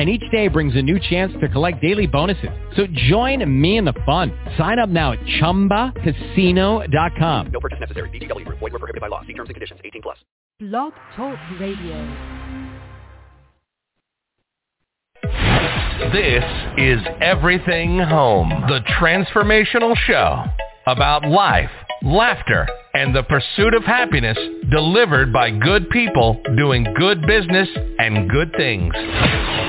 and each day brings a new chance to collect daily bonuses. So join me in the fun. Sign up now at ChumbaCasino.com. No purchase necessary. VGW. Void were prohibited by law. See terms and conditions. 18 plus. Blog Talk Radio. This is Everything Home, the transformational show about life, laughter, and the pursuit of happiness delivered by good people doing good business and good things.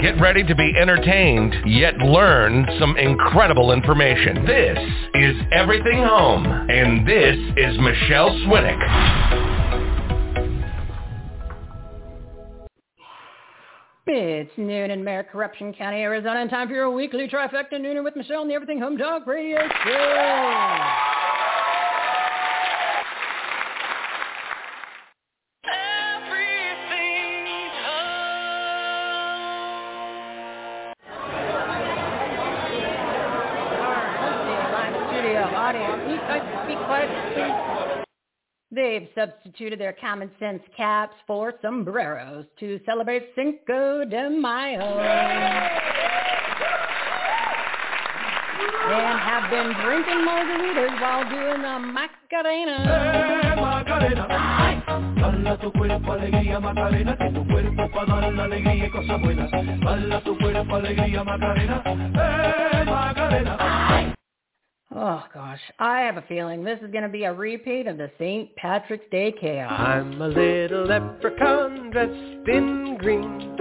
Get ready to be entertained, yet learn some incredible information. This is Everything Home, and this is Michele Swinick. It's noon in Mayor Corruption County, Arizona, and time for your weekly trifecta nooner with Michele and the Everything Home Dog Radio Show. They've substituted their common sense caps for sombreros to celebrate Cinco de Mayo. And have been drinking margaritas while doing the Macarena. Eh, Macarena. Bala tu cuerpo, alegría, Macarena, que tu cuerpo para dar la alegría y cosas buenas. Bala tu cuerpo, alegría, Macarena, eh, Macarena. Oh gosh, I have a feeling this is going to be a repeat of the St. Patrick's Day chaos. I'm a little leprechaun dressed in green.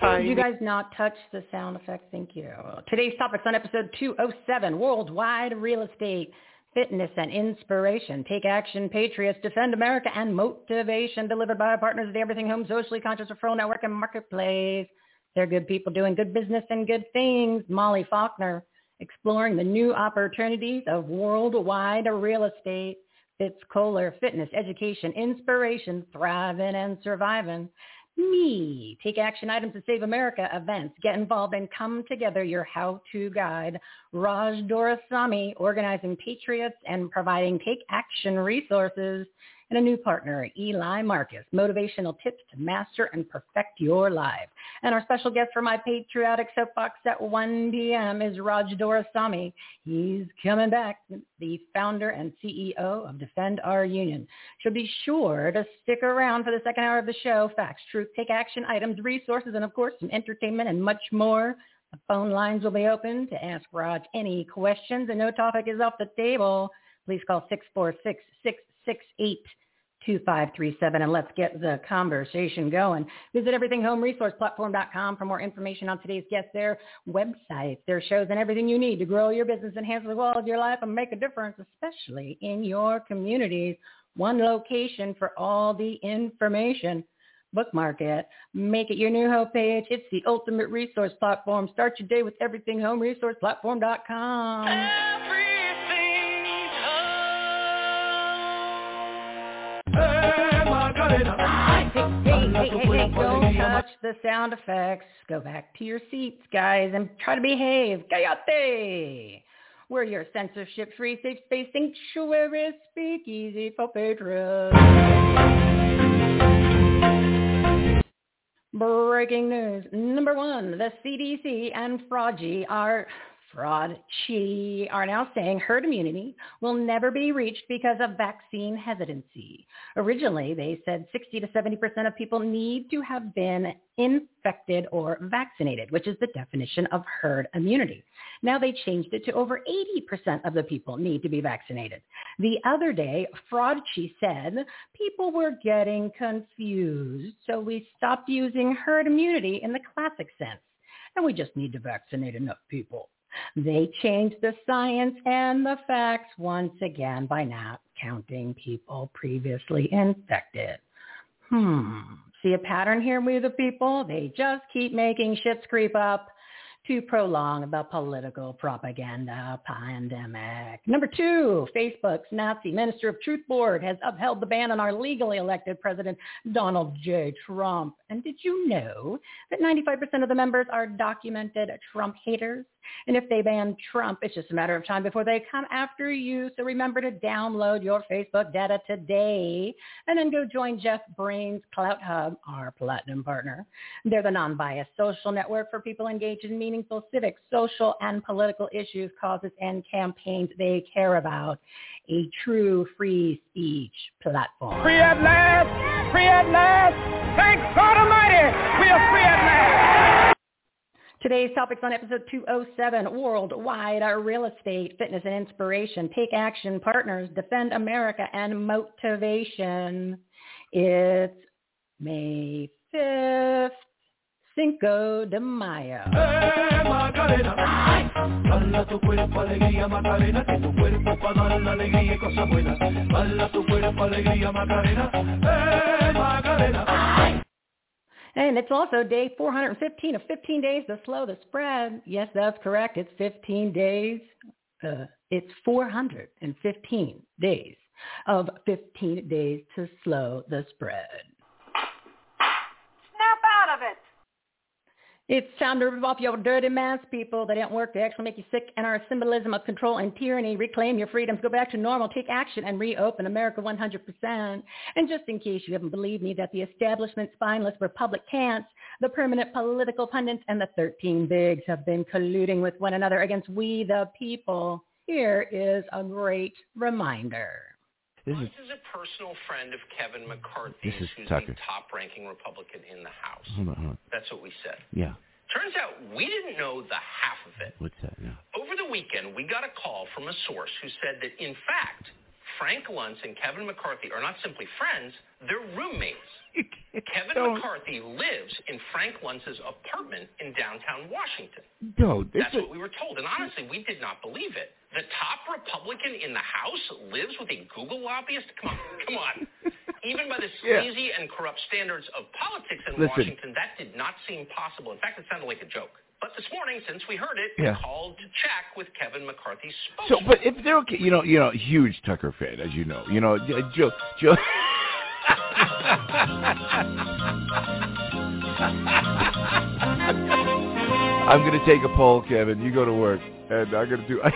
Tiny... You guys not touch the sound effects? Thank you. Today's topics on episode 207, Worldwide Real Estate, Fitness and Inspiration, Take Action, Patriots, Defend America, and Motivation, delivered by our partners at the Everything Home Socially Conscious Referral Network and Marketplace. They're good people doing good business and good things. Molly Faulkner exploring the new opportunities of worldwide real estate. Fitz Koehler, fitness, education, inspiration, thriving and surviving. Me, take action items to save America events. Get involved and come together. Your how-to guide. Raj Doraisamy, organizing patriots and providing take action resources and a new partner, Eli Marcus, motivational tips to master and perfect your life. And our special guest for my patriotic soapbox at 1 p.m. is Raj Doraisamy. He's coming back, the founder and CEO of Defend Our Union. So be sure to stick around for the second hour of the show. Facts, truth, take action items, resources, and of course some entertainment and much more. The phone lines will be open to ask Raj any questions and no topic is off the table. Please call 646 668 2537 and let's get the conversation going. Visit everythinghomeresourceplatform.com for more information on today's guests, their websites, their shows, and everything you need to grow your business, enhance the quality of your life, and make a difference, especially in your communities. One location for all the information. Bookmark it. Make it your new homepage. It's the ultimate resource platform. Start your day with everythinghomeresourceplatform.com. Every Hey, hey, hey, hey, don't touch the sound effects. Go back to your seats, guys, and try to behave. Cállate! We're your censorship-free safe space sanctuary speakeasy for patrons. Breaking news. Number one, the CDC and Fraudgy are Fraud Chi are now saying herd immunity will never be reached because of vaccine hesitancy. Originally, they said 60 to 70% of people need to have been infected or vaccinated, which is the definition of herd immunity. Now they changed it to over 80% of the people need to be vaccinated. The other day, Fraudchi said people were getting confused, so we stopped using herd immunity in the classic sense. and we just need to vaccinate enough people. They changed the science and the facts once again by not counting people previously infected. Hmm. See a pattern here with the people? They just keep making shits creep up to prolong the political propaganda pandemic. Number two, Facebook's Nazi Minister of Truth Board has upheld the ban on our legally elected President Donald J. Trump. And did you know that 95% of the members are documented Trump haters? And if they ban Trump, it's just a matter of time before they come after you. So remember to download your Facebook data today and then go join Jeff Brain's Clout Hub, our platinum partner. They're the non-biased social network for people engaged in meaningful civic, social, and political issues, causes, and campaigns they care about. A true free speech platform. Free at last! Free at last! Thank God Almighty! We are free at last! Today's topics on episode 207, Worldwide Real Estate, Fitness and Inspiration, Take Action, Partners, Defend America, and Motivation. It's May 5th, Cinco de Mayo. Macarena, Bala tu cuerpo, alegría, Macarena, que tu cuerpo para dar la alegría y cosas buenas. Bala tu cuerpo, alegría, Macarena, eh, Macarena. And it's also day 415 of 15 days to slow the spread. Yes, that's correct. It's 15 days. Uh, it's 415 days of 15 days to slow the spread. Snap out of it. It's time to rip off your dirty masks, people. They didn't work. They actually make you sick and are a symbolism of control and tyranny. Reclaim your freedoms. Go back to normal. Take action and reopen America 100%. And just in case you haven't believed me that the establishment spineless republic can't, the permanent political pundits and the 13 bigs have been colluding with one another against we the people. Here is a great reminder. This is is a personal friend of Kevin McCarthy, This is who's Tucker. the top-ranking Republican in the House. hold on, hold on. That's what we said. Yeah. Turns out we didn't know the half of it. What's that? Yeah. Over the weekend, we got a call from a source who said that, in fact, Frank Luntz and Kevin McCarthy are not simply friends, they're roommates. Kevin Don't- McCarthy lives in Frank Luntz's apartment in downtown Washington. No, That's is, what we were told. And honestly, we did not believe it. The top Republican in the House lives with a Google lobbyist? Come on. Come on. Even by the Yeah. sleazy and corrupt standards of politics in Listen. Washington, that did not seem possible. In fact, it sounded like a joke. But this morning, since we heard it, Yeah. we called to check with Kevin McCarthy's so, but if they're okay, you know, you know, huge Tucker fan, as you know, you know, Joe, Joe. I'm gonna take a poll, Kevin. You go to work, and I'm gonna do. I'm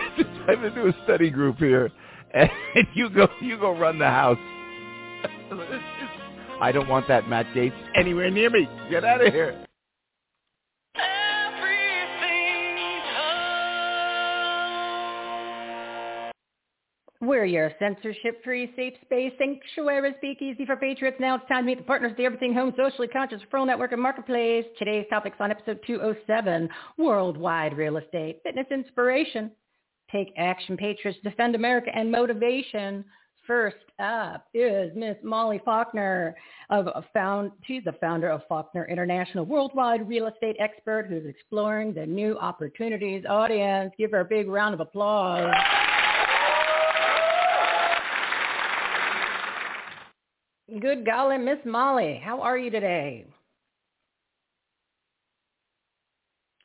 gonna do a study group here, and you go. You go run the house. I don't want that Matt Gaetz anywhere near me. Get out of here. We're your censorship-free, safe space sanctuary speakeasy for patriots. Now it's time to meet the partners of the Everything Home Socially Conscious Referral Network and Marketplace. Today's topics on episode 207, Worldwide Real Estate, Fitness Inspiration, Take Action Patriots, Defend America, and Motivation. First up is Miss Molly Faulkner of found she's the founder of Faulkner International, worldwide real estate expert who's exploring the new opportunities. Audience, give her a big round of applause. Good golly, Miss Molly, how are you today?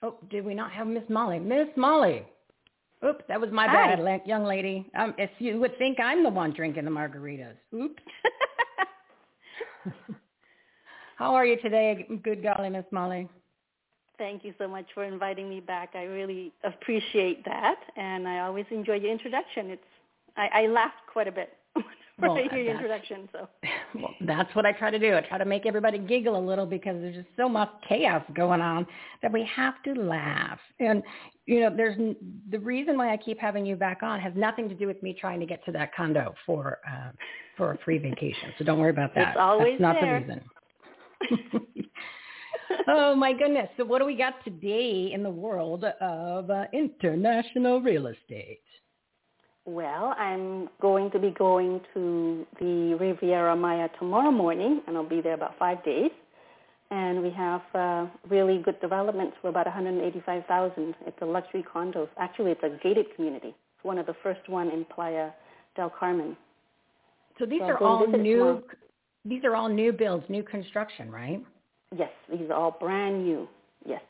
Oh, did we not have Miss Molly? Miss Molly. Oops, that was my Hi. bad, young lady. Um, if you would think I'm the one drinking the margaritas. Oops. how are you today? Good golly, Miss Molly. Thank you so much for inviting me back. I really appreciate that, and I always enjoy your introduction. It's I, I laughed quite a bit when Well, I hear your introduction. So Well, that's what I try to do. I try to make everybody giggle a little because there's just so much chaos going on that we have to laugh. And you know, there's the reason why I keep having you back on has nothing to do with me trying to get to that condo for uh, for a free vacation. So don't worry about that. It's always that's not there. the reason. oh my goodness! So what do we got today in the world of uh, international real estate? Well, I'm going to be going to the Riviera Maya tomorrow morning, and I'll be there about five days. and we have uh, really good developments for about 185,000. It's a luxury condos. Actually, it's a gated community. It's one of the first one in Playa del Carmen. So these So are all new. tomorrow. These are all new builds, new construction, right? Yes, these are all brand new. Yes.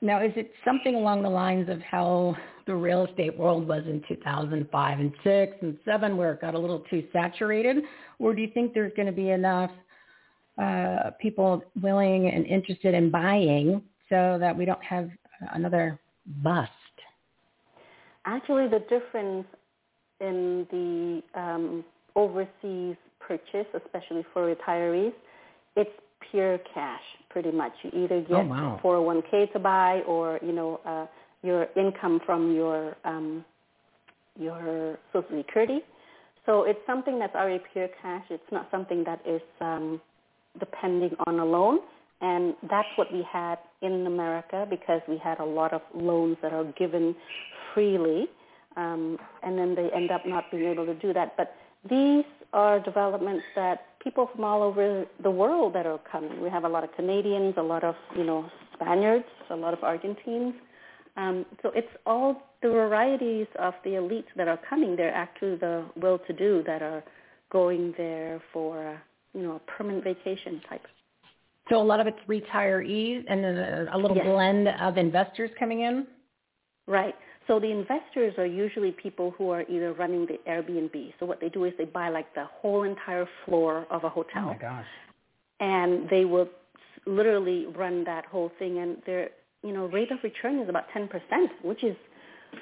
Now, is it something along the lines of how the real estate world was in 2005 and 6 and 7 where it got a little too saturated? Or do you think there's going to be enough uh, people willing and interested in buying so that we don't have another bust? Actually, the difference in the um, overseas purchase, especially for retirees, it's pure cash, pretty much. You either get Oh, wow. 401k to buy, or you know, uh, your income from your um, your Social Security. So it's something that's already pure cash. It's not something that is um, depending on a loan. And that's what we had in America because we had a lot of loans that are given freely, um, and then they end up not being able to do that. But these are developments that people from all over the world that are coming. We have a lot of Canadians, a lot of you know Spaniards, a lot of Argentines. Um, so it's all the varieties of the elites that are coming. They're actually the well-to-do that are going there for uh, you know a permanent vacation type. So a lot of it's retirees and then a, a little Yes. blend of investors coming in? Right. So the investors are usually people who are either running the Airbnb. So what they do is they buy like the whole entire floor of a hotel. Oh my gosh. and they will literally run that whole thing and their you know rate of return is about 10%, which is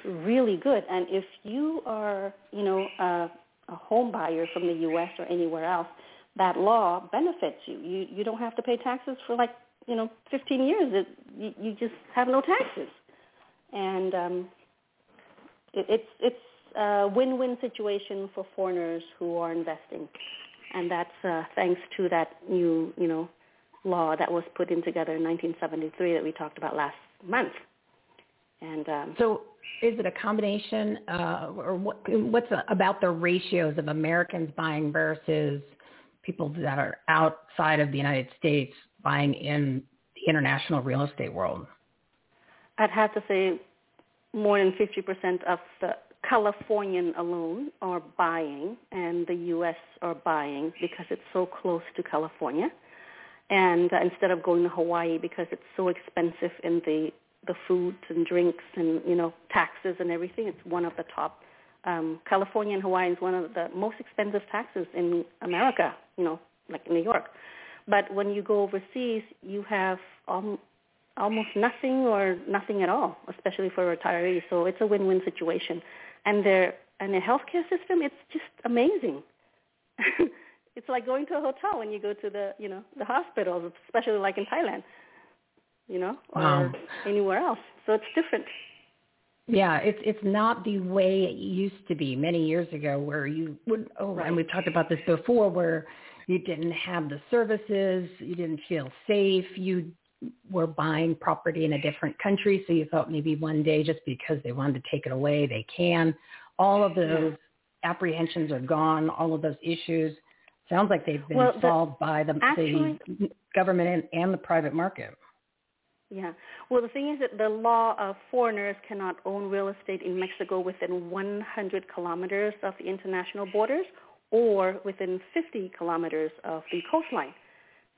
really good. And if you are, you know, a, a home buyer from the US or anywhere else, that law benefits you. You you don't have to pay taxes for like, you know, 15 years. It, you, you just have no taxes. And um it, it's it's a win-win situation for foreigners who are investing and that's uh, thanks to that new, you know, law that was put in together in 1973 that we talked about last month. And um, So is it a combination, uh, or what, what's about the ratios of Americans buying versus people that are outside of the United States buying in the international real estate world? I'd have to say more than 50% of the Californian alone are buying, and the U.S. are buying because it's so close to California. And uh, instead of going to Hawaii because it's so expensive in the the foods and drinks and you know taxes and everything, it's one of the top. Um, California and Hawaii is one of the most expensive taxes in America. You know, like New York. But when you go overseas, you have um, almost nothing or nothing at all, especially for retirees. So it's a win-win situation. And their and the healthcare system, it's just amazing. it's like going to a hotel when you go to the you know the hospitals, especially like in Thailand, you know, or Wow. anywhere else. So it's different. Yeah, it's it's not the way it used to be many years ago, where you would. Oh, Right. and we've talked about this before, where you didn't have the services, you didn't feel safe, you were buying property in a different country, so you thought maybe one day just because they wanted to take it away, they can. All of those apprehensions are gone. All of those issues sounds like they've been Well, the- solved by the, actually- the government and, and the private market. Yeah. Well, the thing is that the law of foreigners cannot own real estate in Mexico within 100 kilometers of the international borders or within 50 kilometers of the coastline,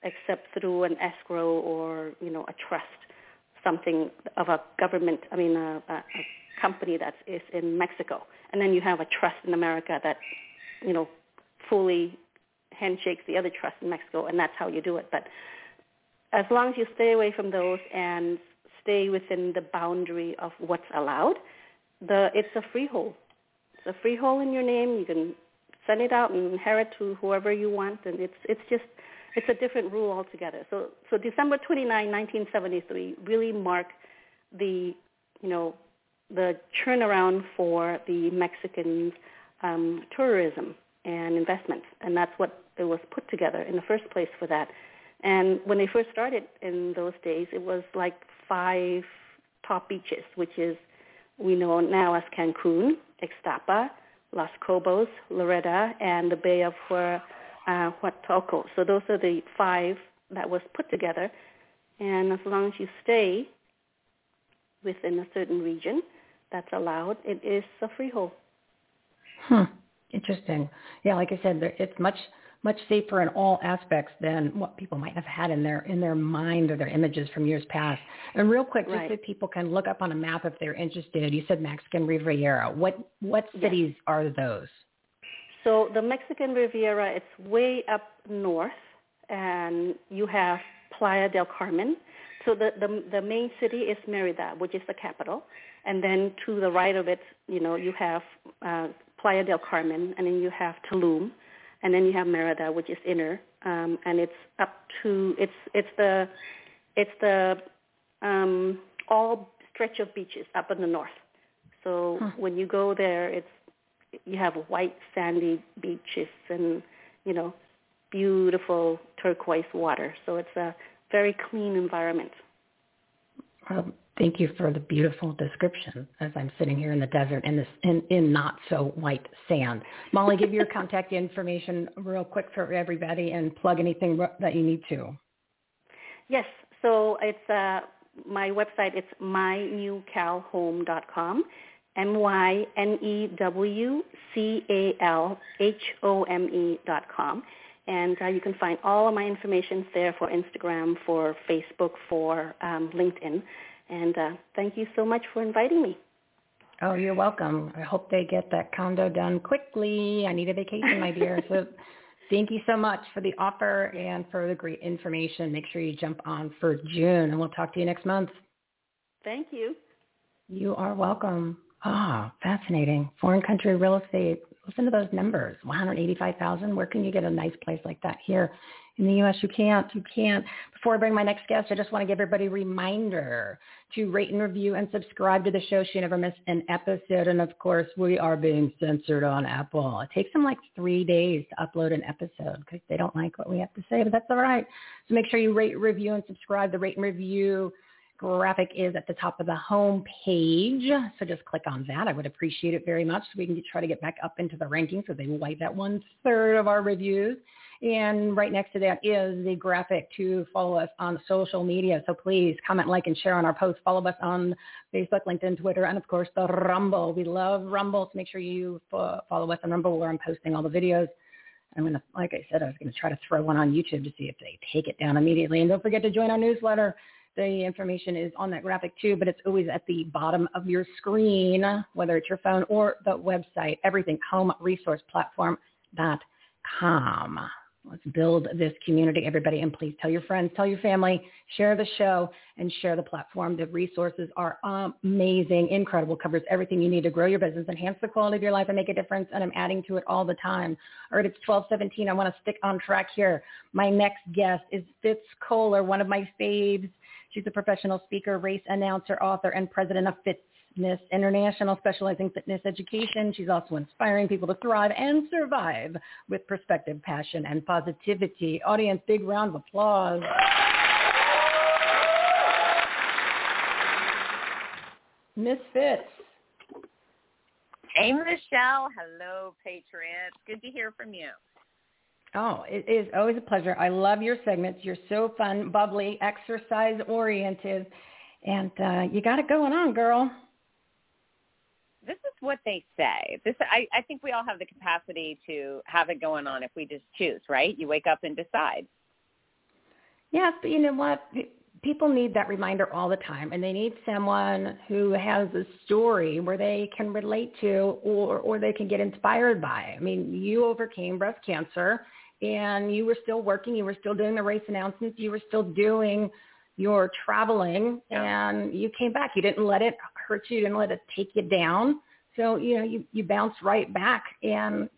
except through an escrow or, you know, a trust, something of a government, I mean, a, a, a company that is in Mexico. And then you have a trust in America that, you know, fully handshakes the other trust in Mexico, and that's how you do it. But as long as you stay away from those and stay within the boundary of what's allowed, the it's a freehold. It's a freehold in your name. You can send it out and inherit to whoever you want, and it's it's just it's a different rule altogether. So so December 29, 1973, really marked the you know the turnaround for the Mexicans um, tourism and investments, and that's what it was put together in the first place for that. And when they first started in those days, it was like five top beaches, which is we know now as Cancun, Ixtapa, Los Cabos, Loreto, and the Bay of uh, Huatulco. So those are the five that was put together, and as long as you stay within a certain region that's allowed, it is a freehold. Hmm. Interesting. Yeah, like I said, it's much much safer in all aspects than what people might have had in their in their mind or their images from years past. And real quick, just Right. so people can look up on a map if they're interested. You said Mexican Riviera. What what cities are those? So the Mexican Riviera, it's way up north, and you have Playa del Carmen. So the, the the main city is Merida, which is the capital, and then to the right of it, you know, you have uh, Playa del Carmen, and then you have Tulum, and then you have Merida, which is inner, um, and it's up to it's it's the it's the um, all stretch of beaches up in the north. So Huh. when you go there, it's you have white sandy beaches and you know beautiful turquoise water. So it's a very clean environment. Well, thank you for the beautiful description as I'm sitting here in the desert in this in, in not so white sand. Molly, give your contact information real quick for everybody and plug anything that you need to. Yes, so it's uh, my website. It's mynewcalhome.com, m y n e w c a l h o m e dot com, and uh, you can find all of my information there for Instagram, for Facebook, for um, LinkedIn. And uh, thank you so much for inviting me. Oh, you're welcome. I hope they get that condo done quickly. I need a vacation, my dear. So thank you so much for the offer and for the great information. Make sure you jump on for June and we'll talk to you next month. Thank you. You are welcome. Ah, fascinating. Foreign country real estate. Listen to those numbers. 185,000. Where can you get a nice place like that here in the U.S.? You can't. You can't. Before I bring my next guest, I just want to give everybody a reminder to rate and review and subscribe to the show so you never miss an episode. And of course, we are being censored on Apple. It takes them like three days to upload an episode because they don't like what we have to say, but that's all right. So make sure you rate, review, and subscribe. The rate and review graphic is at the top of the home page. So just click on that. I would appreciate it very much so we can get, try to get back up into the rankings so they will wipe out one third of our reviews. And right next to that is the graphic to follow us on social media. So please comment, like, and share on our posts. Follow us on Facebook, LinkedIn, Twitter, and of course the Rumble. We love Rumble. So make sure you fo- follow us on Rumble where I'm posting all the videos. I'm gonna, like I said, I was gonna try to throw one on YouTube to see if they take it down immediately. And don't forget to join our newsletter. The information is on that graphic too, but it's always at the bottom of your screen, whether it's your phone or the website. Everything homeresourceplatform.com. Let's build this community, everybody, and please tell your friends, tell your family, share the show, and share the platform. The resources are amazing, incredible, covers everything you need to grow your business, enhance the quality of your life, and make a difference. And I'm adding to it all the time. All right, it's 1217. I want to stick on track here. My next guest is Fitz Koehler, one of my faves. She's a professional speaker, race announcer, author, and president of Fitzness International, specializing fitness education. She's also inspiring people to thrive and survive with perspective, passion, and positivity. Audience, big round of applause. Miss Fitz. Hey, Michele. Hello, Patriots. Good to hear from you. Oh, it is always a pleasure. I love your segments. You're so fun, bubbly, exercise oriented, and uh, you got it going on, girl. This is what they say. This I, I think we all have the capacity to have it going on if we just choose, right? You wake up and decide. Yes, but you know what? People need that reminder all the time, and they need someone who has a story where they can relate to or, or they can get inspired by. I mean, you overcame breast cancer, and you were still working. You were still doing the race announcements. You were still doing your traveling, and you came back. You didn't let it hurt you. You didn't let it take you down. So, you know, you, you bounced right back, and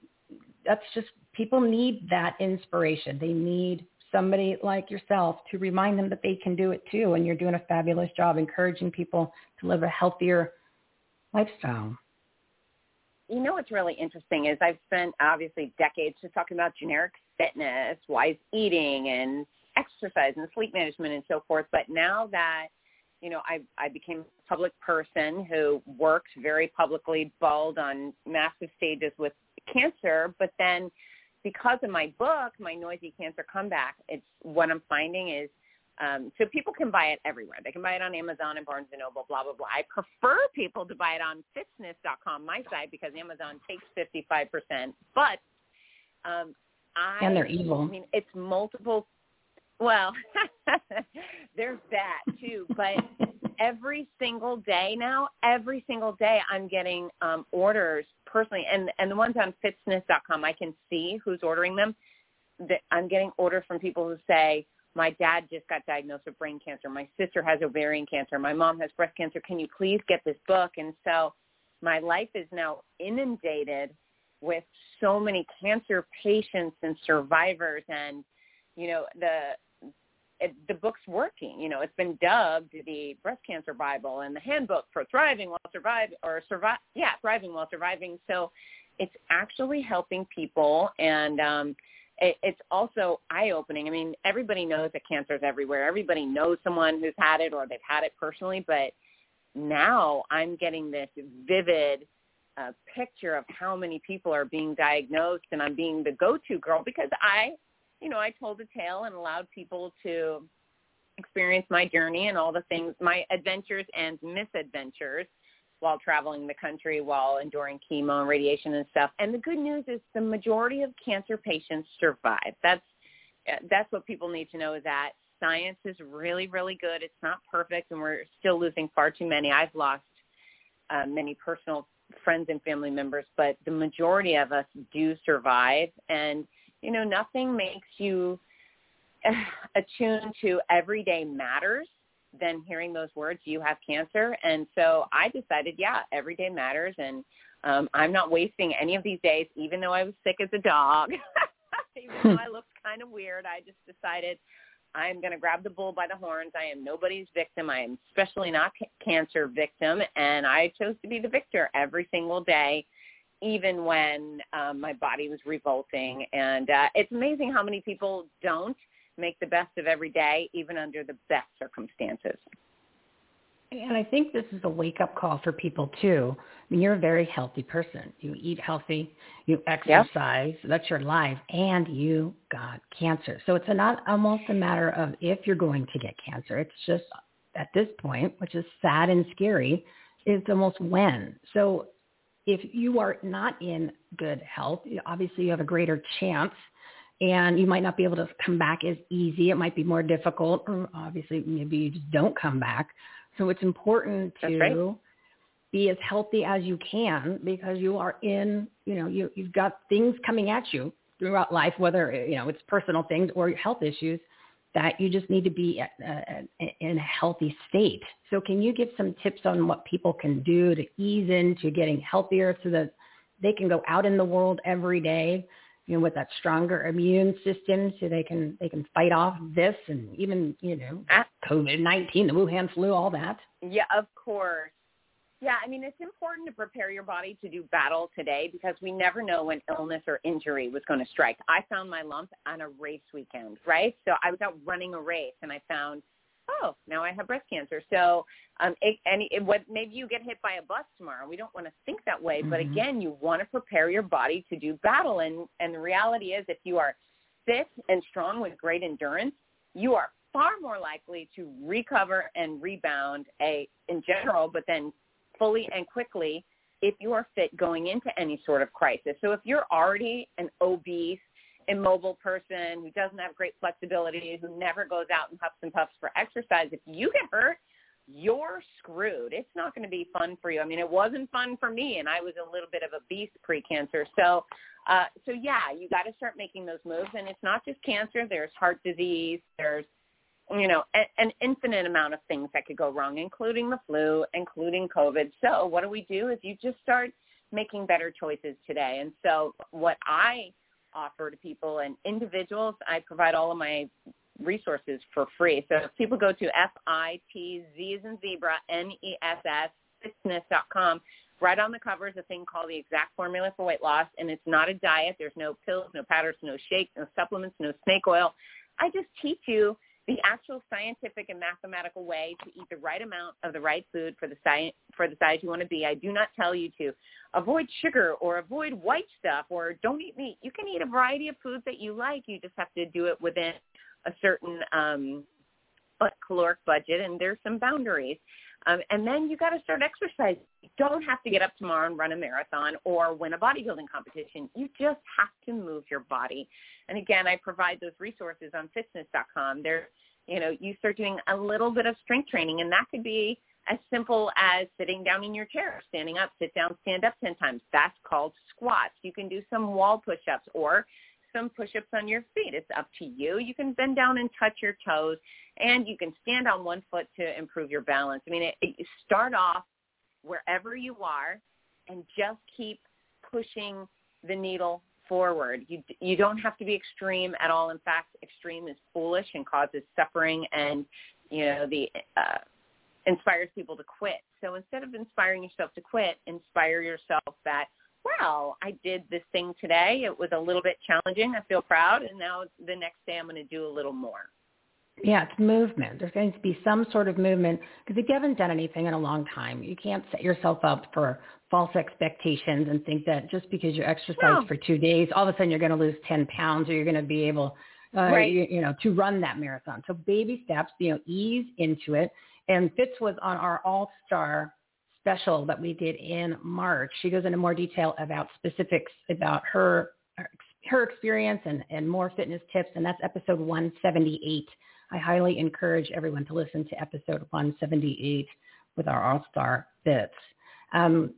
that's just people need that inspiration. They need somebody like yourself to remind them that they can do it too. And you're doing a fabulous job encouraging people to live a healthier lifestyle. You know what's really interesting is I've spent obviously decades just talking about generic fitness, wise eating, and exercise and sleep management and so forth. But now that you know, I I became a public person who worked very publicly, bald on massive stages with cancer, but then because of my book, my noisy cancer comeback, it's what I'm finding is um, so people can buy it everywhere. They can buy it on Amazon and Barnes and Noble, blah blah blah. I prefer people to buy it on Fitzness.com, my site, because Amazon takes 55%. But um, I and they're evil. I mean, it's multiple. Well, there's that too. But every single day now, every single day, I'm getting um, orders personally, and and the ones on Fitzness.com, I can see who's ordering them. That I'm getting orders from people who say, my dad just got diagnosed with brain cancer. My sister has ovarian cancer. My mom has breast cancer. Can you please get this book? And so my life is now inundated with so many cancer patients and survivors and you know the it, the book's working. You know it's been dubbed the breast cancer bible and the handbook for thriving while surviving or survive yeah thriving while surviving. So it's actually helping people and um it, it's also eye opening i mean everybody knows that cancer is everywhere. Everybody knows someone who's had it or they've had it personally but now i'm getting this vivid a picture of how many people are being diagnosed and I'm being the go-to girl because I, you know, I told a tale and allowed people to experience my journey and all the things, my adventures and misadventures while traveling the country, while enduring chemo and radiation and stuff. And the good news is the majority of cancer patients survive. That's that's what people need to know is that science is really, really good. It's not perfect, and we're still losing far too many. I've lost uh, many personal friends and family members, but the majority of us do survive. And, you know, nothing makes you attuned to everyday matters than hearing those words, you have cancer. And so I decided, yeah, everyday matters. And um, I'm not wasting any of these days, even though I was sick as a dog, even though I looked kind of weird. I just decided I'm going to grab the bull by the horns. I am nobody's victim. I am especially not c- cancer victim, and I chose to be the victor every single day, even when um, my body was revolting. And uh, it's amazing how many people don't make the best of every day, even under the best circumstances. And I think this is a wake-up call for people too. I mean, you're a very healthy person. You eat healthy, you exercise, yep. that's your life, and you got cancer. So it's not almost a matter of if you're going to get cancer. It's just at this point, which is sad and scary, it's almost when. So if you are not in good health, obviously you have a greater chance and you might not be able to come back as easy. It might be more difficult, or obviously maybe you just don't come back. So it's important to right. be as healthy as you can because you are in, you know, you, you've got things coming at you throughout life, whether, you know, it's personal things or health issues that you just need to be uh, in a healthy state. So can you give some tips on what people can do to ease into getting healthier so that they can go out in the world every day you know, with that stronger immune system so they can they can fight off this and even, you know, ah. COVID nineteen, the Wuhan flu, all that. Yeah, of course. Yeah, I mean it's important to prepare your body to do battle today because we never know when illness or injury was going to strike. I found my lump on a race weekend, right? So I was out running a race and I found oh, now I have breast cancer. So, um, it, and it, what maybe you get hit by a bus tomorrow. We don't want to think that way, mm-hmm. but again, you want to prepare your body to do battle. And and the reality is, if you are fit and strong with great endurance, you are far more likely to recover and rebound a in general, but then fully and quickly if you are fit going into any sort of crisis. So if you're already an obese immobile person who doesn't have great flexibility, who never goes out and huffs and puffs for exercise, if you get hurt, you're screwed. It's not going to be fun for you. I mean, it wasn't fun for me, and I was a little bit of a beast pre-cancer. So, uh, so yeah, you got to start making those moves. And it's not just cancer. There's heart disease. There's, you know, a, an infinite amount of things that could go wrong, including the flu, including COVID. So what do we do? Is you just start making better choices today. And so what I offer to people and individuals. I provide all of my resources for free. So if people go to F-I-T-Z as in zebra, N-E-S-S, fitzness.com, right on the cover is a thing called the exact formula for weight loss, and it's not a diet. There's no pills, no powders, no shakes, no supplements, no snake oil. I just teach you the actual scientific and mathematical way to eat the right amount of the right food for the size for the size you want to be. I do not tell you to avoid sugar or avoid white stuff or don't eat meat. You can eat a variety of foods that you like. You just have to do it within a certain um, caloric budget, and there's some boundaries. Um, and then you got to start exercising. You don't have to get up tomorrow and run a marathon or win a bodybuilding competition. You just have to move your body. And again, I provide those resources on fitzness.com. There, you know, you start doing a little bit of strength training, and that could be as simple as sitting down in your chair, standing up, sit down, stand up 10 times. That's called squats. You can do some wall push-ups or some push-ups on your feet. It's up to you. You can bend down and touch your toes, and you can stand on one foot to improve your balance. I mean, it, it, start off wherever you are and just keep pushing the needle forward. You you don't have to be extreme at all. In fact, extreme is foolish and causes suffering, and you know the uh, inspires people to quit. So instead of inspiring yourself to quit, inspire yourself that well, I did this thing today. It was a little bit challenging. I feel proud, and now the next day I'm going to do a little more. Yeah, it's movement. There's going to be some sort of movement because if you haven't done anything in a long time, you can't set yourself up for false expectations and think that just because you exercise no. for two days, all of a sudden you're going to lose 10 pounds or you're going to be able, uh, right. you, you know, to run that marathon. So baby steps, you know, ease into it. And Fitz was on our all-star special that we did in March. She goes into more detail about specifics about her her experience and, and more fitness tips, and that's episode 178. I highly encourage everyone to listen to episode 178 with our All-Star Fitz. Um,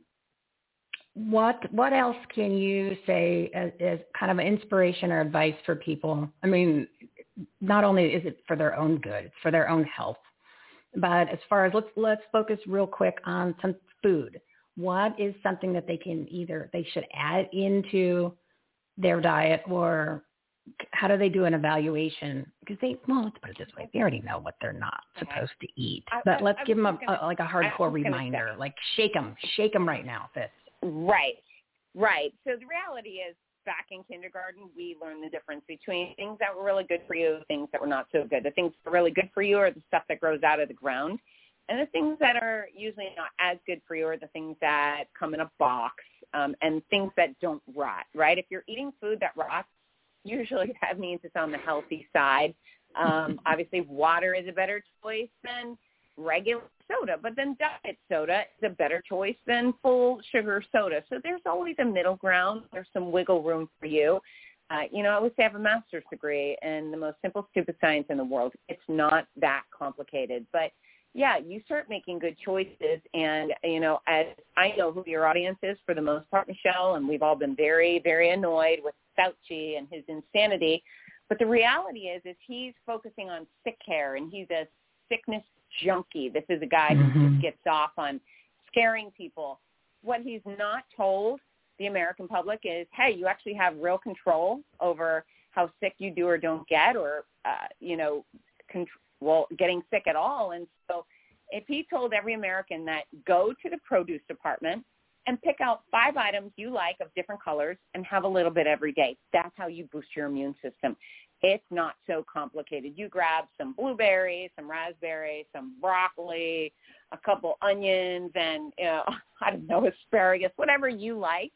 what what else can you say as, as kind of an inspiration or advice for people? I mean, not only is it for their own good, it's for their own health. But as far as let's let's focus real quick on some food. What is something that they can either they should add into their diet or how do they do an evaluation? Because they, well, let's put it this way: they already know what they're not supposed to eat. But let's give them a, a, like a hardcore reminder, like shake them, shake them right now, Fitz. Right, right. So the reality is, back in kindergarten, we learned the difference between things that were really good for you, things that were not so good. The things that are really good for you are the stuff that grows out of the ground, and the things that are usually not as good for you are the things that come in a box um, and things that don't rot. Right? If you're eating food that rots, usually that means it's on the healthy side. Um, obviously, water is a better choice than regular soda, but then diet soda is a better choice than full sugar soda. So there's always a middle ground. There's some wiggle room for you. Uh, you know, I always say I have a master's degree in the most simple, stupid science in the world. It's not that complicated. But yeah, you start making good choices. And, you know, as I know who your audience is for the most part, Michele, and we've all been very, very annoyed with Fauci and his insanity. But the reality is, is he's focusing on sick care and he's a sickness junkie. This is a guy mm-hmm. who just gets off on scaring people. What he's not told the American public is, hey, you actually have real control over how sick you do or don't get or, uh, you know, con- well, getting sick at all. And so if he told every American that go to the produce department and pick out five items you like of different colors and have a little bit every day, that's how you boost your immune system. It's not so complicated. You grab some blueberries, some raspberries, some broccoli, a couple onions, and you know, I don't know, asparagus, whatever you like,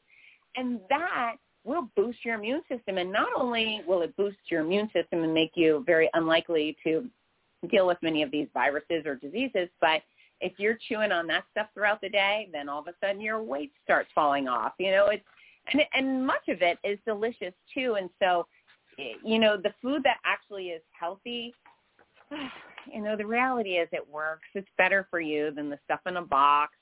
and that will boost your immune system. And not only will it boost your immune system and make you very unlikely to deal with many of these viruses or diseases, but if you're chewing on that stuff throughout the day, then all of a sudden your weight starts falling off. You know, it's and and much of it is delicious too. And so, you know, the food that actually is healthy, you know, the reality is it works. It's better for you than the stuff in a box.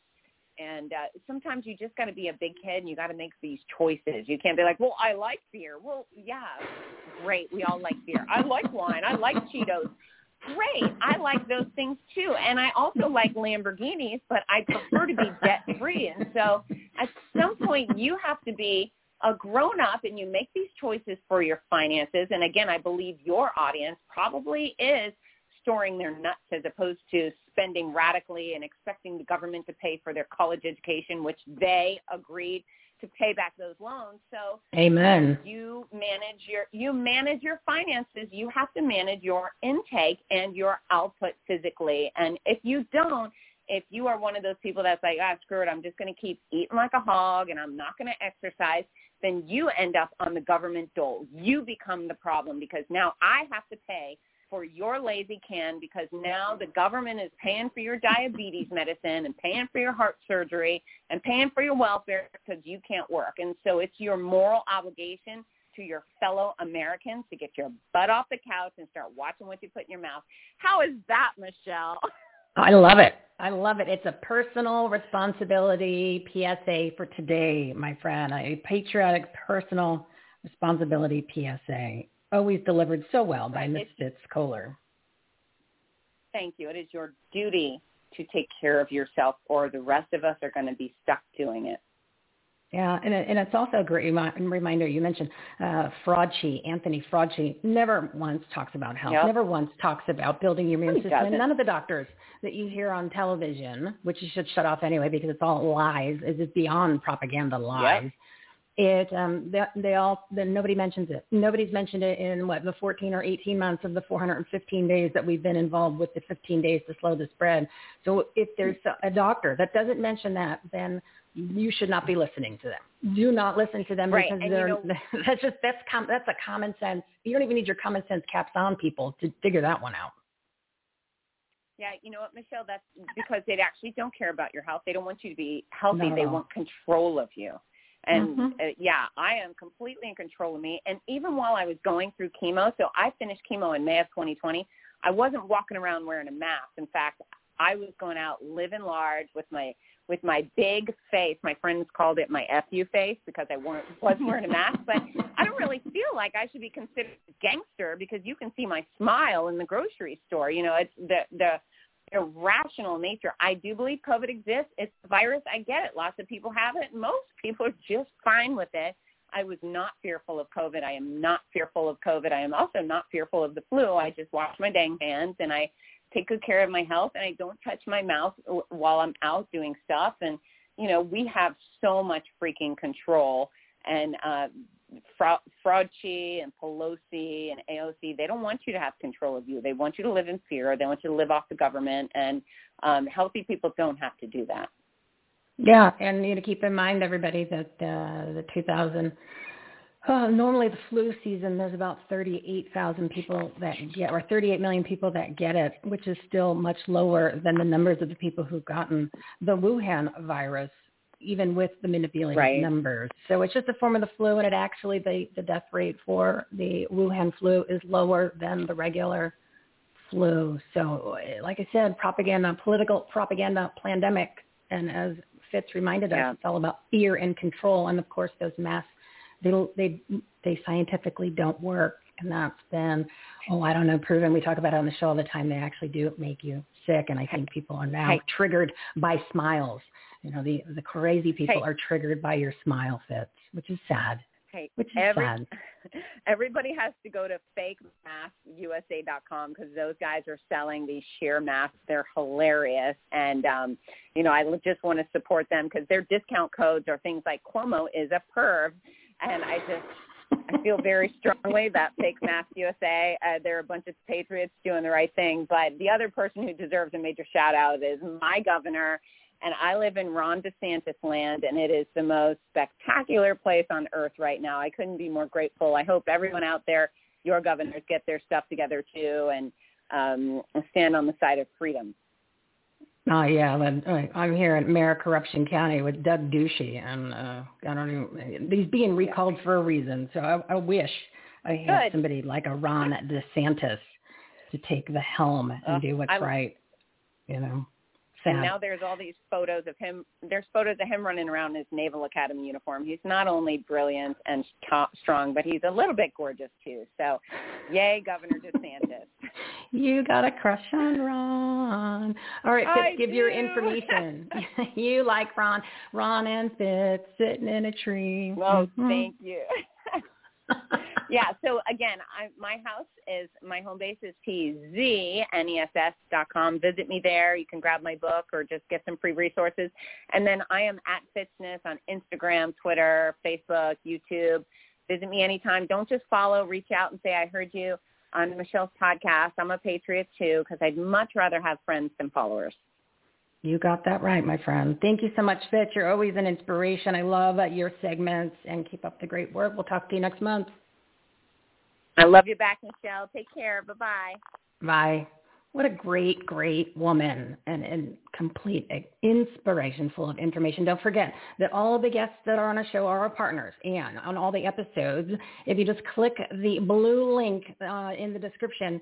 And uh, sometimes you just got to be a big kid and you got to make these choices. You can't be like, well, I like beer. Well, yeah, great. We all like beer. I like wine. I like Cheetos great. I like those things too. And I also like Lamborghinis, but I prefer to be debt free. And so at some point you have to be a grown up and you make these choices for your finances. And again, I believe your audience probably is storing their nuts as opposed to spending radically and expecting the government to pay for their college education, which they agreed to pay back those loans. So Amen. you manage your you manage your finances. You have to manage your intake and your output physically. And if you don't, if you are one of those people that's like, ah, screw it, I'm just going to keep eating like a hog and I'm not going to exercise, then you end up on the government dole. You become the problem because now I have to pay for your lazy can because now the government is paying for your diabetes medicine and paying for your heart surgery and paying for your welfare because you can't work. And so it's your moral obligation to your fellow Americans to get your butt off the couch and start watching what you put in your mouth. How is that, Michele? I love it. I love it. It's a personal responsibility PSA for today, my friend. A patriotic personal responsibility PSA. Always delivered so well by Miss Fitz Koehler. Thank you. It is your duty to take care of yourself or the rest of us are going to be stuck doing it. Yeah, and, and it's also a great reminder. You mentioned uh, Fraudchi, Anthony Fraudchi, never once talks about health, Yep. never once talks about building your immune system. Doesn't. none of the doctors that you hear on television, which you should shut off anyway because it's all lies, is it beyond propaganda lies. It um they, they all then nobody mentions it. Nobody's mentioned it in what the 14 or 18 months of the 415 days that we've been involved with the 15 days to slow the spread. So if there's a doctor that doesn't mention that, then you should not be listening to them. Do not listen to them Right, because and they're know- that's just that's com- that's a common sense. You don't even need your common sense caps on people to figure that one out. Yeah, you know what, Michele? That's because they actually don't care about your health. They don't want you to be healthy. At They want control of you. And Mhm. uh, yeah, I am completely in control of me. And even while I was going through chemo, so I finished chemo in May of 2020, I wasn't walking around wearing a mask. In fact, I was going out living large with my with my big face. My friends called it my fu face because I weren't wasn't wearing a mask. But I don't really feel like I should be considered a gangster because you can see my smile in the grocery store. You know, it's the the irrational nature. I do believe COVID exists. It's a virus. I get it. Lots of people have it. Most people are just fine with it. I was not fearful of COVID. I am not fearful of COVID. I am also not fearful of the flu. I just wash my dang hands and I take good care of my health and I don't touch my mouth while I'm out doing stuff. And, you know, we have so much freaking control. And uh, Fra- Fraudchi and Pelosi and AOC, they don't want you to have control of you. They want you to live in fear. They want you to live off the government. And um, healthy people don't have to do that. Yeah, and you know, keep in mind, everybody, that uh, the 2000, uh, normally the flu season, there's about 38,000 people that get, or 38 million people that get it, which is still much lower than the numbers of the people who've gotten the Wuhan virus, even with the manipulated Right. numbers. So it's just a form of the flu, and it actually, the, the death rate for the Wuhan flu is lower than the regular flu. So, uh, like I said, propaganda, political propaganda, pandemic, and as Fitz reminded us, it's all about fear and control. And of course, those masks, they they they scientifically don't work, and that's been oh I don't know proven. We talk about it on the show all the time. They actually do make you sick, and I think people are now Hey. triggered by smiles. You know, the the crazy people Hey. are triggered by your smile, Fitz, which is sad. Hey, Which is every, sad. everybody has to go to fakemaskusa.com because those guys are selling these sheer masks. They're hilarious, and um, you know I just want to support them because their discount codes are things like Cuomo is a perv, and I just I feel very strongly that Fake Mask USA. Uh, they're a bunch of patriots doing the right thing, but the other person who deserves a major shout out is my governor. And I live in Ron DeSantis land, and it is the most spectacular place on earth right now. I couldn't be more grateful. I hope everyone out there, your governors, get their stuff together too, and um, stand on the side of freedom. Oh yeah, then, uh, I'm here in Mayor Corruption County with Doug Ducey, and uh, I don't even. He's being recalled for a reason. So I, I wish I had Good. somebody like a Ron DeSantis to take the helm and Uh, do what's I- right. You know, And now there's all these photos of him. There's photos of him running around in his Naval Academy uniform. He's not only brilliant and strong, but he's a little bit gorgeous too. So, yay, Governor DeSantis. You got a crush on Ron. All right, Fitz, I give your information. you like Ron. Ron and Fitz sitting in a tree. Well, Mhm. thank you. yeah. So again, I, my house is my home base is tzness dot com. Visit me there. You can grab my book or just get some free resources. And then I am at Fitzness on Instagram, Twitter, Facebook, YouTube. Visit me anytime. Don't just follow. Reach out and say I heard you on Michele's podcast. I'm a patriot too because I'd much rather have friends than followers. You got that right, my friend. Thank you so much, Fitz. You're always an inspiration. I love uh, your segments and keep up the great work. We'll talk to you next month. I love you back, Michele. Take care. Bye-bye. Bye. What a great, great woman and, and complete inspiration full of information. Don't forget that all the guests that are on a show are our partners. And on all the episodes, if you just click the blue link uh, in the description,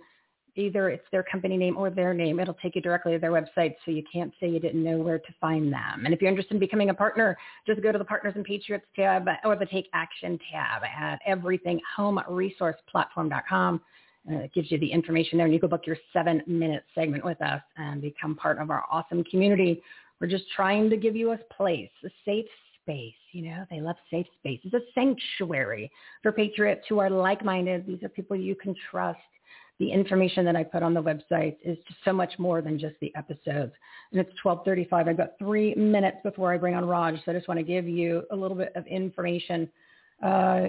either it's their company name or their name. It'll take you directly to their website so you can't say you didn't know where to find them. And if you're interested in becoming a partner, just go to the Partners and Patriots tab or the Take Action tab at everythinghomeresourceplatform.com. It gives you the information there and you can book your seven minute segment with us and become part of our awesome community. We're just trying to give you a place, a safe space. You know, they love safe space. It's a sanctuary for patriots who are like-minded. These are people you can trust the information that I put on the website is so much more than just the episodes. And it's 1235. I've got three minutes before I bring on Raj, so I just want to give you a little bit of information. Uh,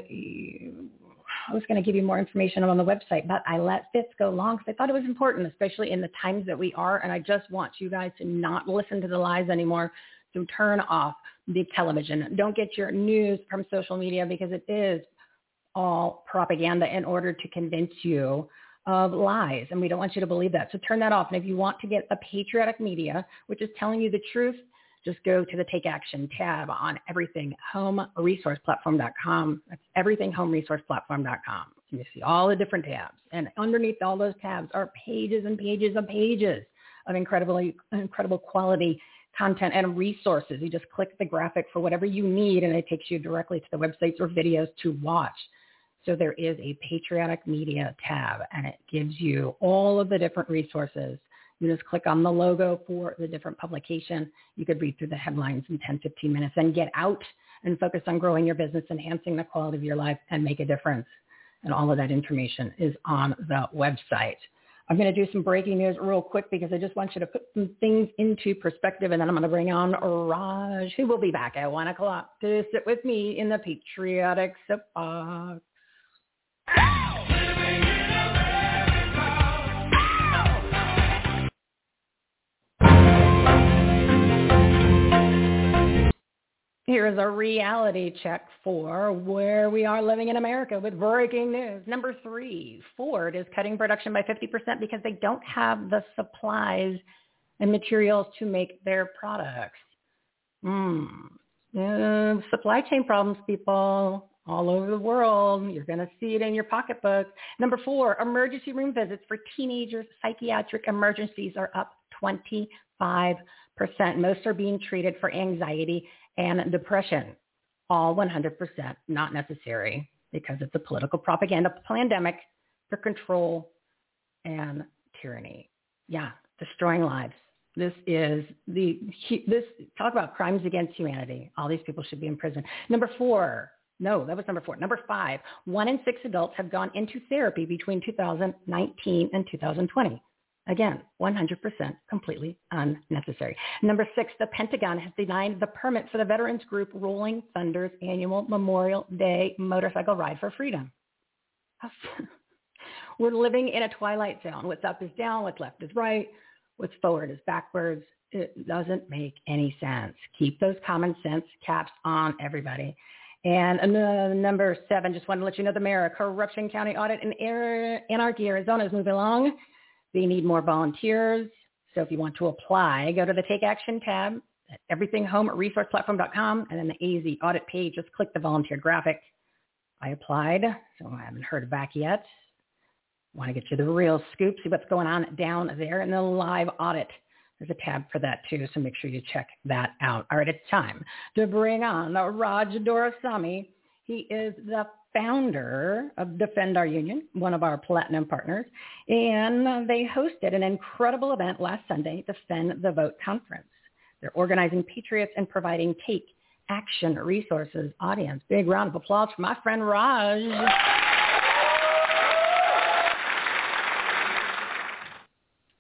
I was going to give you more information on the website, but I let this go long because I thought it was important, especially in the times that we are. And I just want you guys to not listen to the lies anymore. So turn off the television. Don't get your news from social media because it is all propaganda in order to convince you of lies, and we don't want you to believe that. So turn that off. And if you want to get a patriotic media, which is telling you the truth, just go to the Take Action tab on everything everythinghomeresourceplatform.com. That's everythinghomeresourceplatform.com. You see all the different tabs. And underneath all those tabs are pages and pages and pages of incredibly incredible quality content and resources. You just click the graphic for whatever you need and it takes you directly to the websites or videos to watch. So there is a patriotic media tab and it gives you all of the different resources. You just click on the logo for the different publication. You could read through the headlines in 10, 15 minutes and get out and focus on growing your business, enhancing the quality of your life and make a difference. And all of that information is on the website. I'm going to do some breaking news real quick because I just want you to put some things into perspective and then I'm going to bring on Raj, who will be back at one o'clock to sit with me in the patriotic soapbox. A reality check for where we are living in America with breaking news. Number three, Ford is cutting production by 50% because they don't have the supplies and materials to make their products. Hmm. Uh, supply chain problems, people all over the world. You're going to see it in your pocketbook. Number four, emergency room visits for teenagers, psychiatric emergencies are up 25%. Most are being treated for anxiety and depression. All 100% not necessary because it's a political propaganda pandemic for control and tyranny. Yeah, destroying lives. This is the, this, talk about crimes against humanity. All these people should be in prison. Number four, no, that was number four. Number five, one in six adults have gone into therapy between 2019 and 2020. Again, 100% completely unnecessary. Number six, the Pentagon has denied the permit for the veterans group Rolling Thunder's annual Memorial Day motorcycle ride for freedom. We're living in a twilight zone. What's up is down, what's left is right, what's forward is backwards. It doesn't make any sense. Keep those common sense caps on, everybody. And uh, number seven, just wanted to let you know the mayor, Corruption County Audit in Anarchy, Arizona is moving along. They need more volunteers. So if you want to apply, go to the Take Action tab at everythinghomeresourceplatform.com and then the AZ audit page, just click the volunteer graphic. I applied, so I haven't heard back yet. Want to get you the real scoop, see what's going on down there in the live audit. There's a tab for that too, so make sure you check that out. All right, it's time to bring on Raj Doraisamy. He is the founder of Defend Our Union, one of our platinum partners, and they hosted an incredible event last Sunday, Defend the Vote Conference. They're organizing patriots and providing take action resources audience. Big round of applause for my friend Raj.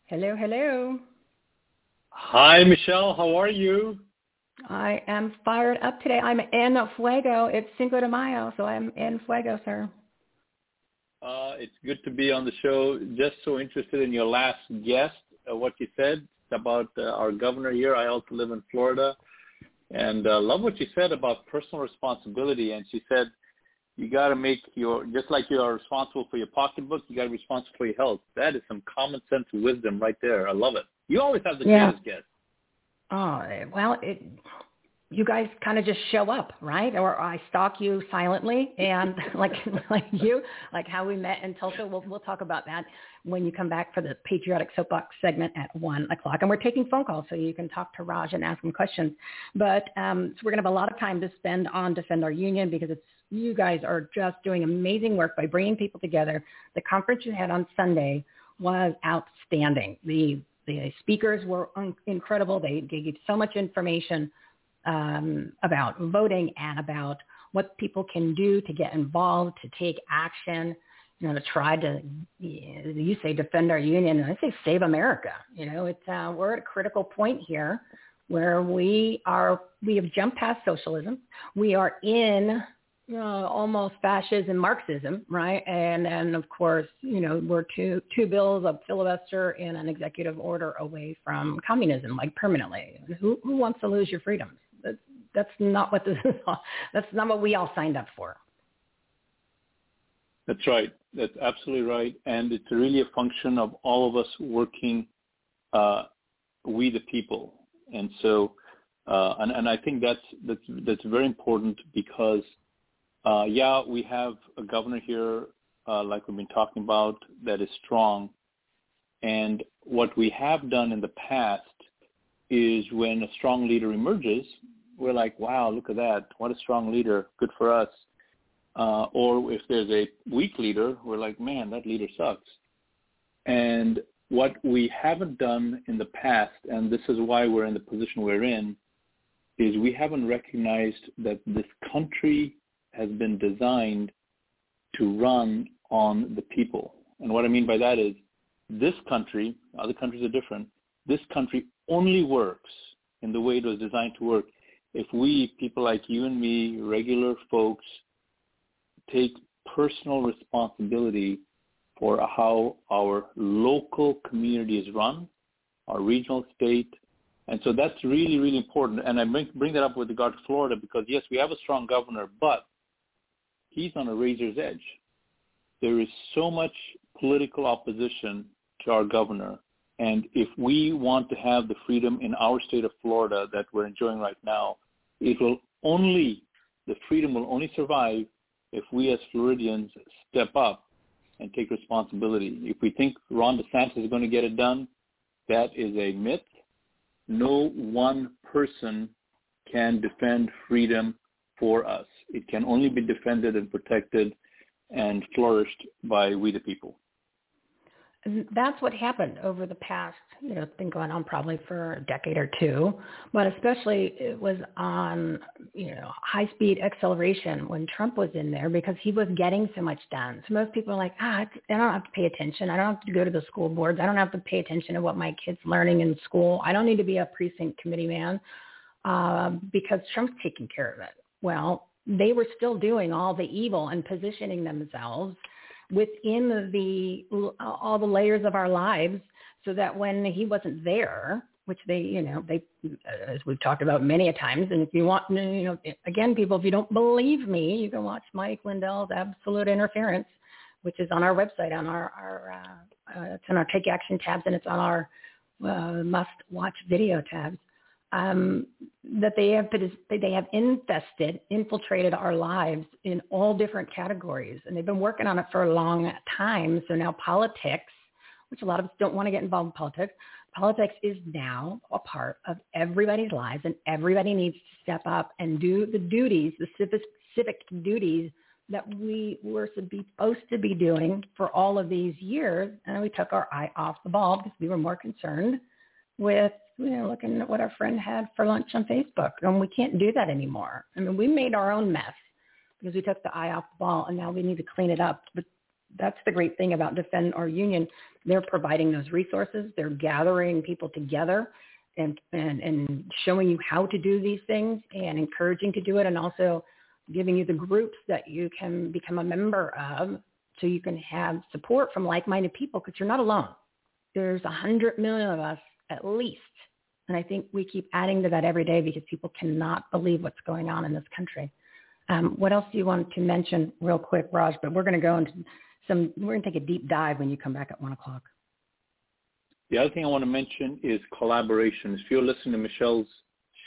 Hello, hello. Hi, Michele. How are you? I am fired up today. I'm in Fuego. It's Cinco de Mayo, so I'm in Fuego, sir. Uh, it's good to be on the show. Just so interested in your last guest, uh, what you said about uh, our governor here. I also live in Florida, and uh, love what you said about personal responsibility. And she said, you got to make your just like you are responsible for your pocketbook, you got to be responsible for your health. That is some common sense wisdom right there. I love it. You always have the Yeah. greatest guest. Oh, well, it, you guys kind of just show up, right? Or I stalk you silently, and like like you, like how we met in Tulsa. We'll we'll talk about that when you come back for the patriotic soapbox segment at one o'clock. And we're taking phone calls, so you can talk to Raj and ask him questions. But um, so we're gonna have a lot of time to spend on defend our union because it's you guys are just doing amazing work by bringing people together. The conference you had on Sunday was outstanding. The the speakers were un- incredible. They gave you so much information um, about voting and about what people can do to get involved, to take action, you know, to try to, you say defend our union, and I say save America. You know, it's, uh, we're at a critical point here where we are, we have jumped past socialism. We are in uh, almost fascism, Marxism, right? And then, of course, you know, we're two two bills of filibuster and an executive order away from communism, like permanently. Who who wants to lose your freedoms? That's that's not what this is. All, that's not what we all signed up for. That's right. That's absolutely right. And it's really a function of all of us working, uh, we the people. And so, uh, and, and I think that's, that's, that's very important because, uh, yeah, we have a governor here, uh, like we've been talking about, that is strong. And what we have done in the past is when a strong leader emerges, we're like, wow, look at that. What a strong leader. Good for us. Uh, or if there's a weak leader, we're like, man, that leader sucks. And what we haven't done in the past, and this is why we're in the position we're in, is we haven't recognized that this country has been designed to run on the people. And what I mean by that is this country, other countries are different, this country only works in the way it was designed to work if we, people like you and me, regular folks, take personal responsibility for how our local community is run, our regional state. And so that's really, really important. And I bring, bring that up with regard to Florida because, yes, we have a strong governor, but he's on a razor's edge. There is so much political opposition to our governor. And if we want to have the freedom in our state of Florida that we're enjoying right now, it will only, the freedom will only survive if we as Floridians step up and take responsibility. If we think Ron DeSantis is going to get it done, that is a myth. No one person can defend freedom for us. It can only be defended and protected and flourished by we the people. That's what happened over the past, you know, it's been going on probably for a decade or two, but especially it was on, you know, high speed acceleration when Trump was in there because he was getting so much done. So most people are like, ah, I don't have to pay attention. I don't have to go to the school boards. I don't have to pay attention to what my kid's learning in school. I don't need to be a precinct committee man uh, because Trump's taking care of it. Well, they were still doing all the evil and positioning themselves within the all the layers of our lives so that when he wasn't there which they you know they as we've talked about many a times and if you want you know again people if you don't believe me you can watch mike lindell's absolute interference which is on our website on our our uh, uh, it's on our take action tabs and it's on our uh, must watch video tabs um, that they have they have infested, infiltrated our lives in all different categories, and they've been working on it for a long time. So now politics, which a lot of us don't want to get involved in politics, politics is now a part of everybody's lives, and everybody needs to step up and do the duties, the civic civic duties that we were supposed to be doing for all of these years, and we took our eye off the ball because we were more concerned with you know, looking at what our friend had for lunch on Facebook. And we can't do that anymore. I mean, we made our own mess because we took the eye off the ball and now we need to clean it up. But that's the great thing about Defend Our Union. They're providing those resources. They're gathering people together and, and, and showing you how to do these things and encouraging to do it and also giving you the groups that you can become a member of so you can have support from like-minded people because you're not alone. There's a hundred million of us at least. And I think we keep adding to that every day because people cannot believe what's going on in this country. Um, what else do you want to mention real quick, Raj? But we're going to go into some, we're going to take a deep dive when you come back at one o'clock. The other thing I want to mention is collaboration. If you're listening to Michele's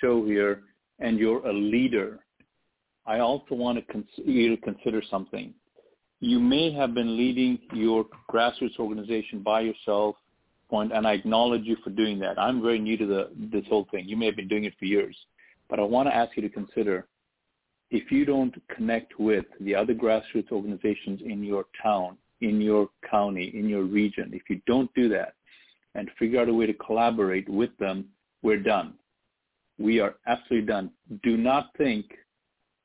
show here and you're a leader, I also want to you to consider something. You may have been leading your grassroots organization by yourself, point, and I acknowledge you for doing that. I'm very new to the, this whole thing. You may have been doing it for years, but I want to ask you to consider if you don't connect with the other grassroots organizations in your town, in your county, in your region, if you don't do that and figure out a way to collaborate with them, we're done. We are absolutely done. Do not think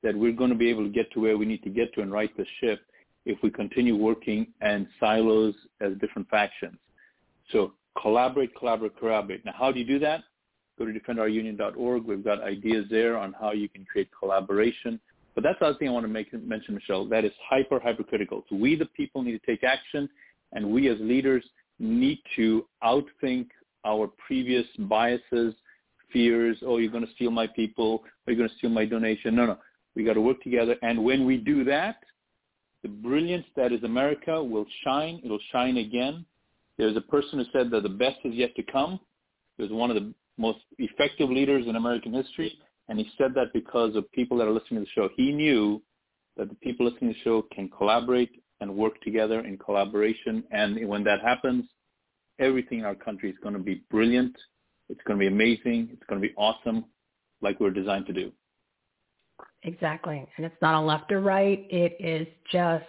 that we're going to be able to get to where we need to get to and right the ship if we continue working in silos as different factions. So collaborate, collaborate, collaborate. Now, how do you do that? Go to defendourunion.org. We've got ideas there on how you can create collaboration. But that's the other thing I want to make, mention, Michele. That is hyper, hypercritical. So we, the people, need to take action, and we as leaders need to outthink our previous biases, fears. Oh, you're going to steal my people. Or you're going to steal my donation. No, no. We got to work together. And when we do that, the brilliance that is America will shine. It'll shine again. There's a person who said that the best is yet to come. There's one of the most effective leaders in American history. And he said that because of people that are listening to the show. He knew that the people listening to the show can collaborate and work together in collaboration. And when that happens, everything in our country is going to be brilliant. It's going to be amazing. It's going to be awesome, like we're designed to do. Exactly. And it's not a left or right. It is just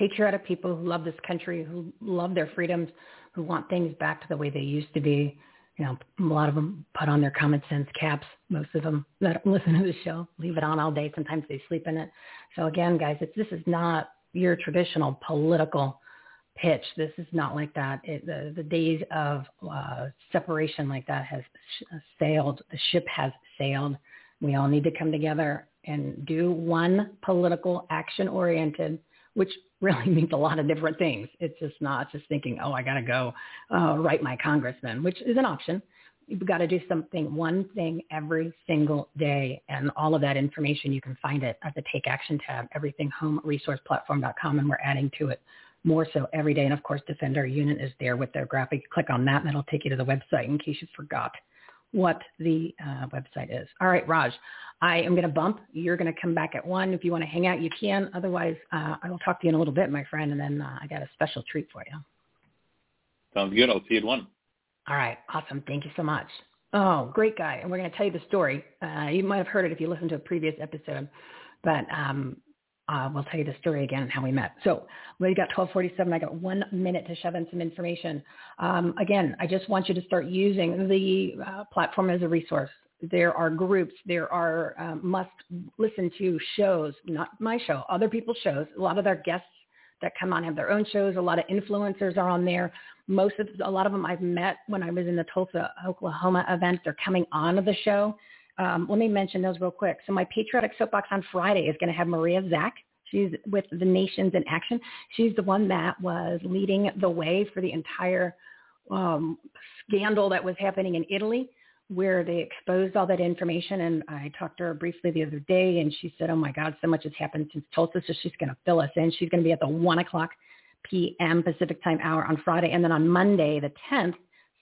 patriotic people who love this country, who love their freedoms, who want things back to the way they used to be you know, a lot of them put on their common sense caps. Most of them that listen to the show leave it on all day. Sometimes they sleep in it. So again, guys, it's, this is not your traditional political pitch. This is not like that. It, the, the days of uh, separation like that has sh- sailed. The ship has sailed. We all need to come together and do one political action-oriented which really means a lot of different things. It's just not just thinking, oh, I got to go uh, write my congressman, which is an option. You've got to do something, one thing every single day. And all of that information, you can find it at the Take Action tab, everythinghomeresourceplatform.com, and we're adding to it more so every day. And of course, Defend Our Union is there with their graphic. Click on that and it'll take you to the website in case you forgot what the uh, website is. All right, Raj, I am going to bump. You're going to come back at one. If you want to hang out, you can. Otherwise, uh, I will talk to you in a little bit, my friend, and then uh, I got a special treat for you. Sounds good. I'll see you at one. All right. Awesome. Thank you so much. Oh, great guy. And we're going to tell you the story. Uh, you might have heard it if you listened to a previous episode, but um, uh, we'll tell you the story again and how we met. So we got 1247. I got one minute to shove in some information. Um, again, I just want you to start using the uh, platform as a resource. There are groups. There are um, must listen to shows, not my show, other people's shows. A lot of their guests that come on have their own shows. A lot of influencers are on there. Most of a lot of them I've met when I was in the Tulsa, Oklahoma event. They're coming on to the show. Um, let me mention those real quick. So my Patriotic Soapbox on Friday is going to have Maria Zack. She's with the Nations in Action. She's the one that was leading the way for the entire um, scandal that was happening in Italy where they exposed all that information. And I talked to her briefly the other day and she said, oh my God, so much has happened since Tulsa. So she's going to fill us in. She's going to be at the 1 o'clock p.m. Pacific time hour on Friday. And then on Monday, the 10th,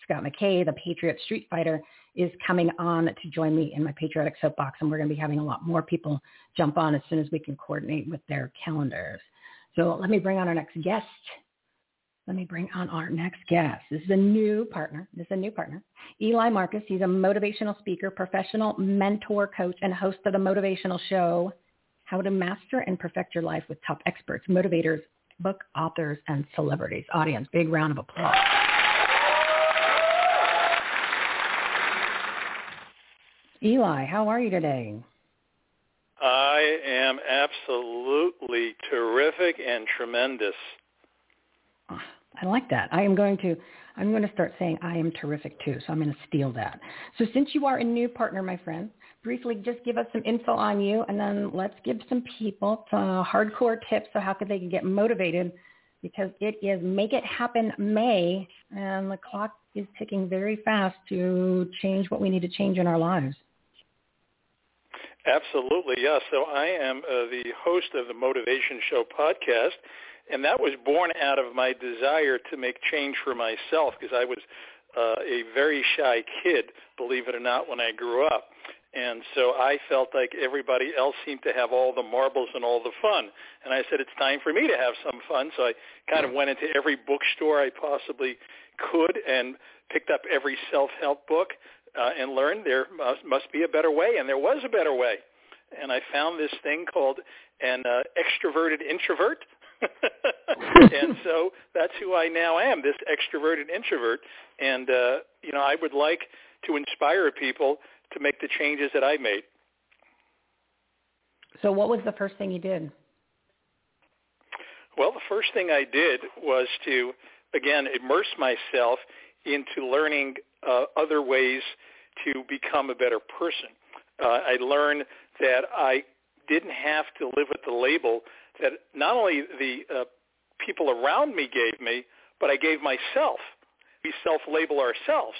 Scott McKay, the Patriot Street Fighter, is coming on to join me in my Patriotic Soapbox. And we're going to be having a lot more people jump on as soon as we can coordinate with their calendars. So let me bring on our next guest. Let me bring on our next guest. This is a new partner. This is a new partner. Eli Marcus. He's a motivational speaker, professional mentor, coach, and host of the motivational show, How to Master and Perfect Your Life with Top Experts, Motivators, Book Authors, and Celebrities. Audience, big round of applause. Eli, how are you today? I am absolutely terrific and tremendous. Ah, I like that. I am going to I'm going to start saying I am terrific too. So I'm going to steal that. So since you are a new partner, my friend, briefly just give us some info on you and then let's give some people some hardcore tips so how could they get motivated because it is Make It Happen May and the clock is ticking very fast to change what we need to change in our lives. Absolutely, yes. So I am uh, the host of the Motivation Show podcast, and that was born out of my desire to make change for myself because I was uh, a very shy kid, believe it or not, when I grew up. And so I felt like everybody else seemed to have all the marbles and all the fun. And I said, it's time for me to have some fun. So I kind of went into every bookstore I possibly could and picked up every self-help book uh, and learned there must, must be a better way. And there was a better way. And I found this thing called an uh, extroverted introvert. and so that's who I now am, this extroverted introvert. And, uh, you know, I would like to inspire people to make the changes that I made. So what was the first thing you did? Well, the first thing I did was to, again, immerse myself into learning uh, other ways to become a better person. Uh, I learned that I didn't have to live with the label that not only the uh, people around me gave me, but I gave myself. We self-label ourselves.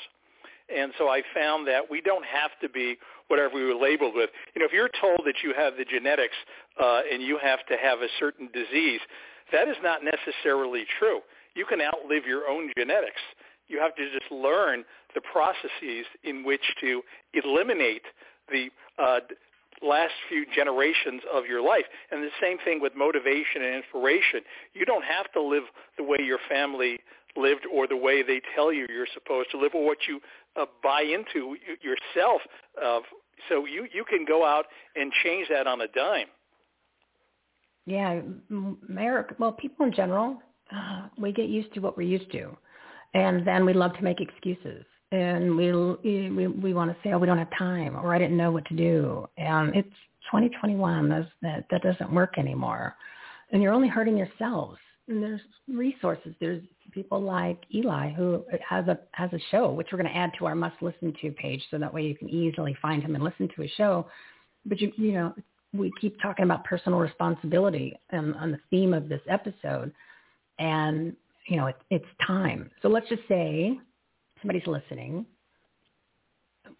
And so I found that we don't have to be whatever we were labeled with. You know, if you're told that you have the genetics uh, and you have to have a certain disease, that is not necessarily true. You can outlive your own genetics. You have to just learn the processes in which to eliminate the uh, last few generations of your life. And the same thing with motivation and inspiration. You don't have to live the way your family lived or the way they tell you you're supposed to live or what you uh, buy into yourself. Uh, so you, you can go out and change that on a dime. Yeah, well, people in general, uh, we get used to what we're used to. And then we love to make excuses. And we we we want to say, oh, we don't have time, or I didn't know what to do. And it's 2021. That's, that that doesn't work anymore. And you're only hurting yourselves. And there's resources. There's people like Eli who has a has a show which we're going to add to our must listen to page so that way you can easily find him and listen to his show. But you you know we keep talking about personal responsibility and on the theme of this episode, and you know it, it's time. So let's just say somebody's listening.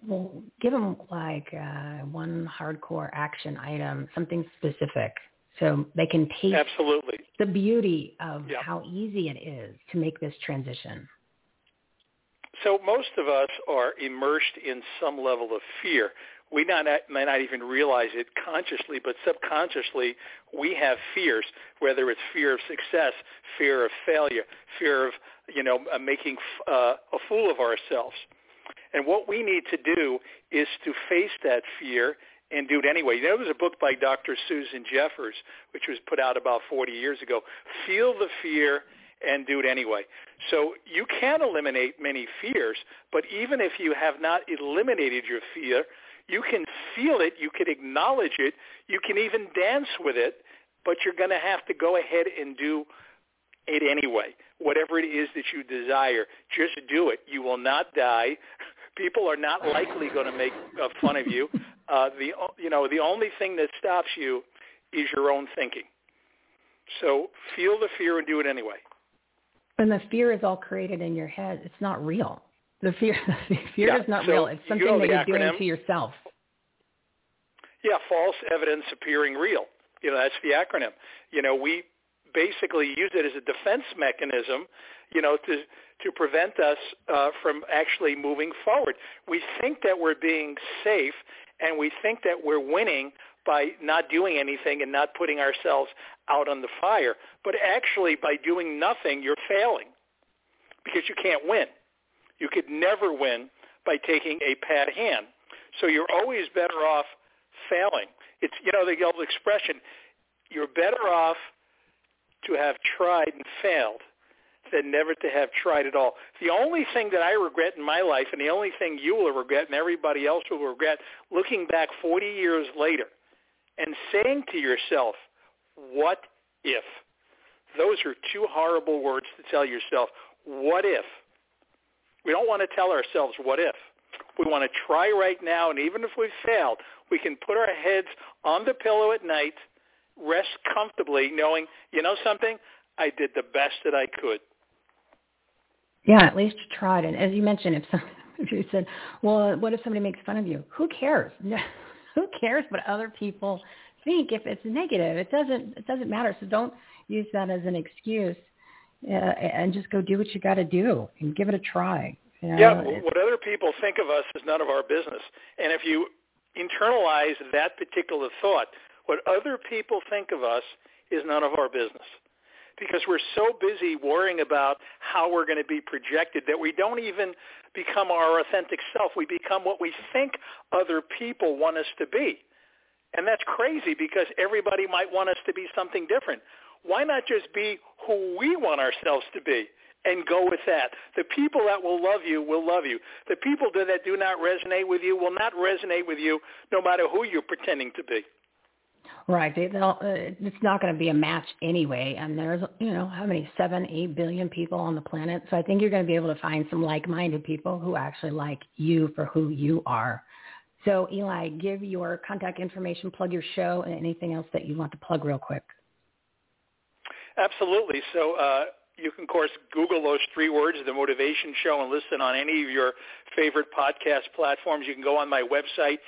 Well, give them like uh, one hardcore action item, something specific so they can taste absolutely the beauty of yep. how easy it is to make this transition. So most of us are immersed in some level of fear. We not, may not even realize it consciously, but subconsciously we have fears, whether it's fear of success, fear of failure, fear of you know uh, making uh, a fool of ourselves. And what we need to do is to face that fear and do it anyway. There was a book by Dr. Susan Jeffers, which was put out about 40 years ago. Feel the fear and do it anyway. So you can eliminate many fears, but even if you have not eliminated your fear, you can feel it, you can acknowledge it, you can even dance with it, but you're going to have to go ahead and do it anyway. Whatever it is that you desire, just do it. You will not die. People are not likely going to make uh, fun of you uh, the you know the only thing that stops you is your own thinking. So feel the fear and do it anyway. And the fear is all created in your head. It's not real. The fear, the fear yeah, is not so real. It's something you know that you're acronym, doing to yourself. Yeah, false evidence appearing real. You know, that's the acronym. You know, we basically use it as a defense mechanism, you know, to to prevent us uh, from actually moving forward. We think that we're being safe and we think that we're winning by not doing anything and not putting ourselves out on the fire. But actually, by doing nothing, you're failing because you can't win. You could never win by taking a pat hand. So you're always better off failing. It's, you know, the old expression, you're better off to have tried and failed than never to have tried at all. The only thing that I regret in my life, and the only thing you will regret, and everybody else will regret, looking back 40 years later and saying to yourself, what if? Those are two horrible words to tell yourself. What if? We don't want to tell ourselves what if. We want to try right now, and even if we fail, we can put our heads on the pillow at night, rest comfortably, knowing, you know something, I did the best that I could. Yeah, at least you tried. And as you mentioned, if some, if you said, well, what if somebody makes fun of you? Who cares? Who cares what other people think if it's negative? It doesn't. It doesn't matter. So don't use that as an excuse, uh, and just go do what you got to do and give it a try. You know? Yeah, what other people think of us is none of our business. And if you internalize that particular thought, what other people think of us is none of our business. Because we're so busy worrying about how we're going to be projected that we don't even become our authentic self. We become what we think other people want us to be. And that's crazy because everybody might want us to be something different. Why not just be who we want ourselves to be? and go with that. The people that will love you will love you. The people that do not resonate with you will not resonate with you no matter who you're pretending to be. Right. They, they'll, uh, it's not going to be a match anyway. And there's, you know, how many, seven, eight billion people on the planet. So I think you're going to be able to find some like-minded people who actually like you for who you are. So Eli, give your contact information, plug your show, and anything else that you want to plug real quick. Absolutely. So uh, you can, of course, Google those three words, The Motivation Show, and listen on any of your favorite podcast platforms. You can go on my website,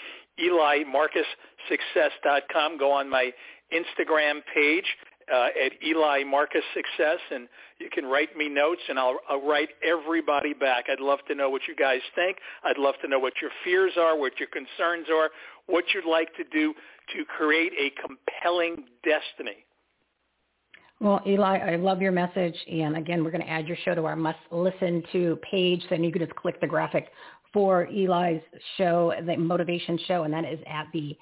elimarcussuccess.com. Go on my Instagram page uh, at Eli Marcus Success, and you can write me notes, and I'll, I'll write everybody back. I'd love to know what you guys think. I'd love to know what your fears are, what your concerns are, what you'd like to do to create a compelling destiny. Well, Eli, I love your message. And again, we're going to add your show to our must listen to page. So you can just click the graphic for Eli's show, the motivation show, and that is at the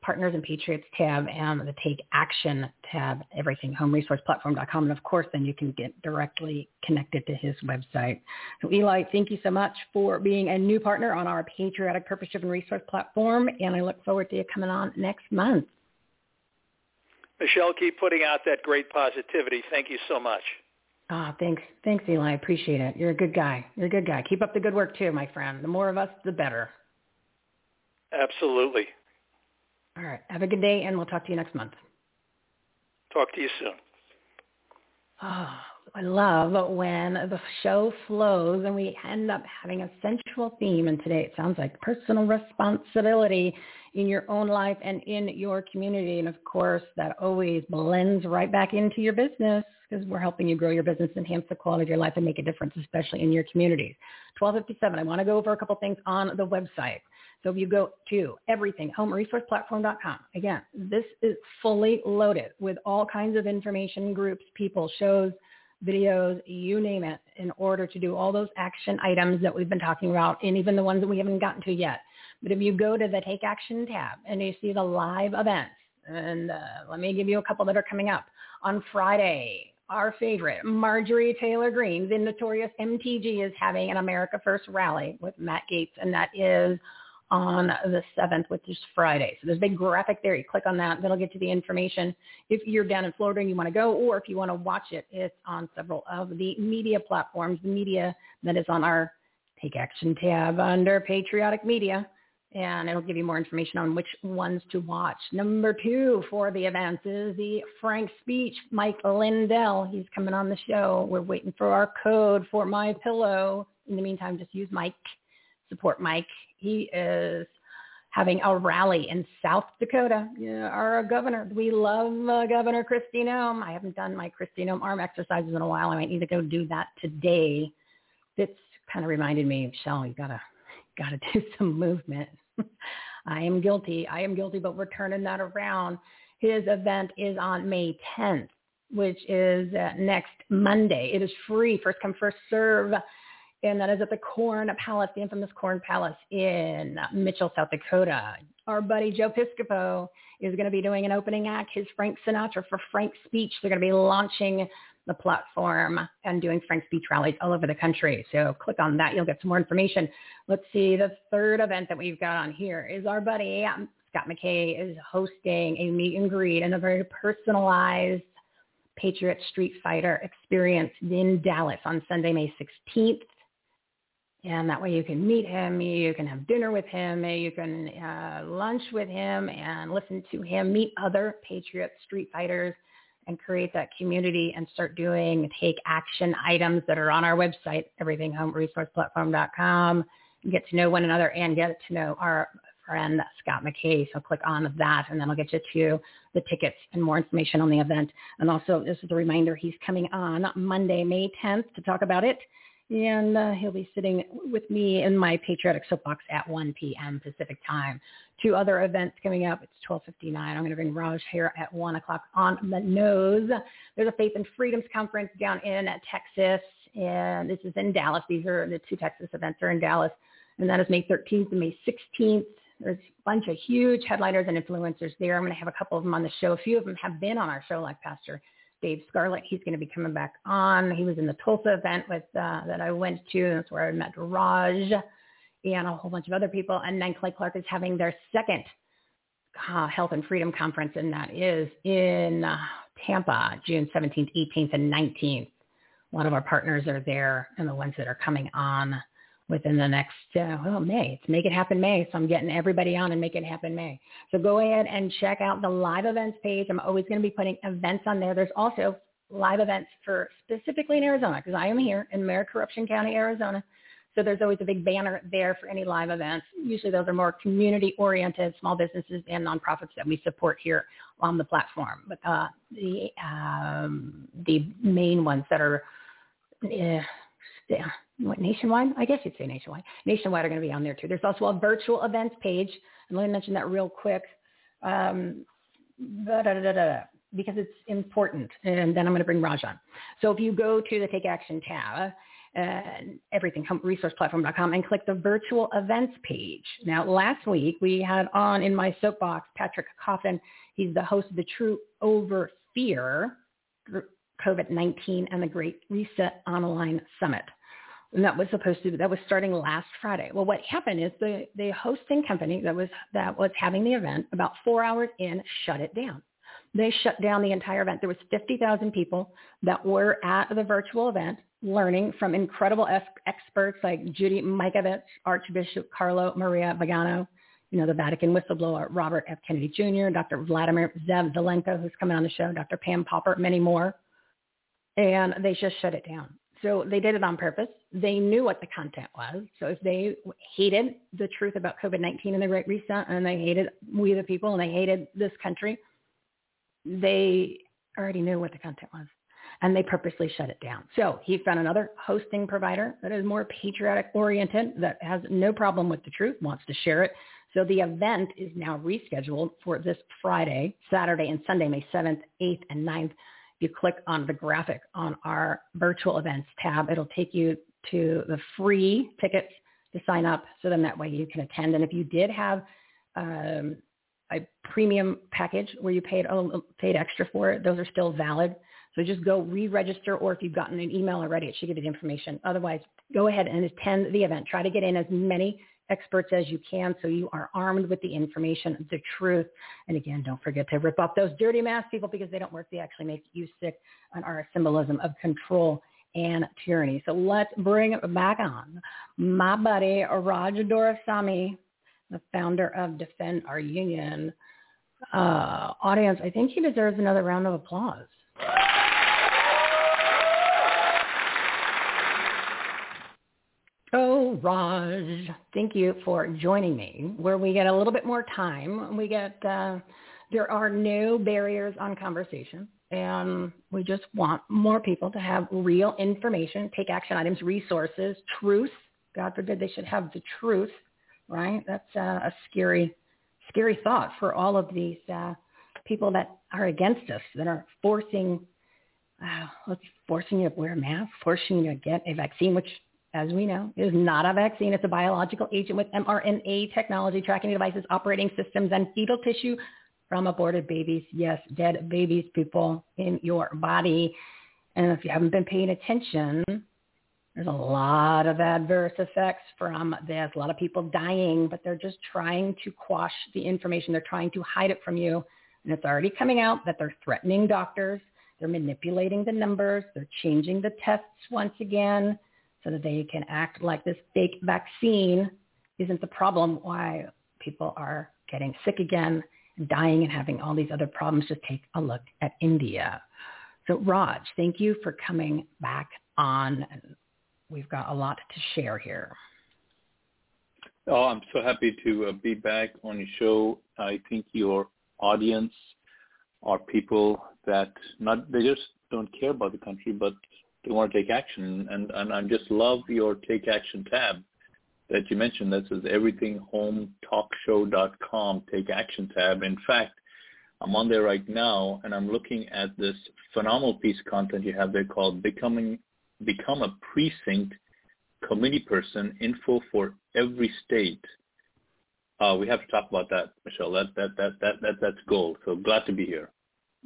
Partners and Patriots tab and the Take Action tab, everything, homeresourceplatform.com. And of course, then you can get directly connected to his website. So Eli, thank you so much for being a new partner on our Patriotic Purpose Driven Resource platform. And I look forward to you coming on next month. Michele, keep putting out that great positivity. Thank you so much. Ah, oh, thanks. Thanks, Eli. I appreciate it. You're a good guy. You're a good guy. Keep up the good work too, my friend. The more of us, the better. Absolutely. All right. Have a good day, and we'll talk to you next month. Talk to you soon. Oh, I love when the show flows and we end up having a central theme. And today it sounds like personal responsibility in your own life and in your community. And of course, that always blends right back into your business because we're helping you grow your business, enhance the quality of your life, and make a difference, especially in your communities. 1257, I want to go over a couple things on the website. So if you go to everything, homeresourceplatform.com, again, this is fully loaded with all kinds of information, groups, people, shows, videos, you name it, in order to do all those action items that we've been talking about, and even the ones that we haven't gotten to yet. But if you go to the Take Action tab and you see the live events, and uh, let me give you a couple that are coming up. On Friday, our favorite, Marjorie Taylor Greene, the notorious MTG, is having an America First rally with Matt Gaetz, and that is on the 7th, which is Friday. So there's a big graphic there. You click on that. That'll get you the information. If you're down in Florida and you want to go, or if you want to watch it, it's on several of the media platforms, the media that is on our Take Action tab under Patriotic Media and it'll give you more information on which ones to watch. Number two for the events is the Frank speech. Mike Lindell, he's coming on the show. We're waiting for our code for my pillow. In the meantime, just use Mike. Support Mike. He is having a rally in South Dakota. Yeah, our governor. We love uh, Governor Kristi Noem. I haven't done my Kristi Noem arm exercises in a while. I might need to go do that today. It's kind of reminded me, Michele, you gotta got to do some movement. I am guilty. I am guilty, but we're turning that around. His event is on May 10th, which is uh, next Monday. It is free, first come, first serve. And that is at the Corn Palace, the infamous Corn Palace in Mitchell, South Dakota. Our buddy Joe Piscopo is going to be doing an opening act, his Frank Sinatra for Frank speech. They're going to be launching the platform and doing Frank speech rallies all over the country. So click on that. You'll get some more information. Let's see. The third event that we've got on here is our buddy um, Scott McKay is hosting a meet and greet and a very personalized Patriot Street Fighter experience in Dallas on Sunday, May 16th. And that way you can meet him, you can have dinner with him, you can uh, lunch with him and listen to him, meet other Patriot Street Fighters and create that community and start doing take action items that are on our website, everythinghomeresourceplatform.com. Get to know one another and get to know our friend Scott McKay. So click on that and then I'll get you to the tickets and more information on the event. And also this is a reminder, he's coming on Monday, May 10th to talk about it and uh, he'll be sitting with me in my patriotic soapbox at 1 p.m. Pacific time. Two other events coming up. It's 12:59. I'm going to bring Raj here at 1 o'clock on the nose. There's a Faith and Freedoms conference down in Texas, and this is in Dallas. These are the two Texas events are in Dallas, and that is May 13th and May 16th. There's a bunch of huge headliners and influencers there. I'm going to have a couple of them on the show. A few of them have been on our show, like Pastor Dave Scarlett. He's going to be coming back on. He was in the Tulsa event with uh, that I went to. That's where I met Raj and a whole bunch of other people. And then Clay Clark is having their second uh, Health and Freedom Conference, and that is in uh, Tampa, June 17th, 18th, and 19th. A lot of our partners are there and the ones that are coming on within the next, uh, well, May. It's Make It Happen May. So I'm getting everybody on and Make It Happen May. So go ahead and check out the live events page. I'm always going to be putting events on there. There's also live events for specifically in Arizona because I am here in Mayor Corruption County, Arizona. So there's always a big banner there for any live events. Usually those are more community-oriented small businesses and nonprofits that we support here on the platform. But uh, the um, the main ones that are yeah, what, nationwide? I guess you'd say nationwide. Nationwide are going to be on there too. There's also a virtual events page. And let me mention that real quick. Um, because it's important. And then I'm going to bring Raj on. So if you go to the Take Action tab, uh, everything, resourceplatform.com, and click the virtual events page. Now, last week we had on in my soapbox Patrick Coffin. He's the host of the Truth Over Fear COVID-19 and the Great Reset Online Summit and that was supposed to that was starting last Friday. Well, what happened is the the hosting company that was that was having the event about four hours in shut it down. They shut down the entire event. There was 50,000 people that were at the virtual event learning from incredible experts like Judy Mikovits, Archbishop Carlo Maria Vigano, you know, the Vatican whistleblower Robert F. Kennedy Jr., Dr. Vladimir Zev Zelenko, who's coming on the show, Dr. Pam Popper, many more. And they just shut it down. So they did it on purpose. They knew what the content was. So if they hated the truth about COVID-19 and the Great Reset and they hated we the people and they hated this country, they already knew what the content was and they purposely shut it down. So he found another hosting provider that is more patriotic oriented, that has no problem with the truth, wants to share it. So the event is now rescheduled for this Friday, Saturday, and Sunday, May 7th, 8th, and 9th you click on the graphic on our virtual events tab, it'll take you to the free tickets to sign up. So then that way you can attend. And if you did have um, a premium package where you paid paid extra for it, those are still valid. So just go re-register, or if you've gotten an email already, it should give you the information. Otherwise, go ahead and attend the event. Try to get in as many experts as you can so you are armed with the information, the truth. And again, don't forget to rip off those dirty mask people because they don't work. They actually make you sick and are a symbolism of control and tyranny. So let's bring back on my buddy Raj Doraisamy, the founder of Defend Our Union. Uh, audience, I think he deserves another round of applause. Raj, thank you for joining me. Where we get a little bit more time, we get uh, there are no barriers on conversation, and we just want more people to have real information, take action items, resources, truth. God forbid they should have the truth, right? That's uh, a scary, scary thought for all of these uh, people that are against us, that are forcing, uh, forcing you to wear a mask, forcing you to get a vaccine, which as we know, is not a vaccine. It's a biological agent with mRNA technology, tracking devices, operating systems, and fetal tissue from aborted babies. Yes, dead babies, people in your body. And if you haven't been paying attention, there's a lot of adverse effects from this. A lot of people dying, but they're just trying to quash the information. They're trying to hide it from you. And it's already coming out that they're threatening doctors They're manipulating the numbers. They're changing the tests once again so that they can act like this fake vaccine isn't the problem why people are getting sick again and dying and having all these other problems. Just take a look at India. So Raj, thank you for coming back on. We've got a lot to share here. Oh, I'm so happy to uh, be back on your show. I think your audience are people that not they just don't care about the country, but they want to take action. And and I just love your take action tab that you mentioned. That says everythinghometalkshow.com take action tab. In fact, I'm on there right now, and I'm looking at this phenomenal piece of content you have there called "Becoming Become a Precinct Committee Person: Info for Every State." Uh, we have to talk about that, Michele. That that that that that that's gold. So glad to be here.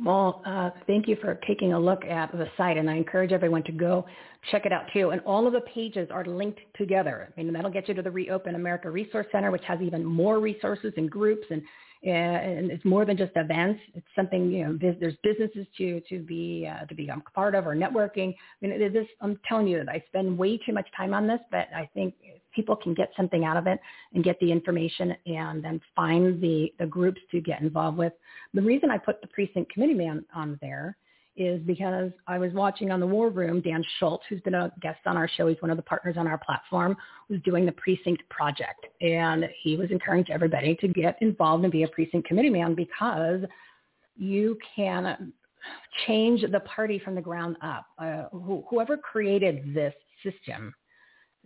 Well, uh, thank you for taking a look at the site, and I encourage everyone to go check it out too. And all of the pages are linked together. I mean, that'll get you to the Reopen America Resource Center, which has even more resources and groups and and it's more than just events. It's something you know. There's businesses to to be uh, to become part of or networking. I mean, it is. I'm telling you that I spend way too much time on this, but I think people can get something out of it and get the information and then find the the groups to get involved with. The reason I put the precinct committee man on there is because I was watching on the War Room, Dan Schultz, who's been a guest on our show, he's one of the partners on our platform, was doing the precinct project. And he was encouraging everybody to get involved and be a precinct committee man because you can change the party from the ground up. Uh, wh- whoever created this system,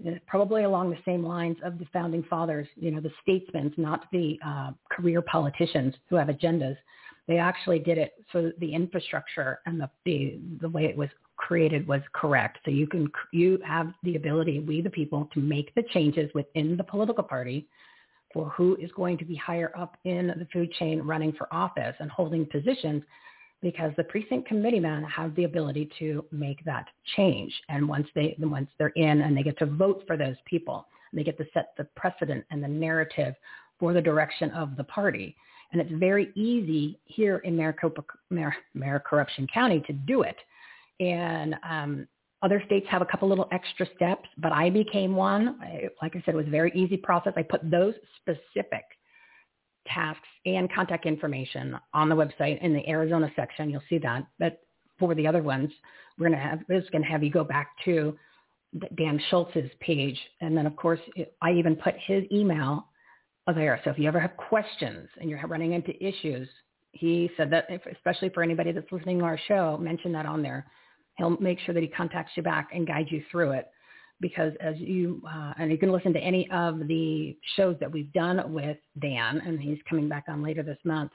uh, probably along the same lines of the founding fathers, you know, the statesmen, not the uh, career politicians who have agendas, they actually did it so the infrastructure and the, the, the way it was created was correct. So you can, you have the ability, we the people, to make the changes within the political party for who is going to be higher up in the food chain running for office and holding positions because the precinct committeemen have the ability to make that change. And once they once they're in and they get to vote for those people, they get to set the precedent and the narrative for the direction of the party. And it's very easy here in Maricopa, Mar- County to do it. And um, other states have a couple little extra steps, but I became one. I, like I said, it was a very easy process. I put those specific tasks and contact information on the website in the Arizona section. You'll see that. But for the other ones, we're going to have, we're just going to have you go back to Dan Schultz's page. And then, of course, I even put his email there. So if you ever have questions and you're running into issues, he said that, if, especially for anybody that's listening to our show, mention that on there. He'll make sure that he contacts you back and guides you through it. Because as you, uh, and you can listen to any of the shows that we've done with Dan, and he's coming back on later this month.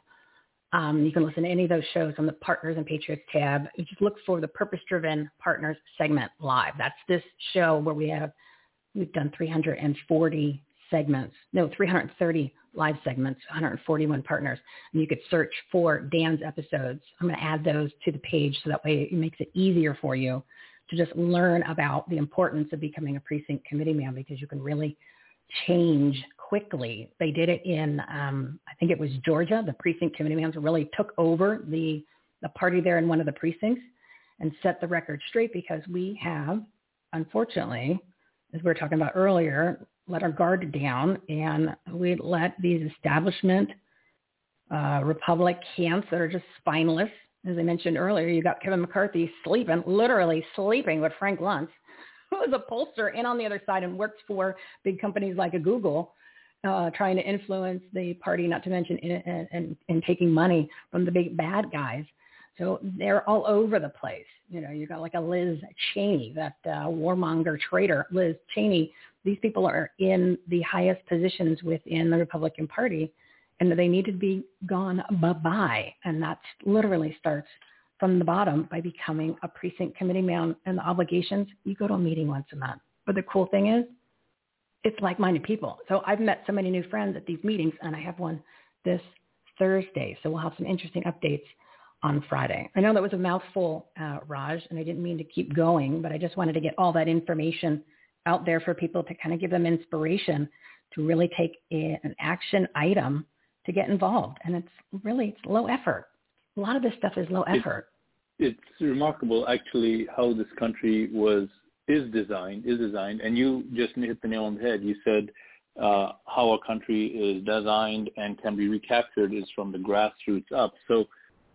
Um, you can listen to any of those shows on the Partners and Patriots tab. You just look for the Purpose Driven Partners segment live. That's this show where we have, we've done 340 segments, no, 330 live segments, 141 partners. And you could search for Dan's episodes. I'm going to add those to the page so that way it makes it easier for you to just learn about the importance of becoming a precinct committee man because you can really change quickly. They did it in, um, I think it was Georgia. The precinct committee man really took over the, the party there in one of the precincts and set the record straight because we have, unfortunately, as we were talking about earlier, let our guard down and we let these establishment uh, republic camps that are just spineless. As I mentioned earlier, you got Kevin McCarthy sleeping, literally sleeping with Frank Luntz, who is a pollster and on the other side and works for big companies like a Google, uh, trying to influence the party, not to mention and, taking money from the big bad guys. So they're all over the place. You know, you got like a Liz Cheney, that uh, warmonger traitor, Liz Cheney, these people are in the highest positions within the Republican Party and they need to be gone bye-bye. And that literally starts from the bottom by becoming a precinct committee man and the obligations. You go to a meeting once a month. But the cool thing is it's like-minded people. So I've met so many new friends at these meetings and I have one this Thursday. So we'll have some interesting updates on Friday. I know that was a mouthful, uh, Raj, and I didn't mean to keep going, but I just wanted to get all that information out there for people to kind of give them inspiration to really take a, an action item to get involved. And it's really it's low effort. A lot of this stuff is low effort. it's remarkable actually how this country was is designed is designed, and you just hit the nail on the head. You said uh, how a country is designed and can be recaptured is from the grassroots up. So,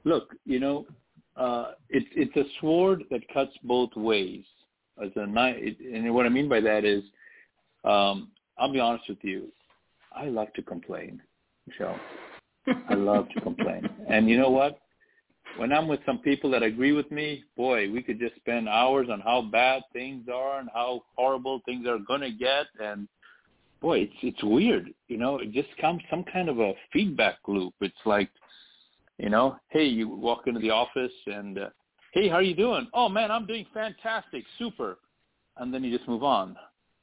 look, you know, uh, it's it's a sword that cuts both ways. As a and what I mean by that is, um, I'll be honest with you, I love to complain, Michele. I love to complain, and you know what? When I'm with some people that agree with me, boy, we could just spend hours on how bad things are and how horrible things are going to get, and boy, it's it's weird. You know, it just comes some kind of a feedback loop. It's like, you know, hey, you walk into the office and, uh, hey, how are you doing? Oh man, I'm doing fantastic, super, and then you just move on,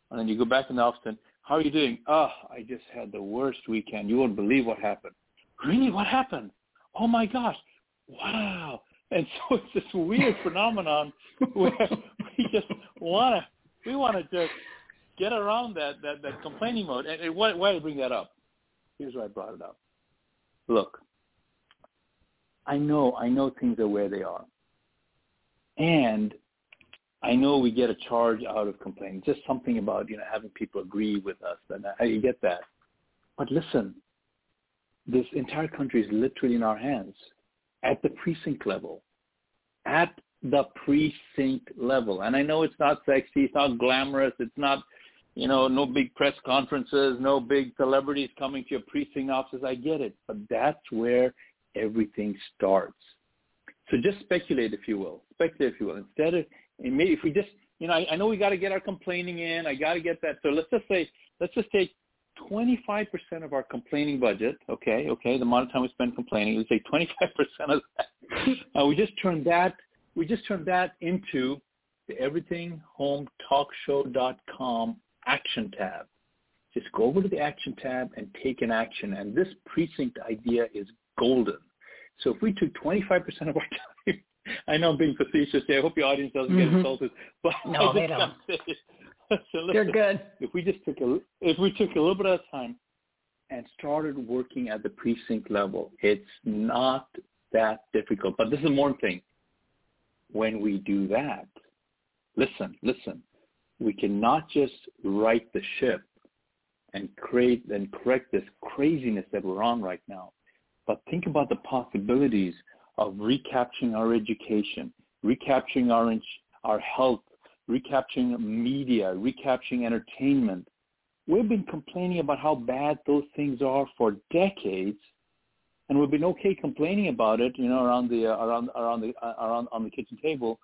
and then you go back in the office and, how are you doing? Oh, I just had the worst weekend. You won't believe what happened. Really, what happened? Oh my gosh, wow. And so it's this weird phenomenon where we just want to we want to just get around that that, that complaining mode. And, and why, why I bring that up? Here's why I brought it up. Look, I know I know things are where they are, and I know we get a charge out of complaining. Just something about you know having people agree with us, and I, I get that. But listen, this entire country is literally in our hands at the precinct level. At the precinct level. And I know it's not sexy, it's not glamorous, it's not you know, no big press conferences, no big celebrities coming to your precinct offices. I get it, but that's where everything starts. So just speculate, if you will. Speculate, if you will. Instead of, maybe if we just, you know, I, I know we got to get our complaining in. I got to get that. So let's just say, let's just take 25% of our complaining budget. Okay, okay, the amount of time we spend complaining. Let's say 25% of that. uh, we just turn that. We just turn that into the everythinghometalkshow.com action tab. Just go over to the action tab and take an action. And this precinct idea is golden. So if we took 25% of our time, I know I'm being facetious here. I hope your audience doesn't mm-hmm. get insulted. But no, they don't. So listen, They're good. If we just took a, if we took a little bit of time and started working at the precinct level, it's not that difficult. But this is one thing. When we do that, listen, listen we cannot just right the ship and create and correct this craziness that we're on right now. But think about the possibilities of recapturing our education, recapturing our our health, recapturing media, recapturing entertainment. We've been complaining about how bad those things are for decades, and we've been okay complaining about it, you know, around the uh, around around the uh, around on the kitchen table.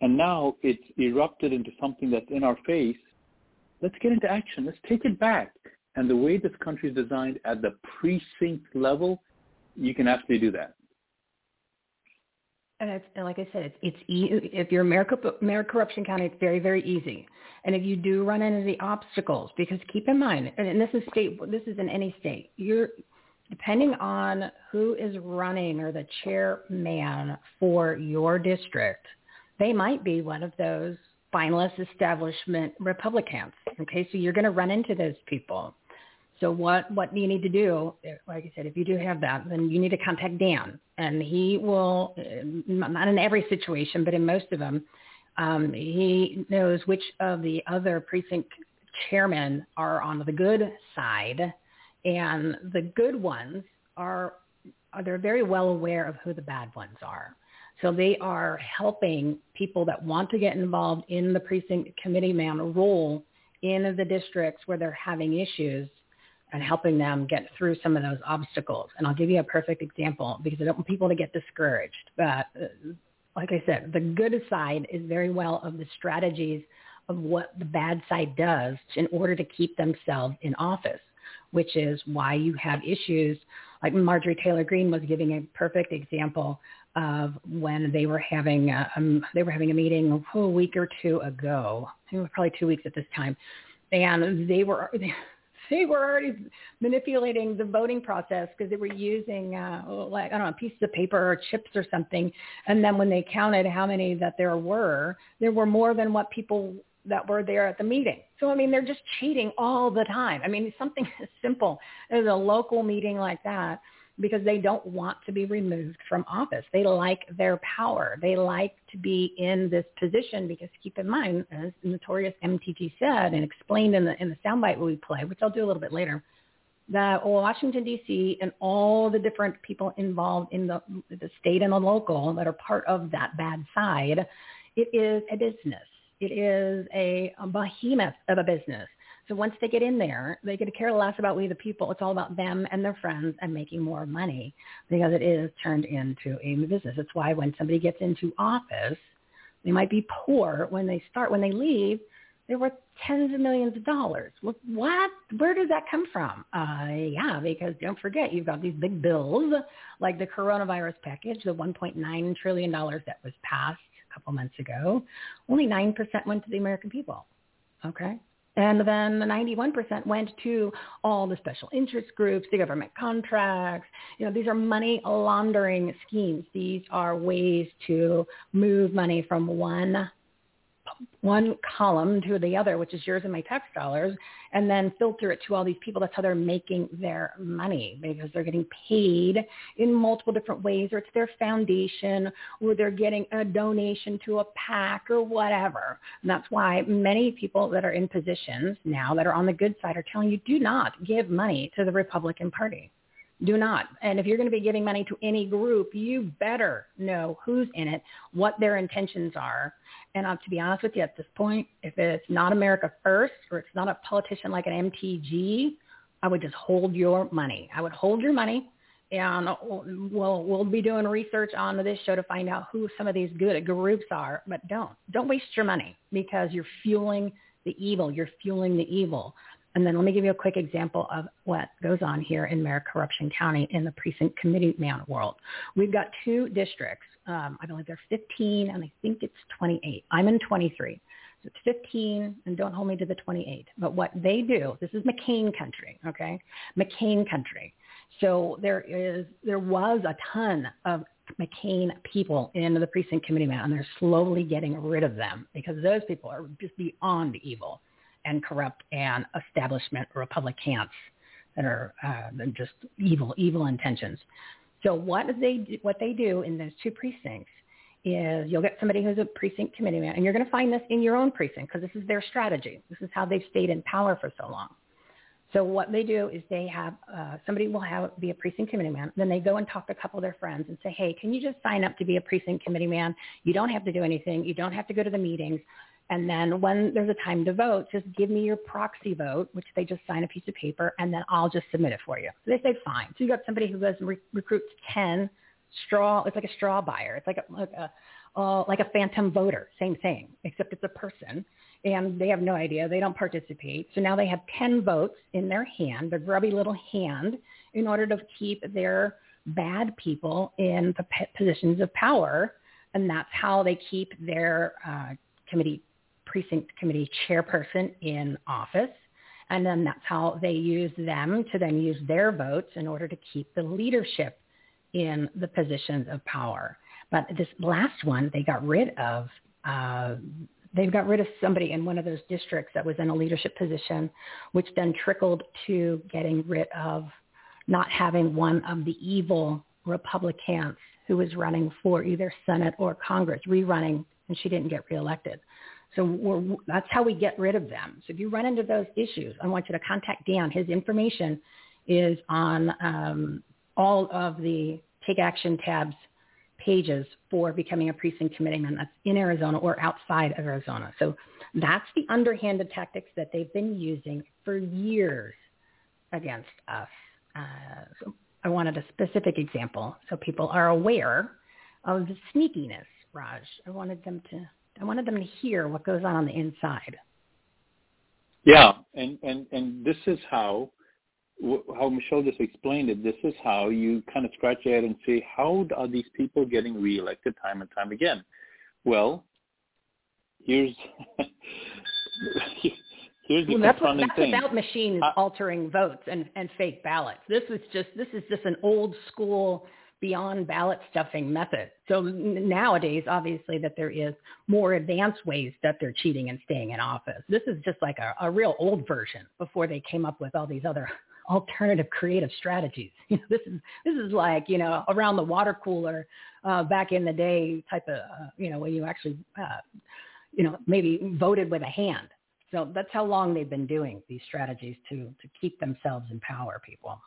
And now it's erupted into something that's in our face. Let's get into action. Let's take it back. And the way this country is designed at the precinct level, you can absolutely do that. And, it's, and like I said, it's, it's e- if you're Mayor, Mayor Corruption County, it's very, very easy. And if you do run into the obstacles, because keep in mind, and this is state, this is in any state, you're depending on who is running or the chairman for your district – they might be one of those finalist establishment Republicans. Okay, so you're going to run into those people. So what what do you need to do? Like I said, if you do have that, then you need to contact Dan, and he will not in every situation, but in most of them, um, he knows which of the other precinct chairmen are on the good side, and the good ones are, are they're very well aware of who the bad ones are. So they are helping people that want to get involved in the precinct committee man role in the districts where they're having issues and helping them get through some of those obstacles. And I'll give you a perfect example because I don't want people to get discouraged. But uh, like I said, the good side is very well of the strategies of what the bad side does in order to keep themselves in office, which is why you have issues like Marjorie Taylor Greene was giving a perfect example of when they were having a, um, they were having a meeting oh, a week or two ago. It was probably two weeks at this time, and they were they were already manipulating the voting process because they were using uh, like I don't know pieces of paper or chips or something. And then when they counted how many that there were, there were more than what people that were there at the meeting. So I mean, they're just cheating all the time. I mean, something as simple as a local meeting like that because they don't want to be removed from office. They like their power. They like to be in this position because keep in mind, as notorious MTG said and explained in the in the soundbite we play, which I'll do a little bit later, that Washington D.C. and all the different people involved in the the state and the local that are part of that bad side, it is a business. It is a, a behemoth of a business. So once they get in there, they get to care less about we the people. It's all about them and their friends and making more money because it is turned into a business. It's why when somebody gets into office, they might be poor when they start. When they leave, they're worth tens of millions of dollars. What? Where does that come from? Uh, yeah, because don't forget, you've got these big bills like the coronavirus package, the $1.9 trillion that was passed a couple months ago. Only 9% went to the American people. Okay. And then the 91% went to all the special interest groups, the government contracts. You know, these are money laundering schemes. These are ways to move money from one one column to the other, which is yours and my tax dollars, and then filter it to all these people. That's how they're making their money because they're getting paid in multiple different ways, or it's their foundation, or they're getting a donation to a PAC or whatever. And that's why many people that are in positions now that are on the good side are telling you, do not give money to the Republican Party. Do not. And if you're going to be giving money to any group, you better know who's in it, what their intentions are. And uh, to be honest with you, at this point, if it's not America First or it's not a politician like an MTG, I would just hold your money. I would hold your money, and we'll we'll be doing research on this show to find out who some of these good groups are. But don't don't waste your money because you're fueling the evil. You're fueling the evil. And then let me give you a quick example of what goes on here in Mayor Corruption County in the precinct committee man world. We've got two districts. Um, I believe they're 15 and I think it's 28. I'm in 23. So it's 15 and don't hold me to the 28. But what they do, this is McCain country, okay? McCain country. So there is, there was a ton of McCain people in the precinct committee man and they're slowly getting rid of them because those people are just beyond evil and corrupt and establishment Republicans that are uh, just evil, evil intentions. So what they what they do in those two precincts is you'll get somebody who's a precinct committee man, and you're going to find this in your own precinct because this is their strategy. This is how they've stayed in power for so long. So what they do is they have uh, somebody will have be a precinct committee man. Then they go and talk to a couple of their friends and say, "Hey, can you just sign up to be a precinct committee man? You don't have to do anything. You don't have to go to the meetings. And then when there's a time to vote, just give me your proxy vote, which they just sign a piece of paper, and then I'll just submit it for you. So they say fine. So you got somebody who goes and re- recruits ten straw. It's like a straw buyer. It's like a like a uh, like a phantom voter. Same thing, except it's a person, and they have no idea. They don't participate. So now they have ten votes in their hand, their grubby little hand, in order to keep their bad people in the positions of power, and that's how they keep their uh, committee precinct committee chairperson in office. And then that's how they use them to then use their votes in order to keep the leadership in the positions of power. But this last one, they got rid of, uh, they got rid of somebody in one of those districts that was in a leadership position, which then trickled to getting rid of not having one of the evil Republicans who was running for either Senate or Congress, rerunning, and she didn't get reelected. So that's how we get rid of them. So if you run into those issues, I want you to contact Dan. His information is on um, all of the Take Action tabs pages for becoming a precinct committeeman that's in Arizona or outside of Arizona. So that's the underhanded tactics that they've been using for years against us. Uh, so I wanted a specific example so people are aware of the sneakiness, Raj. I wanted them to I wanted them to hear what goes on on the inside. Yeah, and and and this is how how Michele just explained it. This is how you kind of scratch your head and say, how are these people getting reelected time and time again? Well, here's here's the well, that's what, that's thing. without machines altering votes and and fake ballots. This is just this is just an old school beyond ballot stuffing method. So nowadays, obviously, that there is more advanced ways that they're cheating and staying in office. This is just like a, a real old version before they came up with all these other alternative creative strategies. You know, this is this is like you know around the water cooler uh, back in the day type of uh, you know when you actually uh, you know maybe voted with a hand. So that's how long they've been doing these strategies to to keep themselves in power, people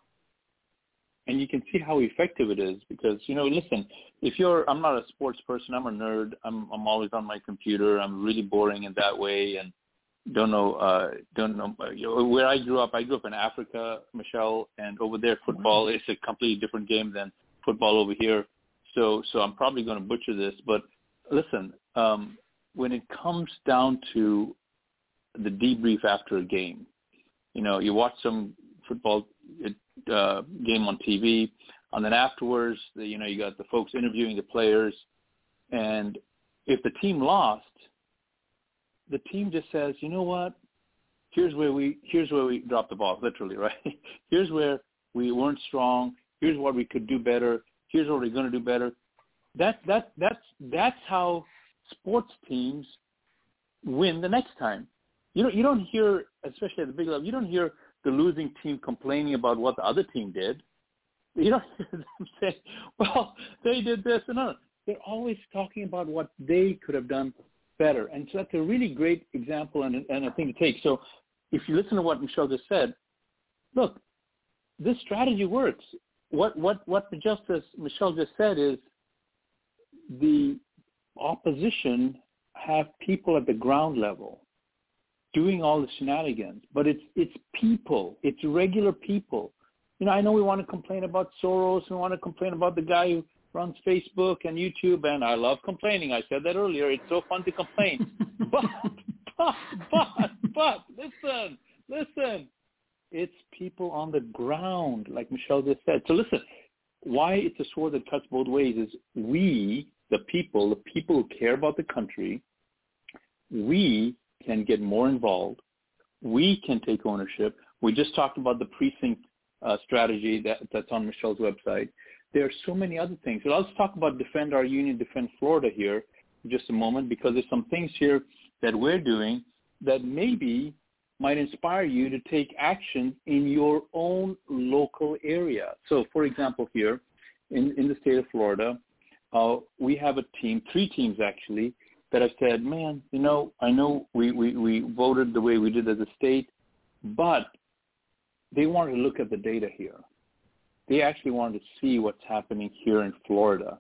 and you can see how effective it is because you know listen if you're i'm not a sports person i'm a nerd. I'm i'm always on my computer. I'm really boring in that way and don't know uh don't know uh, you know, where i grew up i grew up in africa michele and over there football is a completely different game than football over here. So so i'm probably going to butcher this but listen um when it comes down to the debrief after a game you know you watch some football uh, game on TV, and then afterwards, the, you know, you got the folks interviewing the players, and if the team lost, the team just says, you know what, here's where we here's where we dropped the ball, literally, right? here's where we weren't strong. Here's what we could do better. Here's what we're going to do better. That that that's that's how sports teams win the next time. You don't you don't hear, especially at the big level, you don't hear the losing team complaining about what the other team did. You them say, well, they did this and that. They're always talking about what they could have done better. And so that's a really great example and, and a thing to take. So if you listen to what Michele just said, look, this strategy works. What, what, what the Justice Michele just said is the opposition have people at the ground level doing all the shenanigans, but it's it's people, it's regular people. You know, I know we want to complain about Soros, we want to complain about the guy who runs Facebook and YouTube, and I love complaining. I said that earlier. It's so fun to complain. but, but, but, but, listen, listen. It's people on the ground, like Michele just said. So listen, why it's a sword that cuts both ways is we, the people, the people who care about the country, we can get more involved. We can take ownership. We just talked about the precinct uh, strategy that, that's on Michele's website. There are so many other things. So let's talk about Defend Our Union, Defend Florida here just a moment because there's some things here that we're doing that maybe might inspire you to take action in your own local area. So for example here in, in the state of Florida, uh, we have a team, three teams actually, that have said, man, you know, I know we, we, we voted the way we did as a state, but they wanted to look at the data here. They actually wanted to see what's happening here in Florida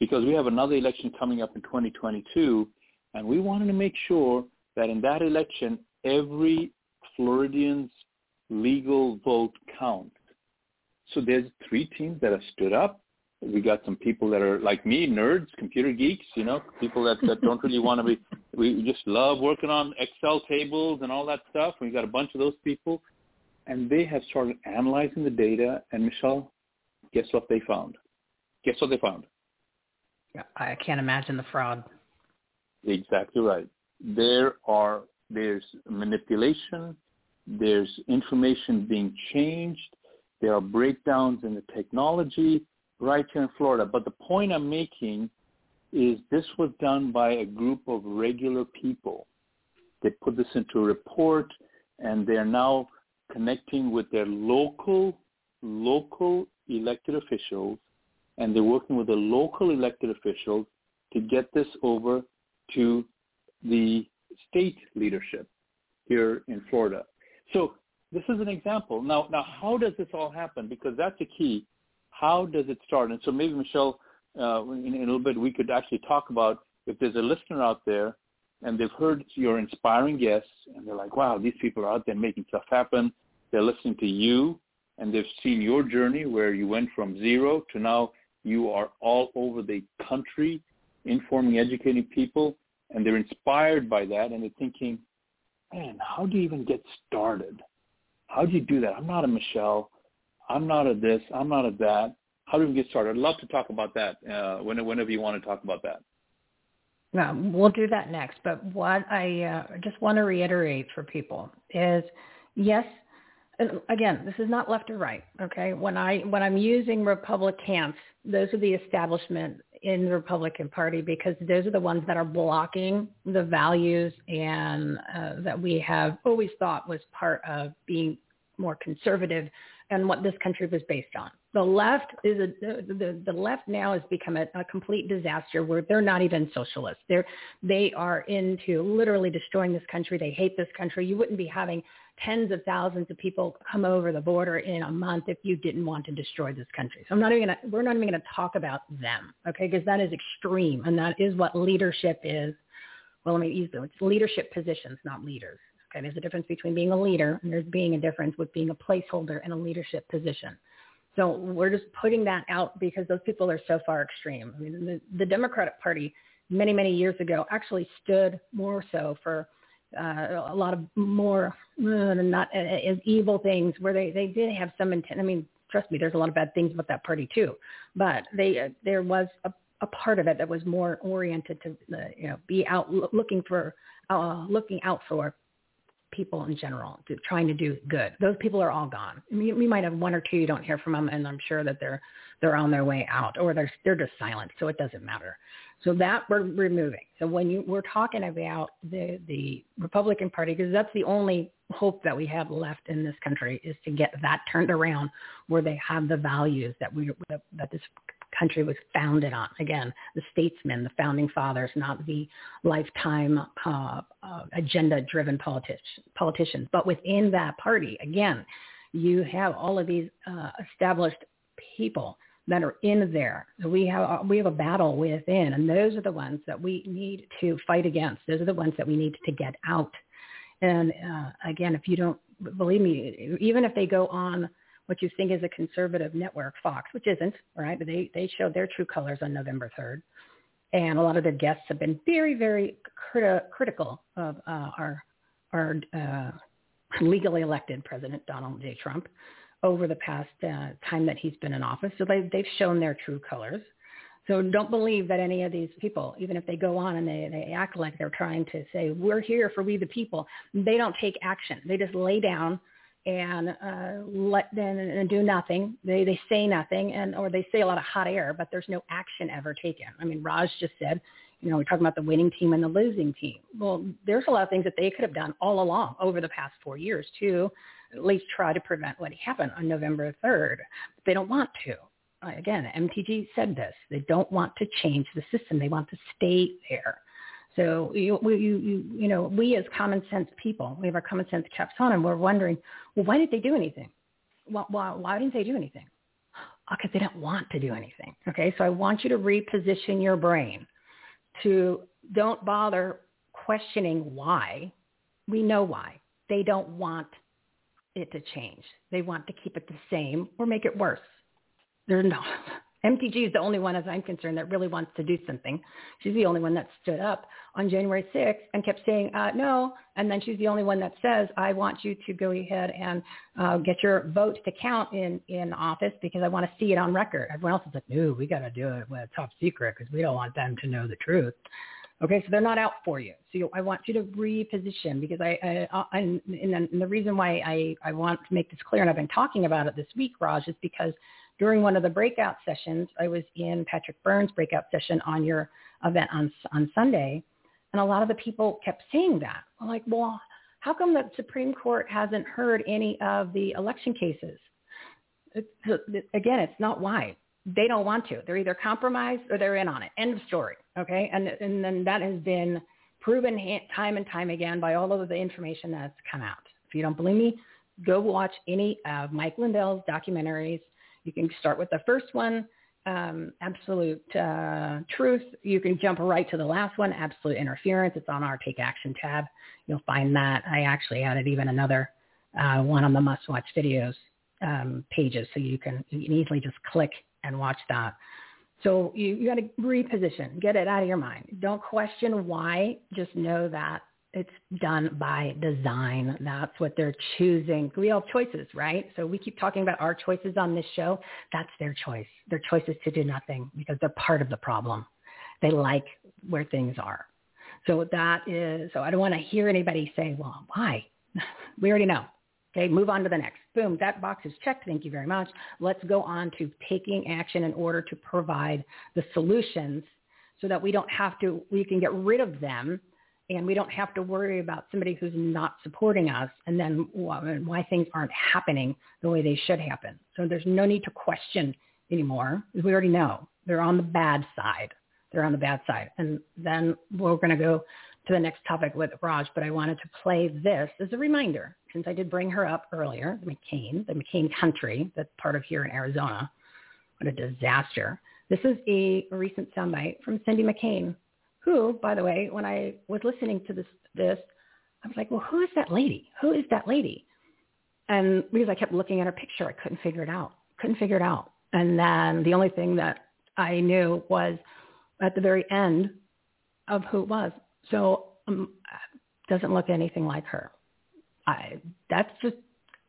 because we have another election coming up in 2022, and we wanted to make sure that in that election, every Floridian's legal vote counts. So there's three teams that have stood up we got some people that are like me, nerds, computer geeks, you know, people that, that don't really want to be, we just love working on Excel tables and all that stuff. We got a bunch of those people and they have started analyzing the data and Michele, guess what they found? Guess what they found? I can't imagine the fraud. Exactly right. There are, there's manipulation, there's information being changed, there are breakdowns in the technology, right here in Florida. But the point I'm making is this was done by a group of regular people. They put this into a report and they're now connecting with their local, local elected officials and they're working with the local elected officials to get this over to the state leadership here in Florida. So this is an example. Now, now how does this all happen? Because that's the key how does it start? And so maybe Michele, uh, in, in a little bit, we could actually talk about if there's a listener out there and they've heard your inspiring guests and they're like, wow, these people are out there making stuff happen. They're listening to you and they've seen your journey where you went from zero to now you are all over the country informing, educating people, and they're inspired by that and they're thinking, man, how do you even get started? How do you do that? I'm not a Michele. I'm not a this, I'm not a that. How do we get started? I'd love to talk about that uh, whenever you want to talk about that. Yeah, we'll do that next. But what I uh, just want to reiterate for people is, yes, again, this is not left or right. Okay, when I when I'm using Republicans, those are the establishment in the Republican Party because those are the ones that are blocking the values and uh, that we have always thought was part of being more conservative and what this country was based on. The left is a, the, the, the left now has become a, a complete disaster where they're not even socialists. They're, they are into literally destroying this country. They hate this country. You wouldn't be having tens of thousands of people come over the border in a month if you didn't want to destroy this country. So I'm not even gonna, we're not even going to talk about them, okay? Because that is extreme, and that is what leadership is. Well, let me use. It's leadership positions, not leaders. Okay, there's a difference between being a leader and there's being a difference with being a placeholder in a leadership position. So we're just putting that out because those people are so far extreme. I mean, the, the Democratic Party many, many years ago actually stood more so for uh, a lot of more uh, not uh, as evil things where they, they did have some intent. I mean, trust me, there's a lot of bad things about that party too, but they, uh, there was a, a part of it that was more oriented to, uh, you know, be out looking for, uh, looking out for people in general, to, trying to do good. Those people are all gone. Mean, we might have one or two you don't hear from them, and I'm sure that they're they're on their way out, or they're they're just silent, so it doesn't matter. So that we're removing. So when you we're talking about the the Republican Party, because that's the only hope that we have left in this country is to get that turned around, where they have the values that we that, that this country was founded on. Again, the statesmen, the founding fathers, not the lifetime uh, uh, agenda-driven politi- politicians. But within that party, again, you have all of these uh, established people that are in there. We have we have a battle within, and those are the ones that we need to fight against. Those are the ones that we need to get out. And uh, again, if you don't believe me, even if they go on what you think is a conservative network, Fox, which isn't, right? But they, they showed their true colors on November 3rd. And a lot of their guests have been very, very criti- critical of uh, our, our uh, legally elected President Donald J. Trump over the past uh, time that he's been in office. So they, they've shown their true colors. So don't believe that any of these people, even if they go on and they, they act like they're trying to say, we're here for we the people, they don't take action. They just lay down and uh, let them and do nothing. They they say nothing, and or they say a lot of hot air, but there's no action ever taken. I mean, Raj just said, you know, we're talking about the winning team and the losing team. Well, there's a lot of things that they could have done all along over the past four years to at least try to prevent what happened on November 3rd. But they don't want to. Again, MTG said this. They don't want to change the system. They want to stay there. So you, you, you, you know, we as common sense people, we have our common sense caps on, and we're wondering, well, why did they do anything? Why, why didn't they do anything? Because oh, they don't want to do anything. Okay, so I want you to reposition your brain to don't bother questioning why. We know why. They don't want it to change. They want to keep it the same or make it worse. They're not. MTG is the only one, as I'm concerned, that really wants to do something. She's the only one that stood up on January 6th and kept saying uh, no, and then she's the only one that says, "I want you to go ahead and uh, get your vote to count in in office because I want to see it on record." Everyone else is like, "No, we got to do it with top secret because we don't want them to know the truth." Okay, so they're not out for you. So you, I want you to reposition because I, I, I and, and the reason why I, I want to make this clear, and I've been talking about it this week, Raj, is because during one of the breakout sessions, I was in Patrick Byrne's breakout session on your event on, on Sunday, and a lot of the people kept saying that. I'm like, well, how come the Supreme Court hasn't heard any of the election cases? It, again, it's not why. They don't want to. They're either compromised or they're in on it. End of story. Okay, and and then that has been proven time and time again by all of the information that's come out. If you don't believe me, go watch any of Mike Lindell's documentaries you can start with the first one, um, absolute uh, truth. You can jump right to the last one, absolute interference. It's on our Take Action tab. You'll find that. I actually added even another uh, one on the must watch videos um, pages, so you can, you can easily just click and watch that. So you, you got to reposition, get it out of your mind. Don't question why. Just know that it's done by design. That's what they're choosing. We all have choices, right? So we keep talking about our choices on this show. That's their choice. Their choice is to do nothing because they're part of the problem. They like where things are. So that is, so I don't want to hear anybody say, well, why? we already know. Okay, move on to the next. Boom, that box is checked. Thank you very much. Let's go on to taking action in order to provide the solutions so that we don't have to, we can get rid of them and we don't have to worry about somebody who's not supporting us and then why things aren't happening the way they should happen. So there's no need to question anymore. We already know they're on the bad side. They're on the bad side. And then we're going to go to the next topic with Raj, but I wanted to play this as a reminder since I did bring her up earlier, the McCain, the McCain country that's part of here in Arizona. What a disaster. This is a recent soundbite from Cindy McCain, who, by the way, when I was listening to this, this, I was like, well, who is that lady? Who is that lady? And because I kept looking at her picture, I couldn't figure it out. Couldn't figure it out. And then the only thing that I knew was at the very end of who it was. So um, doesn't look anything like her. I, that's just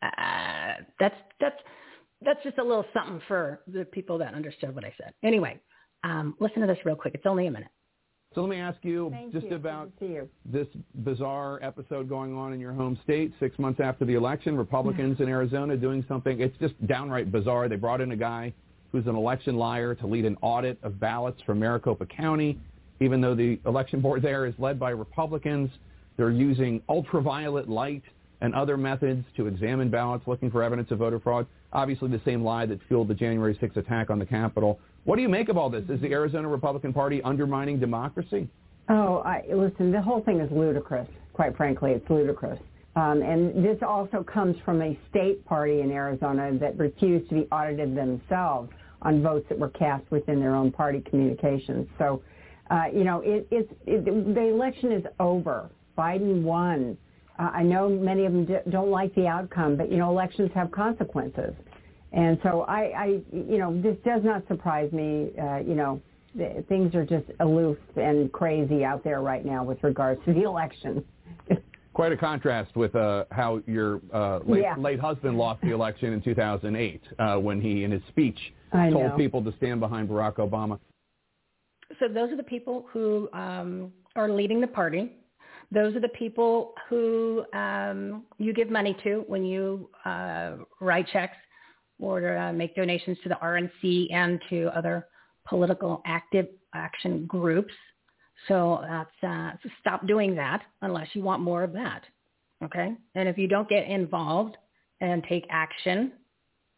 uh, that's that's that's just a little something for the people that understood what I said. Anyway, um, listen to this real quick. It's only a minute. So let me ask you Thank just you. about you. this bizarre episode going on in your home state six months after the election. Republicans in Arizona doing something. It's just downright bizarre. They brought in a guy who's an election liar to lead an audit of ballots from Maricopa County, even though the election board there is led by Republicans. They're using ultraviolet light and other methods to examine ballots looking for evidence of voter fraud. Obviously the same lie that fueled the January 6th attack on the Capitol. What do you make of all this? Is the Arizona Republican Party undermining democracy? Oh, I, listen, the whole thing is ludicrous. Quite frankly, it's ludicrous. Um, and this also comes from a state party in Arizona that refused to be audited themselves on votes that were cast within their own party communications. So, uh, you know, it, it's it, the election is over. Biden won. Uh, I know many of them d- don't like the outcome, but you know, elections have consequences. And so I, I you know, this does not surprise me. Uh, you know, th- things are just aloof and crazy out there right now with regards to the election. Quite a contrast with uh, how your uh, late, Yeah. late husband lost the election in 2008 uh, when he, in his speech, I told know. people to stand behind Barack Obama. So those are the people who um, are leading the party. Those are the people who um, you give money to when you uh, write checks or uh, make donations to the RNC and to other political active action groups. So that's uh, so stop doing that unless you want more of that. Okay, and if you don't get involved and take action,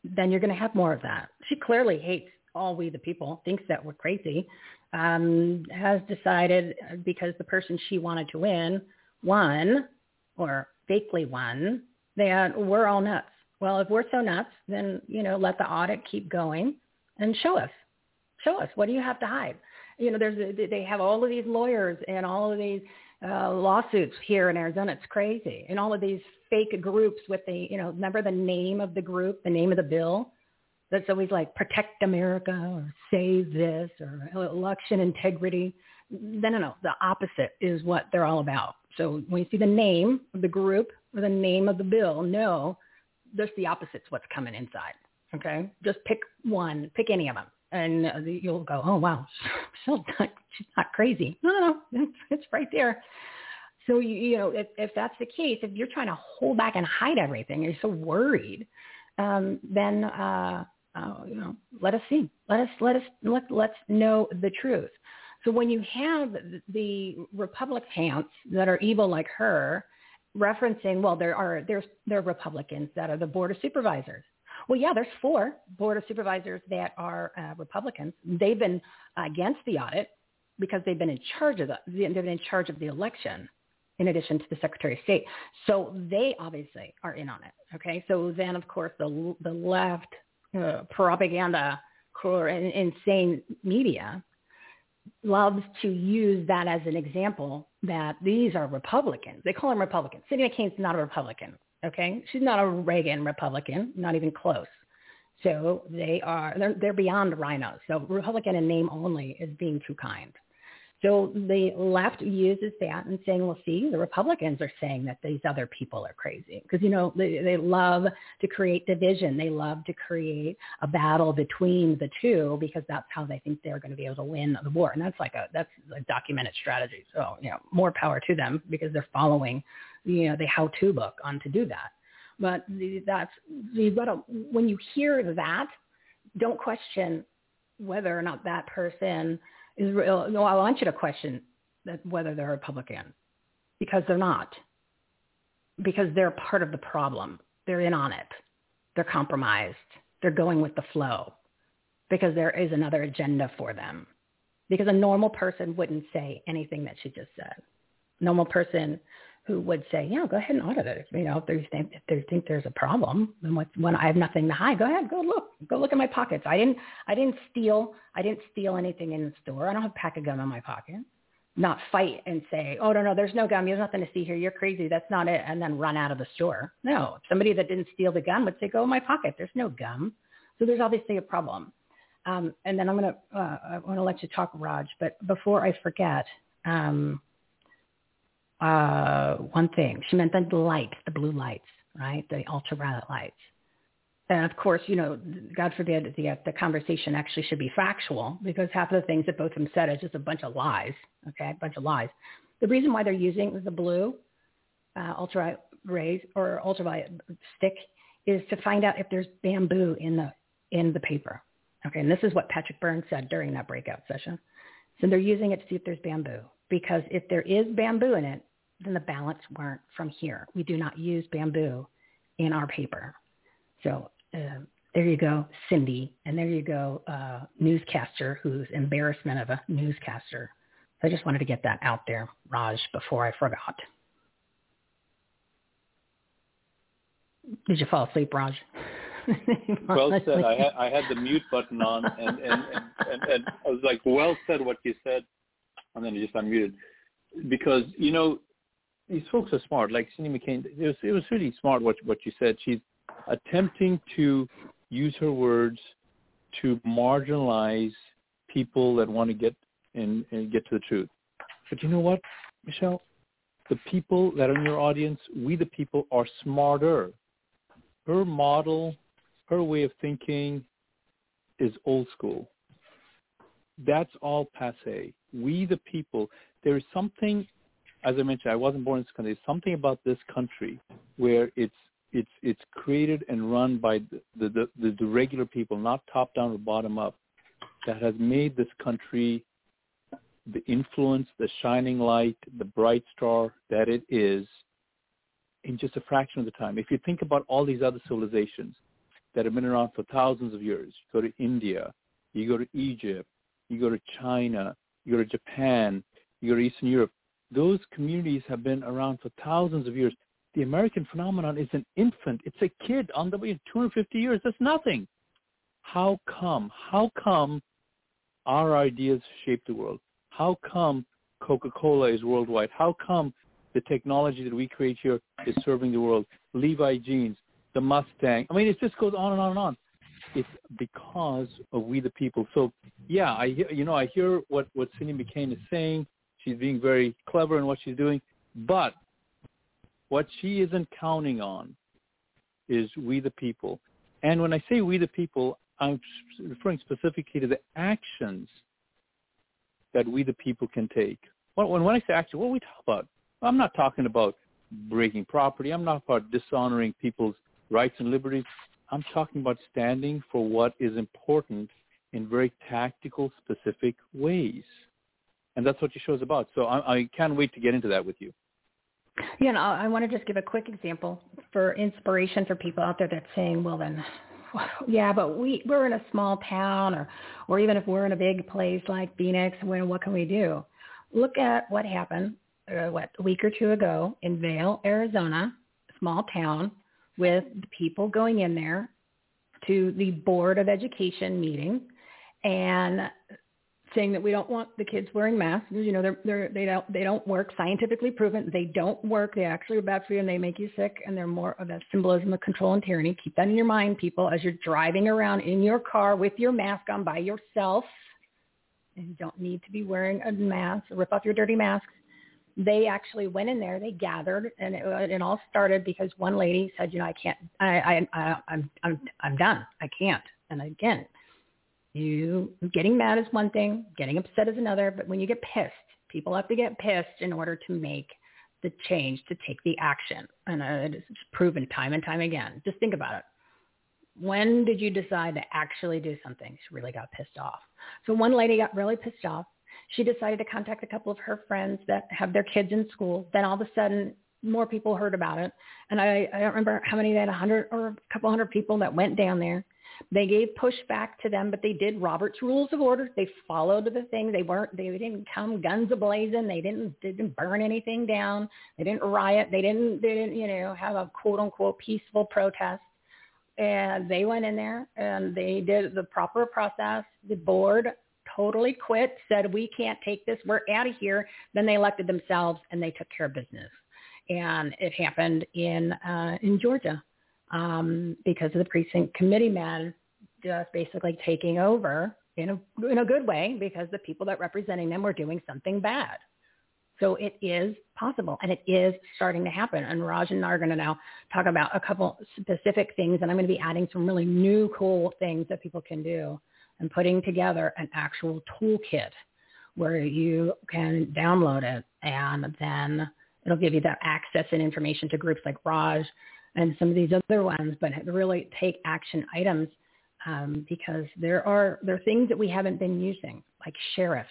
then you're going to have more of that. She clearly hates all we the people, thinks that we're crazy, um, has decided uh, because the person she wanted to win won or fakely won, that we're all nuts. Well, if we're so nuts, then, you know, let the audit keep going and show us. Show us. What do you have to hide? You know, there's a, they have all of these lawyers and all of these uh, lawsuits here in Arizona. It's crazy. And all of these fake groups with the, you know, remember the name of the group, the name of the bill? That's always like protect America or save this or election integrity. No, no, no. The opposite is what they're all about. So when you see the name of the group or the name of the bill, no, just the opposite's what's coming inside. Okay, just pick one, pick any of them, and you'll go, oh wow, she's not, she's not crazy. No, no, no, it's, it's right there. So you, you know, if, if that's the case, if you're trying to hold back and hide everything, you're so worried, um, then uh, uh, you know, let us see, let us let us let let's know the truth. So when you have the Republicans that are evil like her, referencing, well, there are there's there are Republicans that are the board of supervisors. Well, yeah, there's four board of supervisors that are uh, Republicans. They've been against the audit because they've been in charge of the they've been in charge of the election, in addition to the Secretary of State. So they obviously are in on it. Okay, so then of course the the left uh, propaganda or insane media loves to use that as an example that these are Republicans. They call them Republicans. Cindy McCain's not a Republican. Okay, she's not a Reagan Republican, not even close. So they are they're, they're beyond RINOs. So Republican in name only is being too kind. So the left uses that and saying, well, see, the Republicans are saying that these other people are crazy because, you know, they, they love to create division. They love to create a battle between the two because that's how they think they're going to be able to win the war. And that's like a, that's a documented strategy. So, you know, more power to them because they're following, you know, the how-to book on to do that. But that's, you've got to, when you hear that, don't question whether or not that person is real. Oh, no, I want you to question that whether they're Republican. because they're not. Because they're part of the problem. They're in on it. They're compromised. They're going with the flow because there is another agenda for them. Because a normal person wouldn't say anything that she just said. Normal person who would say, "Yeah, go ahead and audit it. You know, if they think if they think there's a problem, then what, when I have nothing to hide, go ahead, go look, go look in my pockets. I didn't, I didn't steal, I didn't steal anything in the store. I don't have a pack of gum in my pocket. Not fight and say, oh no, no, there's no gum. There's nothing to see here. You're crazy. That's not it. And then run out of the store. No, somebody that didn't steal the gum would say, go in my pocket. There's no gum. So there's obviously a problem. Um, and then I'm gonna, uh, I want to let you talk, Raj. But before I forget. Um, uh, one thing. She meant the lights, the blue lights, right? The ultraviolet lights. And of course, you know, God forbid the, the conversation actually should be factual because half of the things that both of them said is just a bunch of lies, okay, a bunch of lies. The reason why they're using the blue uh, ultraviolet rays or ultraviolet stick is to find out if there's bamboo in the in the paper. Okay, and this is what Patrick Byrne said during that breakout session. So they're using it to see if there's bamboo because if there is bamboo in it, then the balance weren't from here. We do not use bamboo in our paper. So uh, there you go, Cindy, and there you go, uh, newscaster who's embarrassment of a newscaster. So I just wanted to get that out there, Raj, before I forgot. Did you fall asleep, Raj? well said. I had I had the mute button on, and and, and and and I was like, well said what you said and then you just unmuted because you know these folks are smart. Like Cindy McCain, it was it was really smart what what you said. She's attempting to use her words to marginalize people that want to get and, and get to the truth. But you know what, Michelle? The people that are in your audience, we the people are smarter. Her model, her way of thinking is old school. That's all passe we the people, there is something, as I mentioned, I wasn't born in this country. There's something about this country where it's it's it's created and run by the the, the, the regular people, not top down or bottom up, that has made this country the influence, the shining light, the bright star that it is in just a fraction of the time. If you think about all these other civilizations that have been around for thousands of years, you go to India, you go to Egypt, you go to China, you go to Japan, you go to Eastern Europe. Those communities have been around for thousands of years. The American phenomenon is an infant. It's a kid on the way 250 years. That's nothing. How come? How come our ideas shape the world? How come Coca-Cola is worldwide? How come the technology that we create here is serving the world? Levi jeans, the Mustang. I mean, it just goes on and on and on it's because of we the people. So yeah, I you know I hear what what Cindy McCain is saying. She's being very clever in what she's doing, but what she isn't counting on is we the people. And when I say we the people, I'm referring specifically to the actions that we the people can take. When, when I say action, what are we talking about? I'm not talking about breaking property. I'm not about dishonoring people's rights and liberties. I'm talking about standing for what is important in very tactical, specific ways. And that's what your show is about. So I, I can't wait to get into that with you. Yeah, and I want to just give a quick example for inspiration for people out there that's saying, well, then, yeah, but we, we're in a small town or, or even if we're in a big place like Phoenix, when, what can we do? Look at what happened, uh, what, a week or two ago in Vail, Arizona, small town with the people going in there to the Board of Education meeting and saying that we don't want the kids wearing masks. You know, they're, they're, they don't they don't work, scientifically proven. They don't work. They actually are bad for you, and they make you sick. And they're more of a symbolism of control and tyranny. Keep that in your mind, people, as you're driving around in your car with your mask on by yourself. And you don't need to be wearing a mask. Rip off your dirty masks they actually went in there, they gathered, and it, it all started because one lady said, you know, I can't, I, I, I, I'm, I'm, I'm done. I can't. And again, you getting mad is one thing, getting upset is another, but when you get pissed, people have to get pissed in order to make the change, to take the action. And uh, it's proven time and time again. Just think about it. When did you decide to actually do something? She really got pissed off. So one lady got really pissed off she decided to contact a couple of her friends that have their kids in school. Then all of a sudden, more people heard about it. And I, I don't remember how many, they had a hundred or a couple hundred people that went down there. They gave pushback to them, but they did Robert's Rules of Order. They followed the thing. They weren't. They didn't come guns ablazing. They didn't didn't burn anything down. They didn't riot. They didn't. They didn't. You know, have a quote unquote peaceful protest. And they went in there and they did the proper process. The board totally quit. Said we can't take this. We're out of here. Then they elected themselves and they took care of business. And it happened in uh, in Georgia um, because of the precinct committee man just basically taking over in a in a good way because the people that representing them were doing something bad. So it is possible and it is starting to happen. And Raj and I are going to now talk about a couple specific things and I'm going to be adding some really new cool things that people can do and putting together an actual toolkit where you can download it and then it'll give you that access and information to groups like Raj and some of these other ones, but really take action items um, because there are there are things that we haven't been using, like sheriffs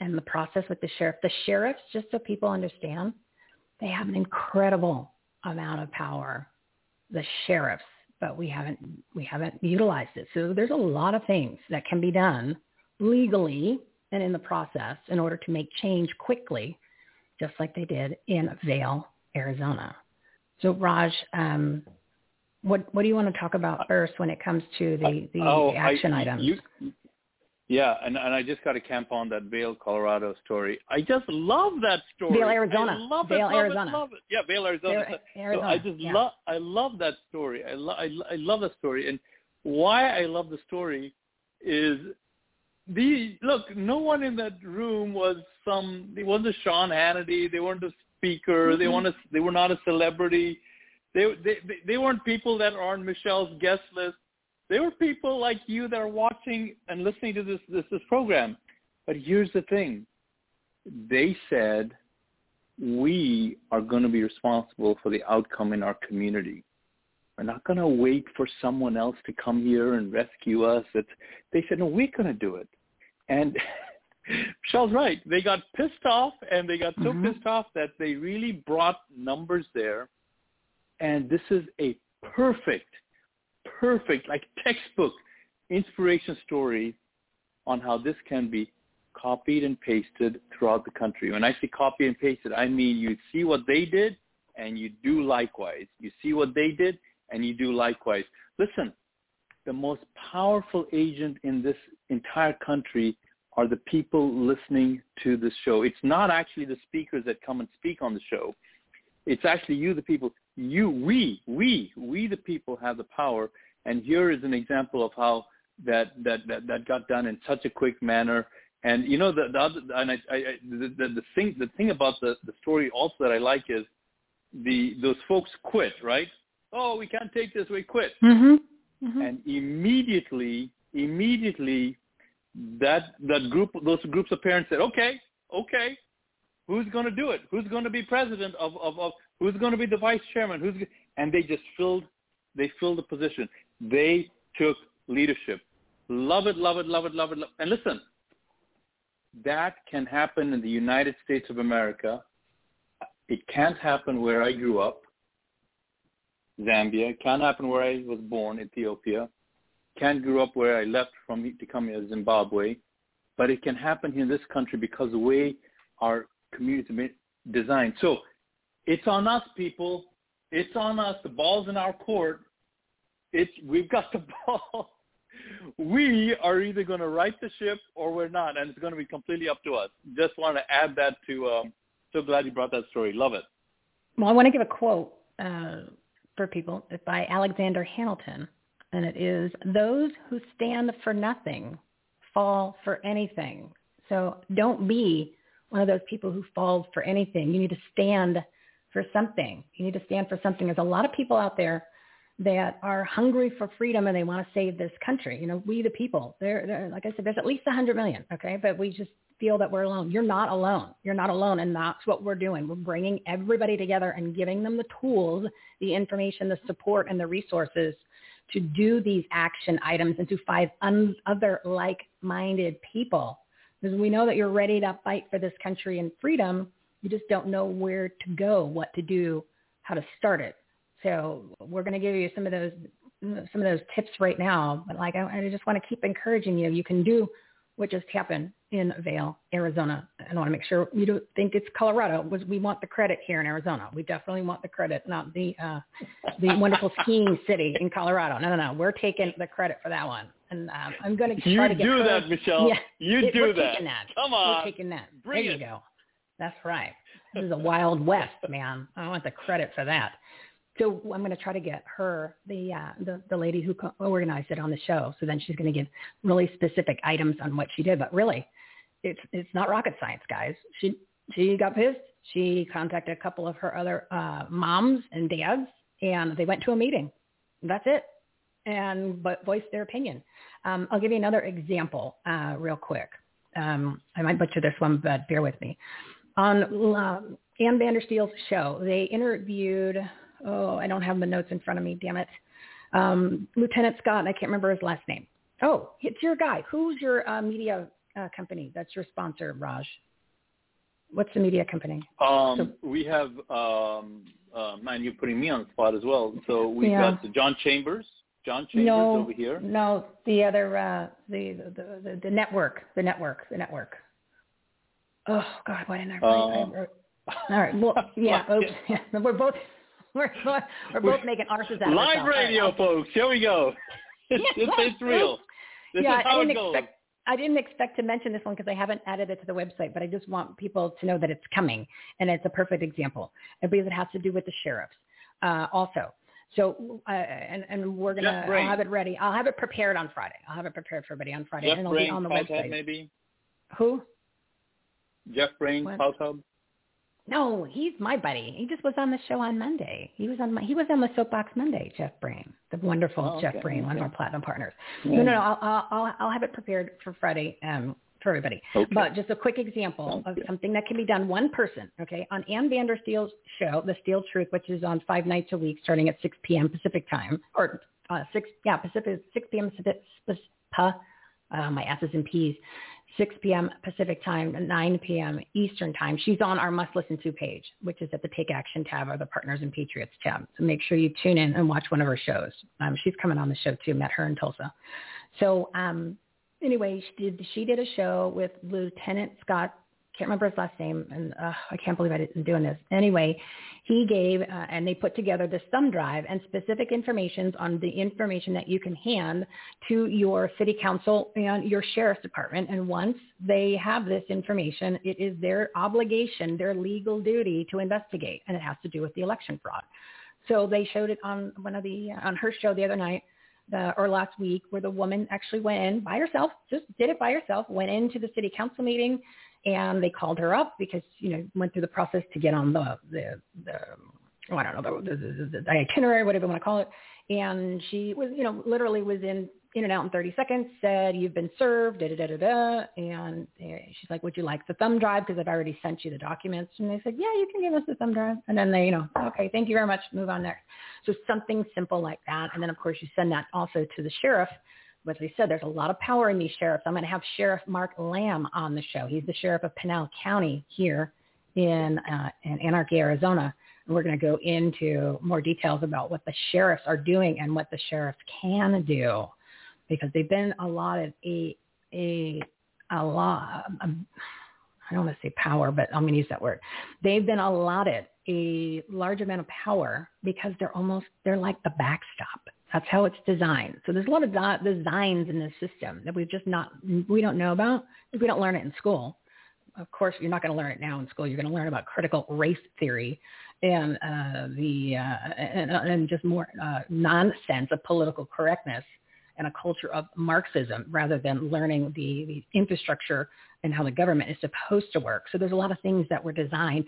and the process with the sheriff. The sheriffs, just so people understand, they have an incredible amount of power. The sheriffs, but we haven't we haven't utilized it. So there's a lot of things that can be done legally and in the process in order to make change quickly, just like they did in Vail, Arizona. So Raj, um, what what do you want to talk about first when it comes to the the, oh, action I, items? You, yeah, and and I just got to camp on that Vail, Colorado story. I just love that story. Vail, Arizona. I love Vail, it, love Arizona. It, love it. Yeah, Vail, Arizona. Vail, Arizona. So I just yeah. love I love that story. I, lo- I I love that story, and why I love the story is the look. No one in that room was some. It wasn't Sean Hannity. They weren't a speaker. Mm-hmm. They weren't. A, they were not a celebrity. They, they they weren't people that are on Michelle's guest list. They were people like you that are watching and listening to this this, this program. But here's the thing. They said we are going to be responsible for the outcome in our community. We're not going to wait for someone else to come here and rescue us. It's, they said, no, we're going to do it. And Michelle's right. They got pissed off, and they got so Mm-hmm. pissed off that they really brought numbers there and this is a perfect, perfect, like textbook inspiration story on how this can be copied and pasted throughout the country. When I say copy and pasted, I mean you see what they did and you do likewise. You see what they did and you do likewise. Listen, the most powerful agent in this entire country are the people listening to the show. It's not actually the speakers that come and speak on the show. It's actually you, the people you, we, we, we the people have the power. And here is an example of how that that that, that got done in such a quick manner. And you know the the other and I, I, the, the the thing the thing about the the story also that I like is the those folks quit right. Oh, we can't take this. We quit. Mm-hmm. Mm-hmm. And immediately, immediately, that that group, those groups of parents said, okay, okay, who's going to do it? Who's going to be president of, of, of who's going to be the vice chairman? Who's and they just filled they filled the position. They took leadership. Love it, love it, love it, love it. Love And listen, that can happen in the United States of America. It can't happen where I grew up, Zambia. It can't happen where I was born, Ethiopia. Can't grow up where I left from to come here, Zimbabwe. But it can happen here in this country because the way our community designed. So it's on us, people. It's on us. The ball's in our court. It's we've got the ball. We are either going to right the ship or we're not, and it's going to be completely up to us. Just want to add that to. Um, so glad you brought that story. Love it. Well, I want to give a quote uh, for people by Alexander Hamilton, and it is, "Those who stand for nothing fall for anything." So don't be one of those people who falls for anything. You need to stand for something. You need to stand for something. There's a lot of people out there that are hungry for freedom and they want to save this country. You know, we the people. There, like I said, there's at least 100 million. Okay, but we just feel that we're alone. You're not alone. You're not alone, and that's what we're doing. We're bringing everybody together and giving them the tools, the information, the support, and the resources to do these action items and to find un- other like-minded people Because we know that you're ready to fight for this country and freedom. You just don't know where to go, what to do, how to start it. So we're going to give you some of those some of those tips right now. But like I, I just want to keep encouraging you. You can do what just happened in Vail, Arizona. And I want to make sure you don't think it's Colorado. Was we want the credit here in Arizona? We definitely want the credit, not the uh, the wonderful skiing city in Colorado. No, no, no. We're taking the credit for that one. And um, I'm going to try You to get You do her- that, Michelle. Yeah, You it- do we're that. Taking that. Come on. We're taking that. Bring there it. you go. That's right. This is a wild west, man. I want the credit for that. So I'm going to try to get her, the uh, the the lady who co- organized it on the show. So then she's going to give really specific items on what she did. But really, it's it's not rocket science, guys. She she got pissed. She contacted a couple of her other uh, moms and dads, and they went to a meeting. That's it, and but voiced their opinion. Um, I'll give you another example uh, real quick. Um, I might butcher this one, but bear with me. On um, Ann Vandersteel's show, they interviewed. Oh, I don't have the notes in front of me. Damn it, um, Lieutenant Scott. I can't remember his last name. Oh, it's your guy. Who's your uh, media uh, company? That's your sponsor, Raj. What's the media company? Um, we have, um, uh, man, you're putting me on the spot as well. So we've Yeah. got John Chambers. John Chambers no, over here. no, the other, uh, the, the the the network, the network, the network. Oh God, why didn't I? Write, Um, all right, well, yeah, oops, yeah, we're both we're both, we're both making arses out of Live. Radio, I'll- folks. Here we go. It's, it's, it's real. This yeah, is how I it didn't goes. expect. I didn't expect to mention this one because I haven't added it to the website, but I just want people to know that it's coming, and it's a perfect example. Because it has to do with the sheriffs, uh, also. So, uh, and and we're gonna—I'll have it ready. I'll have it prepared on Friday. I'll have it prepared for everybody on Friday, Jeff and it'll Brain, be on the Cloud website. Hub, maybe. Who? Jeff Brain, What? Cloud Hub. No, he's my buddy. He just was on the show on Monday. He was on my, he was on the Soapbox Monday. Jeff Brain, the wonderful Oh, Jeff okay, Brain, one of our platinum partners. Yeah. No, no, no. I'll, I'll I'll I'll have it prepared for Friday um, for everybody. Okay. But just a quick example of something that can be done one person. Okay, on Ann Vandersteel's show, The Steel Truth, which is on five nights a week, starting at 6 p.m. Pacific time, or uh, six yeah Pacific 6 p.m. Pacific. Uh, my S's and P's. 6 p.m. Pacific time, 9 p.m. Eastern time. She's on our must listen to page, which is at the Take Action tab or the Partners and Patriots tab. So make sure you tune in and watch one of her shows. Um, she's coming on the show too. Met her in Tulsa. So um, anyway, she did she did a show with Lieutenant Scott. Can't remember his last name, and uh, I can't believe I didn't doing this. Anyway, he gave uh, and they put together this thumb drive and specific information on the information that you can hand to your city council and your sheriff's department. And once they have this information, it is their obligation, their legal duty to investigate, and it has to do with the election fraud. So they showed it on one of the on her show the other night the, or last week where the woman actually went in by herself, just did it by herself, went into the city council meeting and they called her up because, you know, went through the process to get on the, the, the oh, I don't know, the, the, the, itinerary, whatever you want to call it. And she was, you know, literally was in, in and out in 30 seconds, said, you've been served, da, da, da, da, da. And uh, she's like, would you like the thumb drive? Because I've already sent you the documents. And they said, yeah, you can give us the thumb drive. And then they, you know, okay, thank you very much. Move on next. So something simple like that. And then, of course, you send that also to the sheriff. As we said, there's a lot of power in these sheriffs. I'm going to have Sheriff Mark Lamb on the show. He's the sheriff of Pinal County here in, uh, in Anarchy, Arizona. And we're going to go into more details about what the sheriffs are doing and what the sheriffs can do because they've been allotted a, a, a lot, um, I don't want to say power, but I'm going to use that word. They've been allotted a large amount of power because they're almost, they're like the backstop. That's how it's designed. So there's a lot of de- designs in the system that we've just not, we don't know about. We don't learn it in school. Of course, you're not going to learn it now in school. You're going to learn about critical race theory and uh, the uh, and, and just more uh, nonsense of political correctness and a culture of Marxism rather than learning the, the infrastructure and how the government is supposed to work. So there's a lot of things that were designed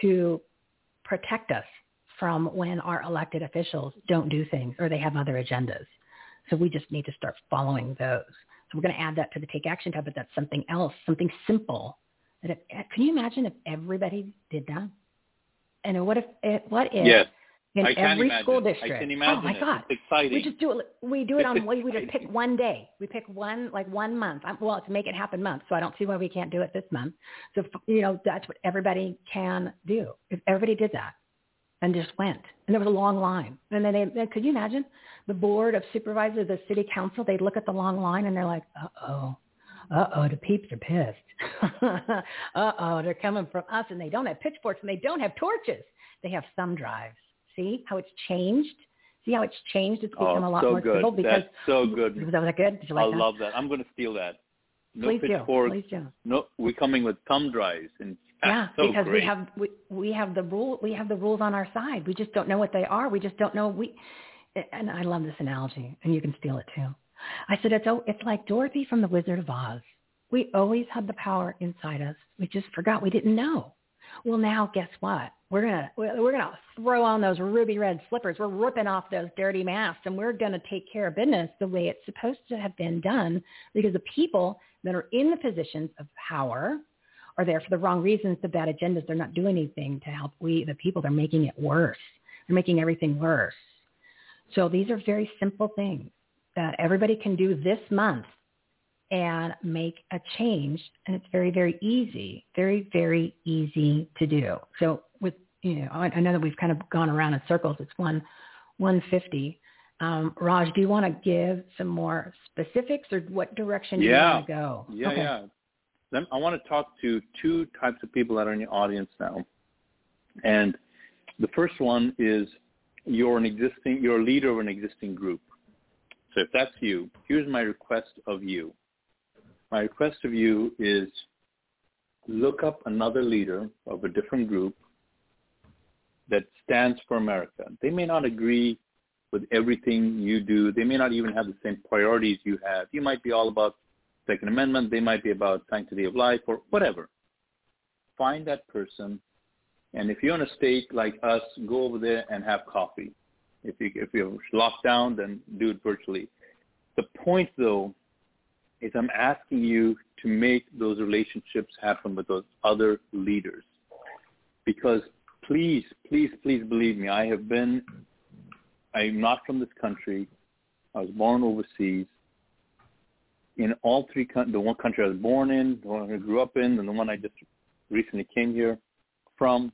to protect us from when our elected officials don't do things or they have other agendas. So we just need to start following those. So we're going to add that to the take action tab, but that's something else, something simple. That if, eh, can you imagine if everybody did that? And what if, eh, what if Yes. in I every imagine. school I district. can imagine oh my it. God! It's exciting. We just do it. We do it on. We we just pick one day. We pick one like one month. I'm, well, it's a make it happen month, so I don't see why we can't do it this month. So you know that's what everybody can do. If everybody did that and just went, and there was a long line, and then they, they could you imagine the board of supervisors, the city council, they'd look at the long line and they're like, uh oh. Uh-oh, the peeps are pissed. Uh-oh, they're coming from us and they don't have pitchforks and they don't have torches. They have thumb drives. See how it's changed? See how it's changed? It's become oh, a lot so more good. civil because That's so good. was that good? Did you like I that? love that. I'm going to steal that. No Please do. pitchforks. Please do. No, we're coming with thumb drives, and Yeah, so because great. we have we, we have the rule we have the rules on our side. We just don't know what they are. We just don't know we and I love this analogy and you can steal it too. I said it's oh it's like Dorothy from the Wizard of Oz. We always had the power inside us. We just forgot. We didn't know. Well, now guess what? We're gonna we're gonna throw on those ruby red slippers. We're ripping off those dirty masks, and we're gonna take care of business the way it's supposed to have been done. Because the people that are in the positions of power are there for the wrong reasons, the bad agendas. They're not doing anything to help we the people. They're making it worse. They're making everything worse. So these are very simple things that everybody can do this month and make a change. And it's very, very easy, very, very easy to do. So with, you know, I, I know that we've kind of gone around in circles. It's one, 150. Um, Raj, do you want to give some more specifics or what direction do you want to go? Yeah, okay. yeah. I want to talk to two types of people that are in your audience now. And the first one is you're an existing, you're a leader of an existing group. So if that's you, here's my request of you. My request of you is look up another leader of a different group that stands for America. They may not agree with everything you do. They may not even have the same priorities you have. You might be all about Second Amendment. They might be about sanctity of life or whatever. Find that person, and if you're in a state like us, go over there and have coffee. If you if you're locked down, then do it virtually. The point, though, is I'm asking you to make those relationships happen with those other leaders, because please, please, please believe me, I have been. I'm not from this country. I was born overseas in all three countries, the one country I was born in, the one I grew up in, and the one I just recently came here from,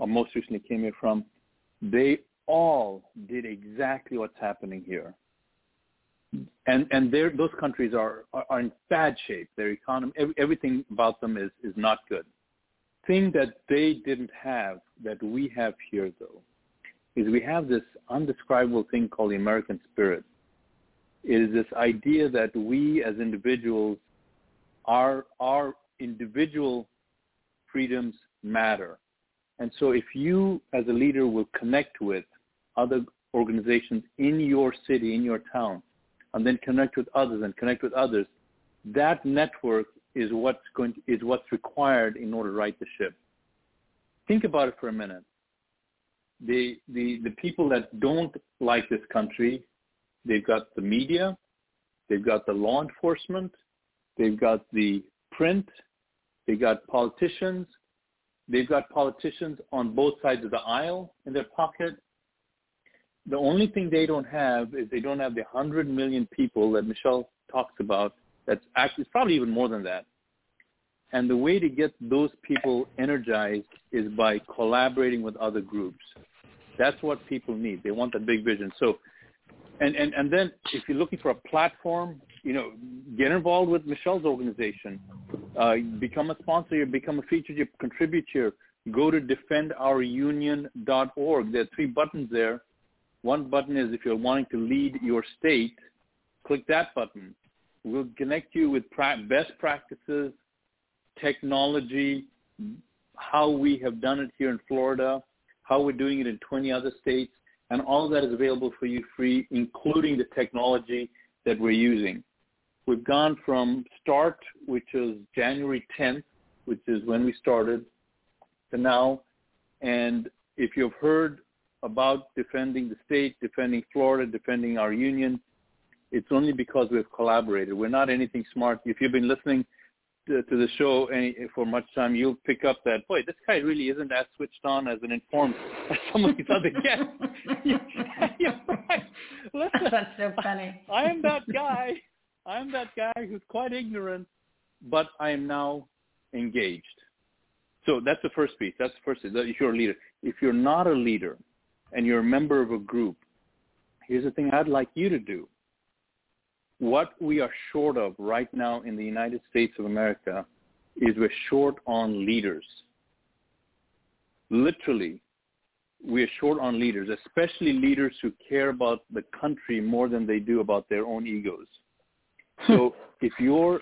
or most recently came here from, they all did exactly what's happening here. And and those countries are, are are in bad shape. Their economy, every, everything about them is is not good. Thing that they didn't have that we have here though, is we have this undescribable thing called the American spirit is this idea that we as individuals, our, our individual freedoms matter. And so if you as a leader will connect with other organizations in your city, in your town, and then connect with others and connect with others, that network is what's going to, is what's required in order to right the ship. Think about it for a minute. The, the, the people that don't like this country They've got the media, they've got the law enforcement, they've got the print, they've got politicians, they've got politicians on both sides of the aisle in their pocket. The only thing they don't have is they don't have the 100 million people that Michelle talks about. That's actually, it's probably even more than that. And the way to get those people energized is by collaborating with other groups. That's what people need. They want that big vision. So and, and, and then if you're looking for a platform, you know, get involved with Michelle's organization. Uh, become a sponsor, You become a featured, you contribute here. Go to defendourunion.org. There are three buttons there. One button is if you're wanting to lead your state, click that button. We'll connect you with pra- best practices, technology, how we have done it here in Florida, how we're doing it in 20 other states, and all of that is available for you free, including the technology that we're using. We've gone from start, which is January 10th, which is when we started, to now. And if you've heard about defending the state, defending Florida, defending our union, it's only because we've collaborated. We're not anything smart. If you've been listening to, to the show any for much time, you'll pick up that boy, this guy really isn't as switched on as an informed as some of these other guests. you, you're right. Listen, That's so funny. I am that guy. I am that guy who's quite ignorant, but I am now engaged. So that's the first piece. That's the first piece. If you're a leader, if you're not a leader, and you're a member of a group, here's the thing I'd like you to do what we are short of right now in the United States of America is we're short on leaders. Literally, we're short on leaders, especially leaders who care about the country more than they do about their own egos. So if you're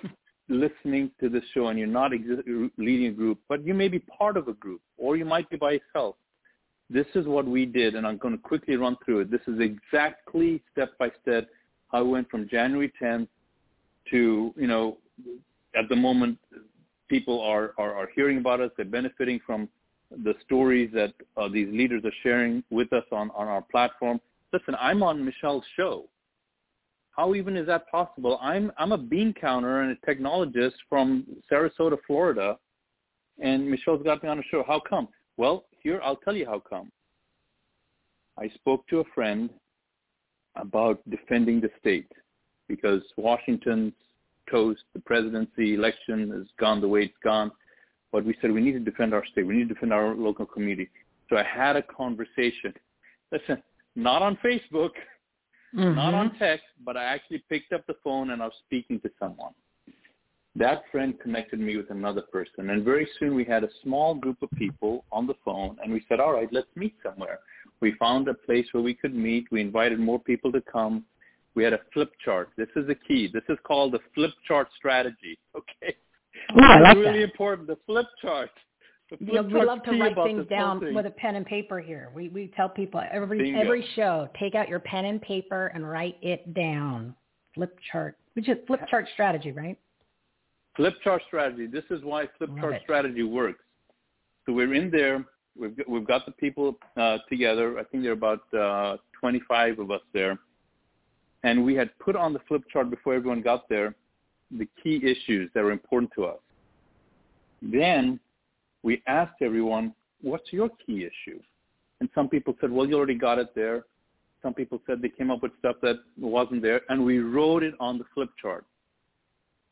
listening to this show and you're not exi- leading a group, but you may be part of a group or you might be by yourself, this is what we did, and I'm going to quickly run through it. This is exactly step by step we went from January 10th to, you know, at the moment, people are, are, are hearing about us. They're benefiting from the stories that uh, these leaders are sharing with us on, on our platform. Listen, I'm on Michelle's show. How even is that possible? I'm I'm a bean counter and a technologist from Sarasota, Florida, and Michelle's got me on a show. How come? Well, here I'll tell you how come. I spoke to a friend about defending the state because Washington's toast, the presidency election has gone the way it's gone. But we said we need to defend our state. We need to defend our local community. So I had a conversation. Listen, not on Facebook, Mm-hmm. not on text, but I actually picked up the phone and I was speaking to someone. That friend connected me with another person, and very soon we had a small group of people on the phone, and we said, all right, let's meet somewhere. We found a place where we could meet. We invited more people to come. We had a flip chart. This is the key. This is called the flip chart strategy. Okay. Ooh, I like it's really that. important. The flip chart. The flip You know, we love to key write things down thing. with a pen and paper here. We we tell people every Bingo. every show, take out your pen and paper and write it down. Flip chart, which is flip chart strategy, right? Flip chart strategy. This is why flip chart it. strategy works. So we're in there. We've got, we've got the people uh, together. I think there are about uh, 25 of us there, and we had put on the flip chart before everyone got there the key issues that were important to us. Then we asked everyone, "What's your key issue?" And some people said, "Well, you already got it there." Some people said they came up with stuff that wasn't there, and we wrote it on the flip chart.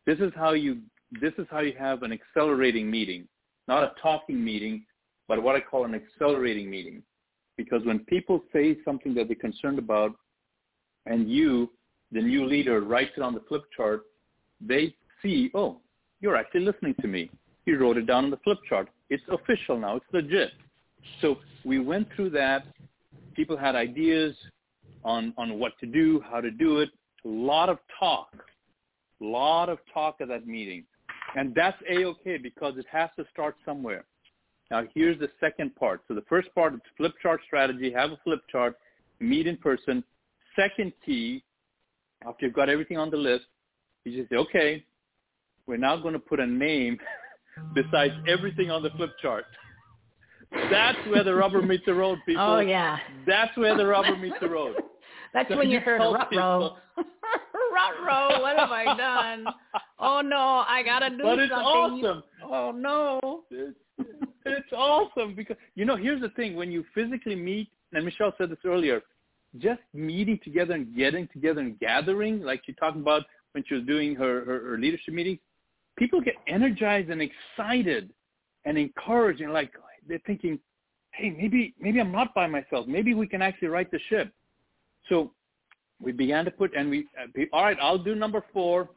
This is how you this is how you have an accelerating meeting, not a talking meeting, but what I call an accelerating meeting. Because when people say something that they're concerned about, and you, the new leader, writes it on the flip chart, they see, oh, you're actually listening to me. You wrote it down on the flip chart. It's official now. It's legit. So we went through that. People had ideas on, on what to do, how to do it. A lot of talk. A lot of talk at that meeting. And that's A-okay because it has to start somewhere. Now here's the second part. So the first part is flip chart strategy, have a flip chart, meet in person. Second key, after you've got everything on the list, you just say, okay, we're now going to put a name besides everything on the flip chart. That's where the rubber meets the road, people. Oh yeah. That's where the rubber meets the road. That's So when you heard tell rut people- row. What have I done? Oh no, I gotta do But it's something. awesome. Oh no. It's, it's awesome because you know here's the thing when you physically meet and Michelle said this earlier just meeting together and getting together and gathering like she talked about when she was doing her, her, her leadership meetings people get energized and excited and encouraged and like they're thinking hey maybe maybe I'm not by myself maybe we can actually right the ship so we began to put and we uh, all right I'll do number four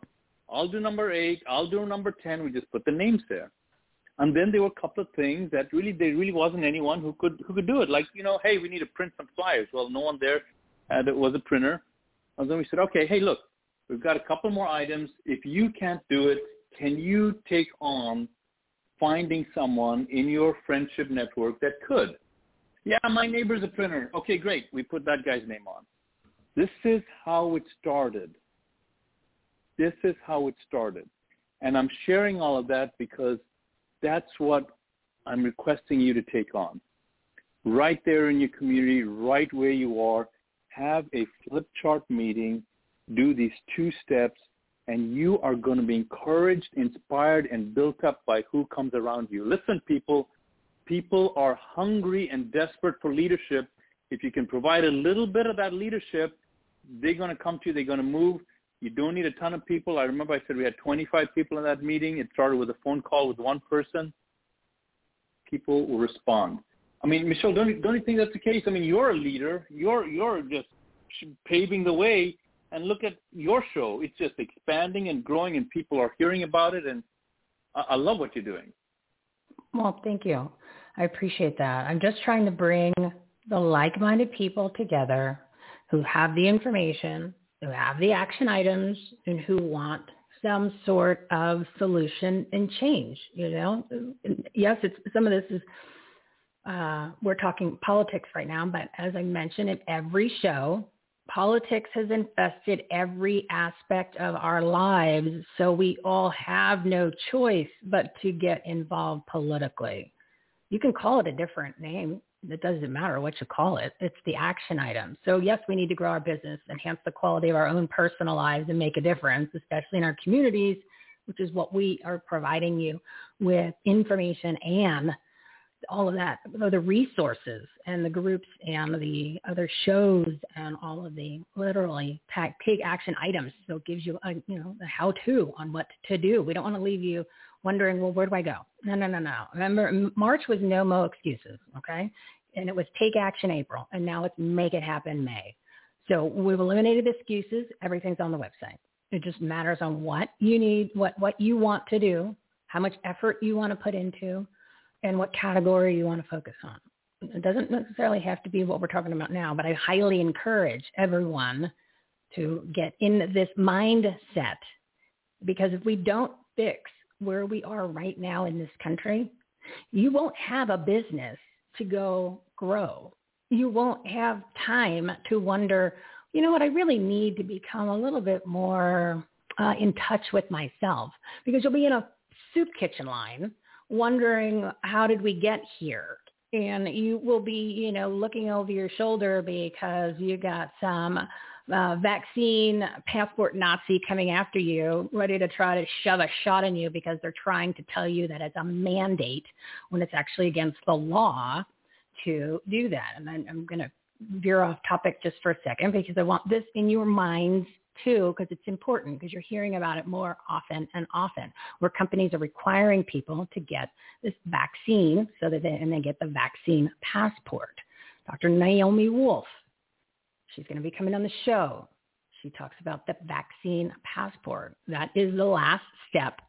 I'll do number eight I'll do number ten we just put the names there and then there were a couple of things that really there really wasn't anyone who could who could do it. Like you know, hey, we need to print some flyers. Well, no one there had was a printer. And then we said, okay, hey, look, we've got a couple more items. If you can't do it, can you take on finding someone in your friendship network that could? Yeah, my neighbor's a printer. Okay, great. We put that guy's name on. This is how it started. This is how it started. And I'm sharing all of that because that's what I'm requesting you to take on. Right there in your community, right where you are, have a flip chart meeting, do these two steps, and you are going to be encouraged, inspired, and built up by who comes around you. Listen, people, people are hungry and desperate for leadership. If you can provide a little bit of that leadership, they're going to come to you. They're going to move. You don't need a ton of people. I remember I said we had 25 people in that meeting. It started with a phone call with one person. People will respond. I mean, Michelle, don't you, don't you think that's the case? I mean, you're a leader. You're you're just paving the way. And look at your show; it's just expanding and growing, and people are hearing about it. And I, I love what you're doing. Well, thank you. I appreciate that. I'm just trying to bring the like-minded people together who have the information, who have the action items, and who want some sort of solution and change. You know, yes, it's some of this is uh, we're talking politics right now, but as I mentioned in every show, politics has infested every aspect of our lives, so we all have no choice but to get involved politically. You can call it a different name. It doesn't matter what you call it. It's the action item. So yes, we need to grow our business, enhance the quality of our own personal lives and make a difference, especially in our communities, which is what we are providing you with information and all of that, the resources and the groups and the other shows and all of the literally take action items. So it gives you a, you know, the how to on what to do. We don't want to leave you wondering, well, where do I go? No, no, no, no. Remember, March was no mo excuses, okay? And it was take action April, and now it's make it happen May. So we've eliminated excuses. Everything's on the website. It just matters on what you need, what, what you want to do, how much effort you want to put into, and what category you want to focus on. It doesn't necessarily have to be what we're talking about now, but I highly encourage everyone to get in this mindset because if we don't fix where we are right now in this country, you won't have a business to go grow. You won't have time to wonder, you know what, I really need to become a little bit more uh, in touch with myself because you'll be in a soup kitchen line wondering how did we get here? And you will be, you know, looking over your shoulder because you got some uh, vaccine passport Nazi coming after you, ready to try to shove a shot in you because they're trying to tell you that it's a mandate when it's actually against the law to do that. And I'm, I'm going to veer off topic just for a second because I want this in your minds too, because it's important because you're hearing about it more often and often, where companies are requiring people to get this vaccine so that they, and they get the vaccine passport. Dr. Naomi Wolf, she's going to be coming on the show. She talks about the vaccine passport. That is the last step.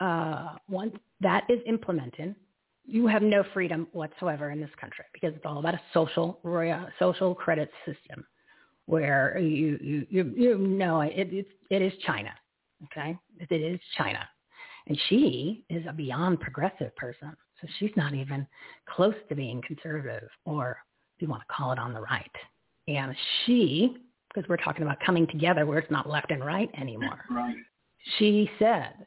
Uh, once that is implemented, you have no freedom whatsoever in this country because it's all about a social social credit system where you you you, you know it, it it is China, okay? It is China, and she is a beyond progressive person, so she's not even close to being conservative, or if you want to call it on the right. And she, because we're talking about coming together where it's not left and right anymore. Right. She said,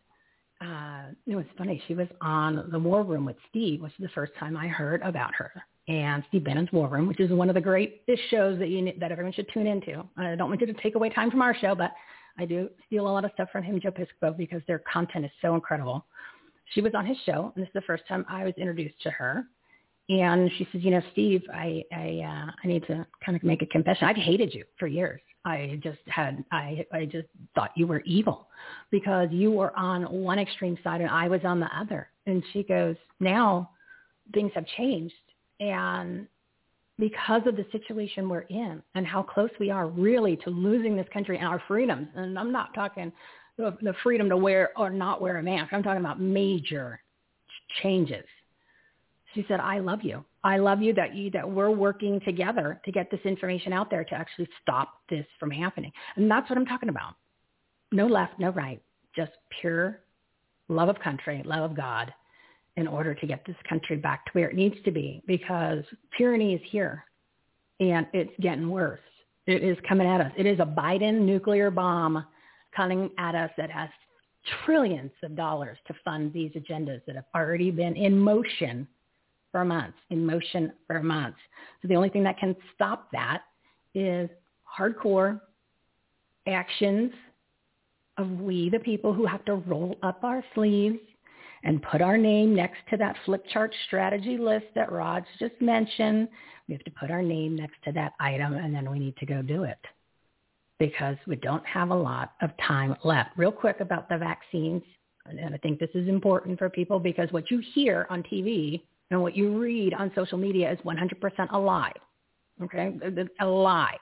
uh, it was funny. She was on the War Room with Steve, which is the first time I heard about her and Steve Bannon's War Room, which is one of the greatest shows that you that everyone should tune into. I don't want you to take away time from our show, but I do steal a lot of stuff from him Joe Piscopo because their content is so incredible. She was on his show, and this is the first time I was introduced to her. And she says, you know, Steve, I I uh, I need to kind of make a confession. I've hated you for years. I just had I I just thought you were evil because you were on one extreme side and I was on the other. And she goes, now things have changed and because of the situation we're in and how close we are really to losing this country and our freedoms, and I'm not talking the, the freedom to wear or not wear a mask. I'm talking about major changes. She said, I love you. I love you that you that we're working together to get this information out there to actually stop this from happening. And that's what I'm talking about. No left, no right, just pure love of country, love of God, in order to get this country back to where it needs to be because tyranny is here and it's getting worse. It is coming at us. It is a Biden nuclear bomb coming at us that has trillions of dollars to fund these agendas that have already been in motion for months, in motion for months. So the only thing that can stop that is hardcore actions of we, the people who have to roll up our sleeves and put our name next to that flip chart strategy list that Raj just mentioned. We have to put our name next to that item and then we need to go do it because we don't have a lot of time left. Real quick about the vaccines, and I think this is important for people because what you hear on TV and what you read on social media is 100% a lie. Okay, a lie.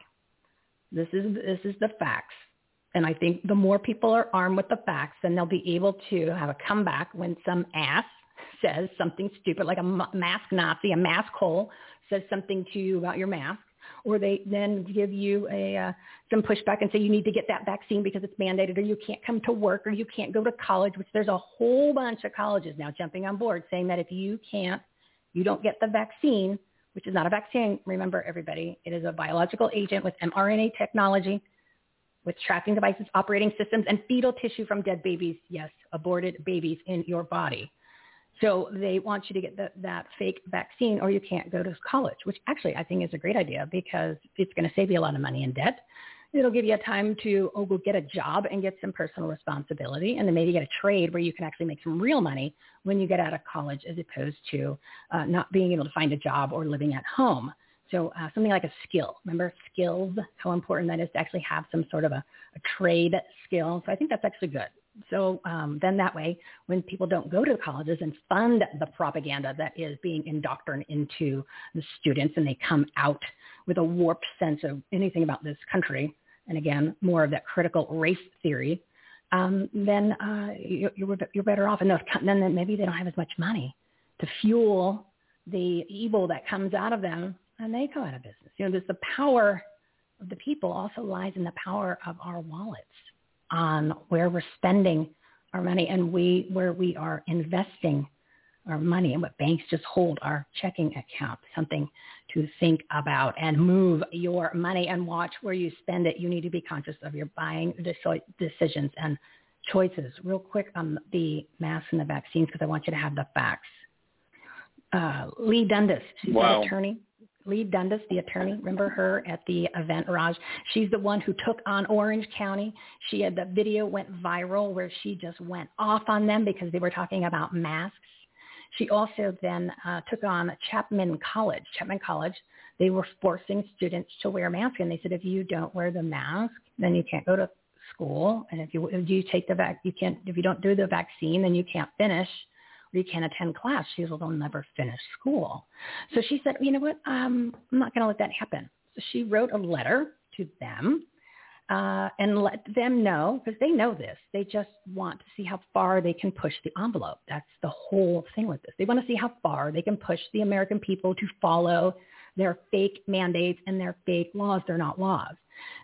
This is this is the facts. And I think the more people are armed with the facts, then they'll be able to have a comeback when some ass says something stupid, like a mask Nazi, a mask hole, says something to you about your mask, or they then give you a uh, some pushback and say you need to get that vaccine because it's mandated, or you can't come to work, or you can't go to college. Which there's a whole bunch of colleges now jumping on board saying that if you can't, you don't get the vaccine, which is not a vaccine. Remember, everybody, it is a biological agent with mRNA technology with tracking devices, operating systems, and fetal tissue from dead babies, yes, aborted babies in your body. So they want you to get the, that fake vaccine or you can't go to college, which actually I think is a great idea because it's going to save you a lot of money in debt. It'll give you a time to oh, go get a job and get some personal responsibility and then maybe get a trade where you can actually make some real money when you get out of college as opposed to uh, not being able to find a job or living at home. So uh, something like a skill. Remember skills, how important that is to actually have some sort of a, a trade skill. So I think that's actually good. So um, then that way, when people don't go to the colleges and fund the propaganda that is being indoctrinated into the students and they come out with a warped sense of anything about this country, and again, more of that critical race theory, um, then uh, you, you're, you're better off. And then maybe they don't have as much money to fuel the evil that comes out of them and they go out of business. You know, there's the power of the people also lies in the power of our wallets on where we're spending our money and we where we are investing our money and what banks just hold our checking account. Something to think about and move your money and watch where you spend it. You need to be conscious of your buying decisions and choices. Real quick on the masks and the vaccines because I want you to have the facts. Uh, Leigh Dundas, she's wow. an attorney Leigh Dundas, the attorney, remember her at the event, Raj? She's the one who took on Orange County. She had the video went viral where she just went off on them because they were talking about masks. She also then uh, took on Chapman College. Chapman College, they were forcing students to wear masks, and they said if you don't wear the mask, then you can't go to school, and if you if you take the vac, you can't. If you don't do the vaccine, then you can't finish or you can't attend class. She will never finish school. So she said, you know what? Um, I'm not going to let that happen. So she wrote a letter to them uh, and let them know, because they know this. They just want to see how far they can push the envelope. That's the whole thing with this. They want to see how far they can push the American people to follow their fake mandates and their fake laws. They're not laws.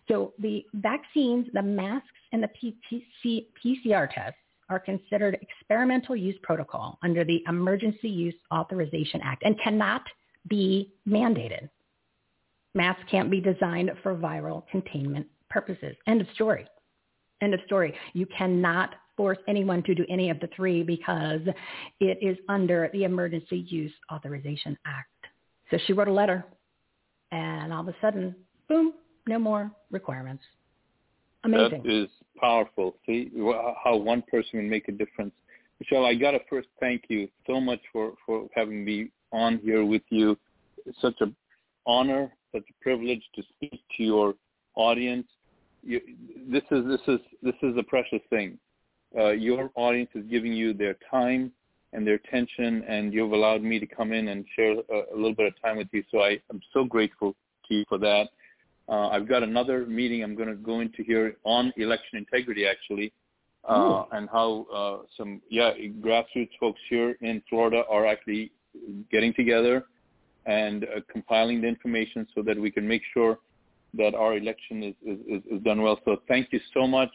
So the vaccines, the masks, and the PTC, PCR tests are considered experimental use protocol under the Emergency Use Authorization Act and cannot be mandated. Masks can't be designed for viral containment purposes. End of story. End of story. You cannot force anyone to do any of the three because it is under the Emergency Use Authorization Act. So she wrote a letter and all of a sudden, boom, no more requirements. Amazing. That is powerful. See how one person can make a difference. Michele, I got to first thank you so much for, for having me on here with you. It's such an honor, such a privilege to speak to your audience. You, this is this is this is a precious thing. Uh, your audience is giving you their time and their attention, and you've allowed me to come in and share a, a little bit of time with you. So I am so grateful to you for that. Uh, I've got another meeting I'm going to go into here on election integrity, actually, uh, and how uh, some yeah grassroots folks here in Florida are actually getting together and uh, compiling the information so that we can make sure that our election is, is, is done well. So thank you so much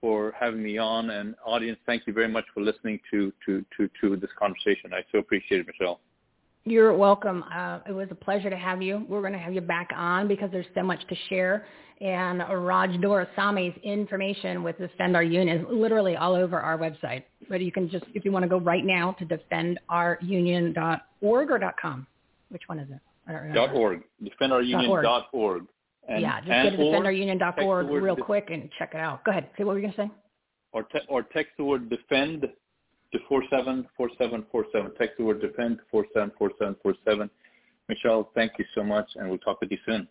for having me on, and audience, thank you very much for listening to to to, to this conversation. I so appreciate it, Michele. You're welcome. Uh, it was a pleasure to have you. We're going to have you back on because there's so much to share. And Raj Doraisamy's information with Defend Our Union is literally all over our website. But you can just, if you want to go right now to defendourunion.org or .com. Which one is it? I don't .org. Defendourunion.org. And, yeah, just go to defendourunion.org real quick and check it out. Go ahead. Say what were you going to say? or te- or text the word defend to four seven four seven four seven. Text the word defend to four seven four seven four seven. Michele, thank you so much, and we'll talk with you soon.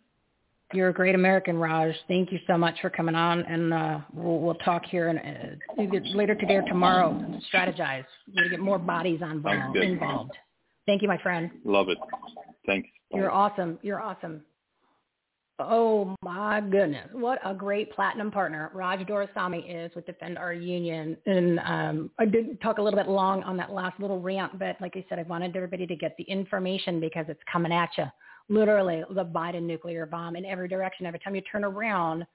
You're a great American, Raj. Thank you so much for coming on, and uh, we'll, we'll talk here and uh, later today or tomorrow. Strategize. We're get more bodies on Sounds involved. Thank you, my friend. Love it. Thanks. You're awesome. You're awesome. Oh my goodness. What a great platinum partner Raj Doraisamy is with Defend Our Union. And um, I did talk a little bit long on that last little rant, but like I said, I wanted everybody to get the information because it's coming at you. Literally the Biden nuclear bomb in every direction. Every time you turn around,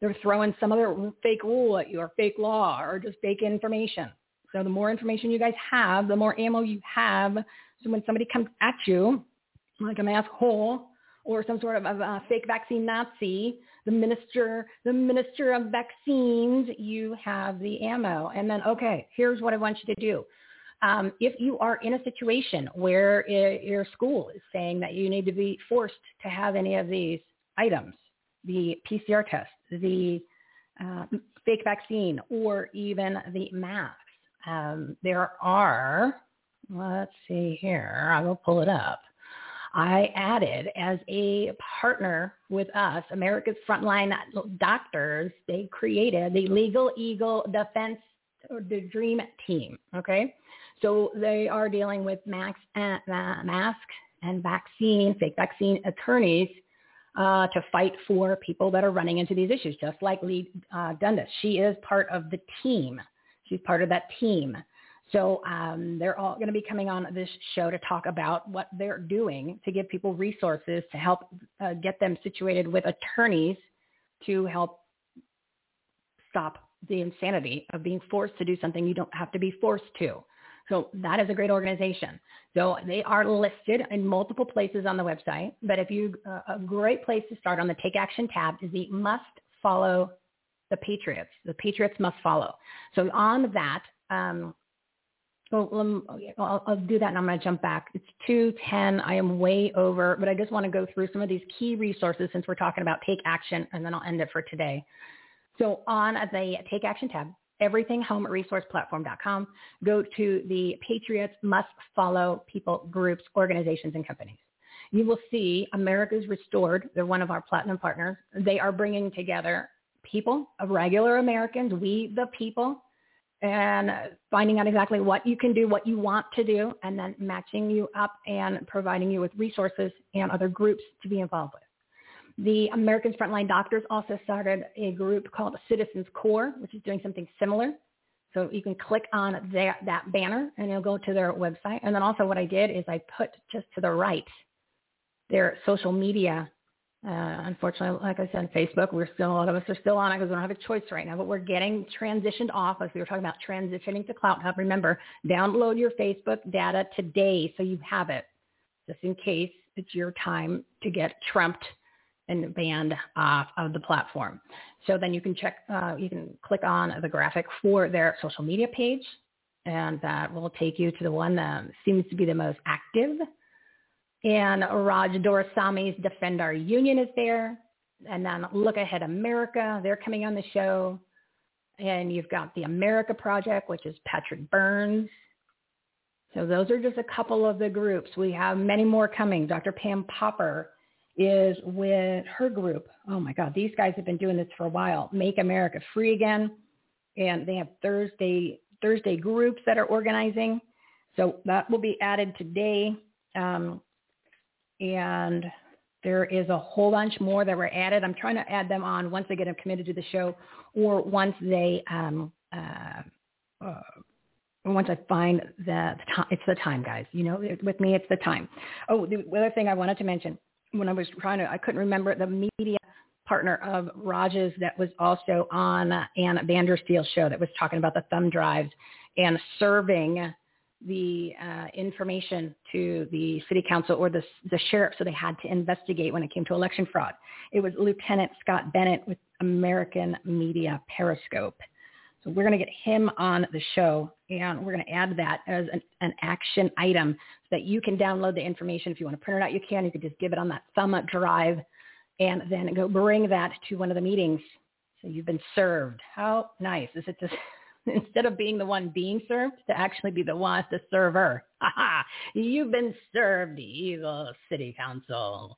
they're throwing some other fake rule at you or fake law or just fake information. So the more information you guys have, the more ammo you have. So when somebody comes at you, like an asshole or some sort of a fake vaccine Nazi, the minister, the minister of vaccines, you have the ammo. And then, okay, here's what I want you to do. Um, if you are in a situation where your school is saying that you need to be forced to have any of these items, the PCR test, the uh, fake vaccine, or even the masks, um, there are, let's see here, I will pull it up. I added as a partner with us, America's Frontline Doctors, they created the Legal Eagle Defense the Dream Team. Okay. So they are dealing with max, uh, mask and vaccine, fake vaccine attorneys uh, to fight for people that are running into these issues, just like Leigh uh, Dundas. She is part of the team. She's part of that team. So um, they're all going to be coming on this show to talk about what they're doing to give people resources to help uh, get them situated with attorneys to help stop the insanity of being forced to do something you don't have to be forced to. So that is a great organization. So they are listed in multiple places on the website. But if you, uh, a great place to start on the Take Action tab is the Must Follow the Patriots. The Patriots must follow. So on that, um, well, I'll, I'll do that and I'm going to jump back. It's 210. I am way over, but I just want to go through some of these key resources since we're talking about take action and then I'll end it for today. So on the take action tab, everythinghomeresourceplatform.com, go to the Patriots Must Follow People, Groups, Organizations, and Companies. You will see America's Restored. They're one of our platinum partners. They are bringing together people, regular Americans, we the people, and finding out exactly what you can do, what you want to do, and then matching you up and providing you with resources and other groups to be involved with. The Americans Frontline Doctors also started a group called Citizens Corps, which is doing something similar. So you can click on that, that banner and you'll go to their website. And then also what I did is I put just to the right their social media. Uh, unfortunately, like I said, Facebook, we're still, a lot of us are still on it because we don't have a choice right now, but we're getting transitioned off as we were talking about transitioning to CloutHub. Remember, download your Facebook data today so you have it just in case it's your time to get trumped and banned off of the platform. So then you can check, uh, you can click on the graphic for their social media page, and that will take you to the one that seems to be the most active. And Raj Doraisamy's Defend Our Union is there. And then Look Ahead America, they're coming on the show. And you've got the America Project, which is Patrick Byrne's. So those are just a couple of the groups. We have many more coming. Dr. Pam Popper is with her group. Oh my God, these guys have been doing this for a while. Make America Free Again, and they have Thursday Thursday groups that are organizing. So that will be added today, um, and there is a whole bunch more that were added. I'm trying to add them on once they get committed to the show, or once they um, uh, uh, once I find the, time, it's the time, guys. You know, with me, it's the time. Oh, the other thing I wanted to mention when I was trying to, I couldn't remember the media partner of Raj's that was also on Ann Vandersteel's show that was talking about the thumb drives and serving the uh, information to the city council or the, the sheriff so they had to investigate when it came to election fraud. It was Lieutenant Scott Bennett with American Media Periscope. So we're going to get him on the show and we're going to add that as an, an, action item so that you can download the information. If you want to print it out, you can. You can just give it on that thumb drive and then go bring that to one of the meetings. So you've been served. How nice is it to instead of being the one being served, to actually be the one, the server. Ha! You've been served, evil city council.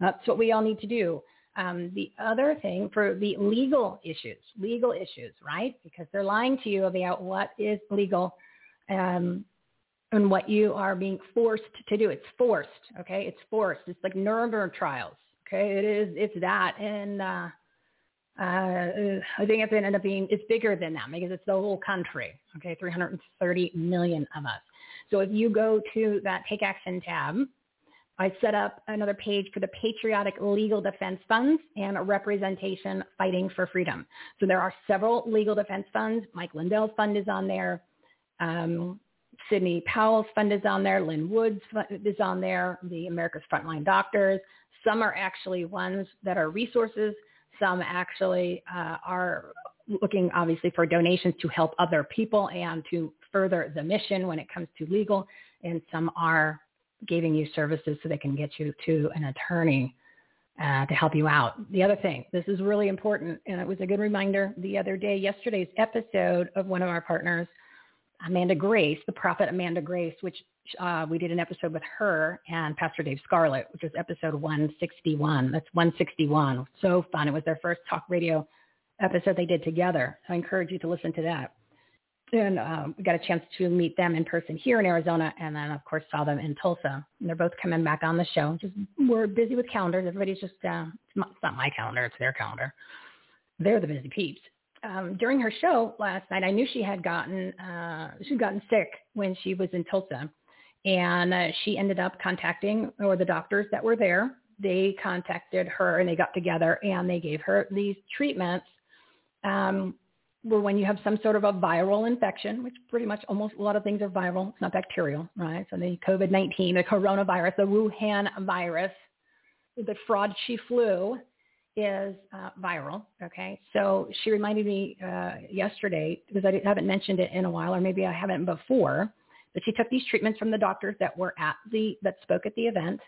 That's what we all need to do. Um, the other thing for the legal issues, legal issues, right? Because they're lying to you about what is legal um, and what you are being forced to do. It's forced, okay? It's forced. It's like Nuremberg trials, okay? It is. It's that, and uh, uh, I think it's going to end up being it's bigger than that because it's the whole country, okay? 330 million of us. So if you go to that Take Action tab I set up another page for the Patriotic Legal Defense Funds and Representation Fighting for Freedom. So there are several legal defense funds. Mike Lindell's fund is on there. Um, Sidney Powell's fund is on there. Lin Wood's is on there. The America's Frontline Doctors. Some are actually ones that are resources. Some actually uh, are looking obviously for donations to help other people and to further the mission when it comes to legal. And some are giving you services so they can get you to an attorney uh, to help you out. The other thing, this is really important, and it was a good reminder the other day, yesterday's episode of one of our partners, Amanda Grace, the prophet Amanda Grace, which uh, we did an episode with her and Pastor Dave Scarlett, which was episode 161. That's 161. So fun. It was their first talk radio episode they did together. I encourage you to listen to that and um, we got a chance to meet them in person here in Arizona, and then of course saw them in Tulsa. And they're both coming back on the show. Just we're busy with calendars. Everybody's just uh, it's, not, it's not my calendar; it's their calendar. They're the busy peeps. Um, during her show last night, I knew she had gotten uh, she'd gotten sick when she was in Tulsa, and uh, she ended up contacting or the doctors that were there. They contacted her and they got together and they gave her these treatments. Um, where when you have some sort of a viral infection, which pretty much almost a lot of things are viral, it's not bacterial, right? So the COVID-19, the coronavirus, the Wuhan virus, the fraud she flew is uh, viral. Okay, so she reminded me uh, yesterday because I haven't mentioned it in a while, or maybe I haven't before. But she took these treatments from the doctors that were at the that spoke at the event,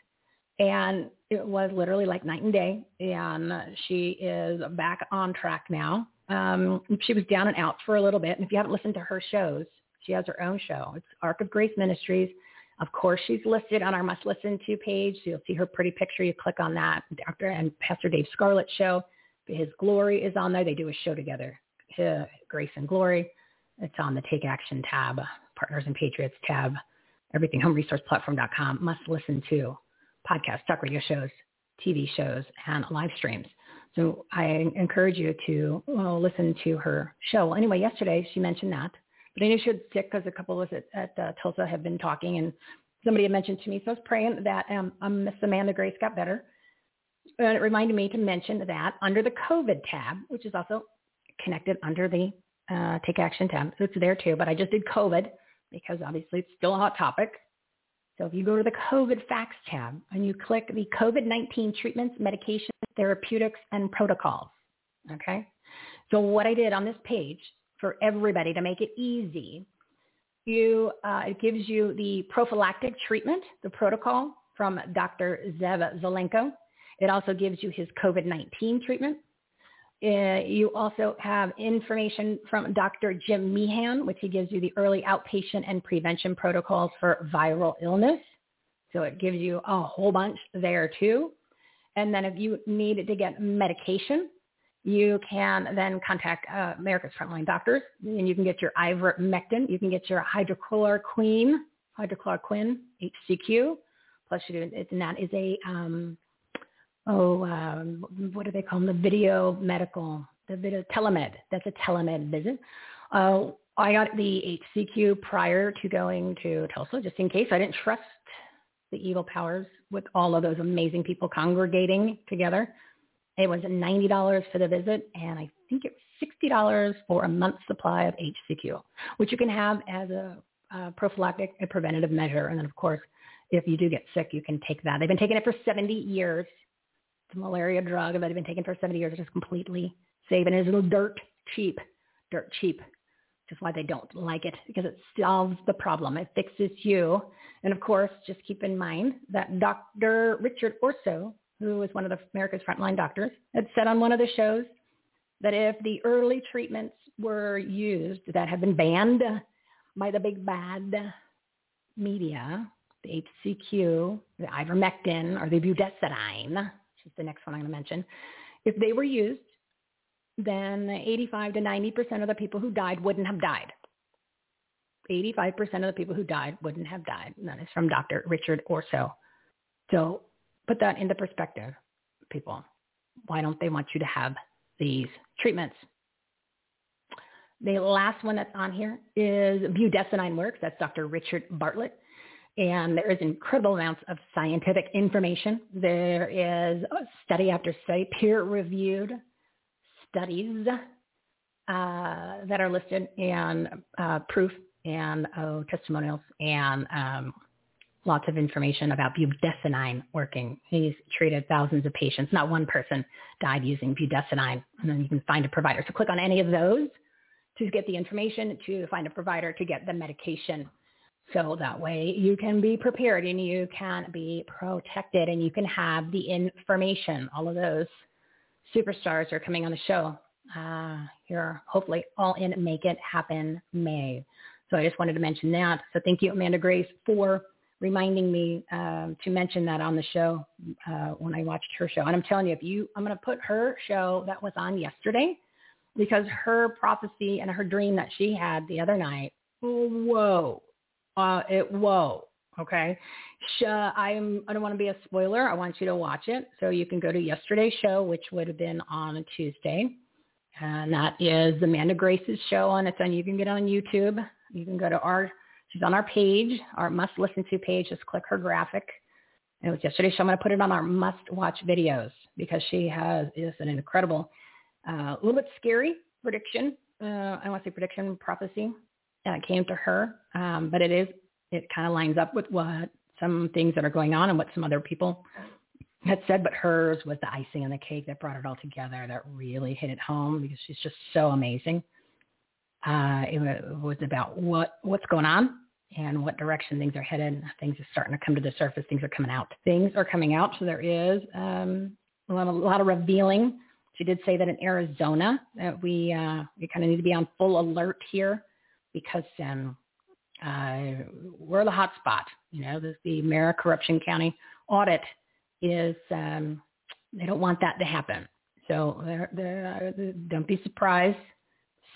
and it was literally like night and day. And she is back on track now. Um, she was down and out for a little bit. And if you haven't listened to her shows, she has her own show. It's Ark of Grace Ministries. Of course, she's listed on our must listen to page. So you'll see her pretty picture. You click on that. Dr. and Pastor Dave Scarlett show. His Glory is on there. They do a show together. Grace and Glory. It's on the Take Action tab, Partners and Patriots tab, everything, homeresourceplatform.com. Must listen to podcasts, talk radio shows, TV shows, and live streams. So I encourage you to well, listen to her show. Well, anyway, yesterday she mentioned that, but I knew she was sick because a couple of us at, at uh, Tulsa have been talking, and somebody had mentioned to me. So I was praying that um, um, Miss Amanda Grace got better. And it reminded me to mention that under the COVID tab, which is also connected under the uh, Take Action tab, so it's there too. But I just did COVID because obviously it's still a hot topic. So if you go to the COVID facts tab and you click the COVID-19 treatments, medications, therapeutics, and protocols, okay? So what I did on this page for everybody to make it easy, you uh, it gives you the prophylactic treatment, the protocol from Dr. Zev Zelenko. It also gives you his COVID-19 treatment. Uh, you also have information from Dr. Jim Meehan, which he gives you the early outpatient and prevention protocols for viral illness. So it gives you a whole bunch there too. And then if you need to get medication, you can then contact uh, America's Frontline Doctors, and you can get your ivermectin. You can get your hydroxychloroquine, hydroxychloroquine, HCQ. Plus, you do, and that is a um, oh, um, what do they call them? The video medical, the video telemed. That's a telemed visit. Uh, I got the HCQ prior to going to Tulsa, just in case I didn't trust the evil powers with all of those amazing people congregating together. It was $90 for the visit, and I think it was $60 for a month's supply of HCQ, which you can have as a uh, prophylactic and preventative measure. And then, of course, if you do get sick, you can take that. They've been taking it for 70 years. It's a malaria drug that they've been taking for 70 years. It's just completely safe, and it's a little dirt cheap, dirt cheap which is why they don't like it because it solves the problem. It fixes you. And of course, just keep in mind that Dr. Richard Urso, who is one of the America's frontline doctors, had said on one of the shows that if the early treatments were used that have been banned by the big bad media, the HCQ, the ivermectin, or the budesonide, which is the next one I'm going to mention, if they were used, then 85 to 90% of the people who died wouldn't have died. 85% of the people who died wouldn't have died. And that is from Dr. Richard Urso. So put that into perspective, people. Why don't they want you to have these treatments? The last one that's on here is Budesonide Works. That's Dr. Richard Bartlett. And there is incredible amounts of scientific information. There is study after study, peer-reviewed studies uh, that are listed and uh, proof and oh, testimonials and um, lots of information about budesonide working. He's treated thousands of patients. Not one person died using budesonide. And then you can find a provider. So click on any of those to get the information, to find a provider, to get the medication. So that way you can be prepared and you can be protected and you can have the information. All of those superstars are coming on the show. Uh, here, hopefully all in Make It Happen May. So I just wanted to mention that. So thank you, Amanda Grace, for reminding me um, to mention that on the show uh, when I watched her show. And I'm telling you, if you, I'm going to put her show that was on yesterday because her prophecy and her dream that she had the other night, whoa, uh, it, whoa. Okay. I am, I don't want to be a spoiler. I want you to watch it. So you can go to yesterday's show, which would have been on a Tuesday. And that is Amanda Grace's show on its own. You can get on YouTube. You can go to our, she's on our page, our must listen to page. Just click her graphic. It was yesterday, so I'm going to put it on our must watch videos because she has is an incredible, uh, a little bit scary prediction. Uh, I don't want to say prediction, prophecy uh, came to her, um, but it is, it kind of lines up with what some things that are going on and what some other people had said, but hers was the icing on the cake that brought it all together, that really hit it home because she's just so amazing. Uh, it was about what what's going on and what direction things are headed. Things are starting to come to the surface. Things are coming out. Things are coming out. So there is um, a, lot of, a lot of revealing. She did say that in Arizona that we uh, we kind of need to be on full alert here because um, uh, we're the hot spot. You know, the, the Mara Corruption County audit is um, they don't want that to happen. So they're, they're, uh, don't be surprised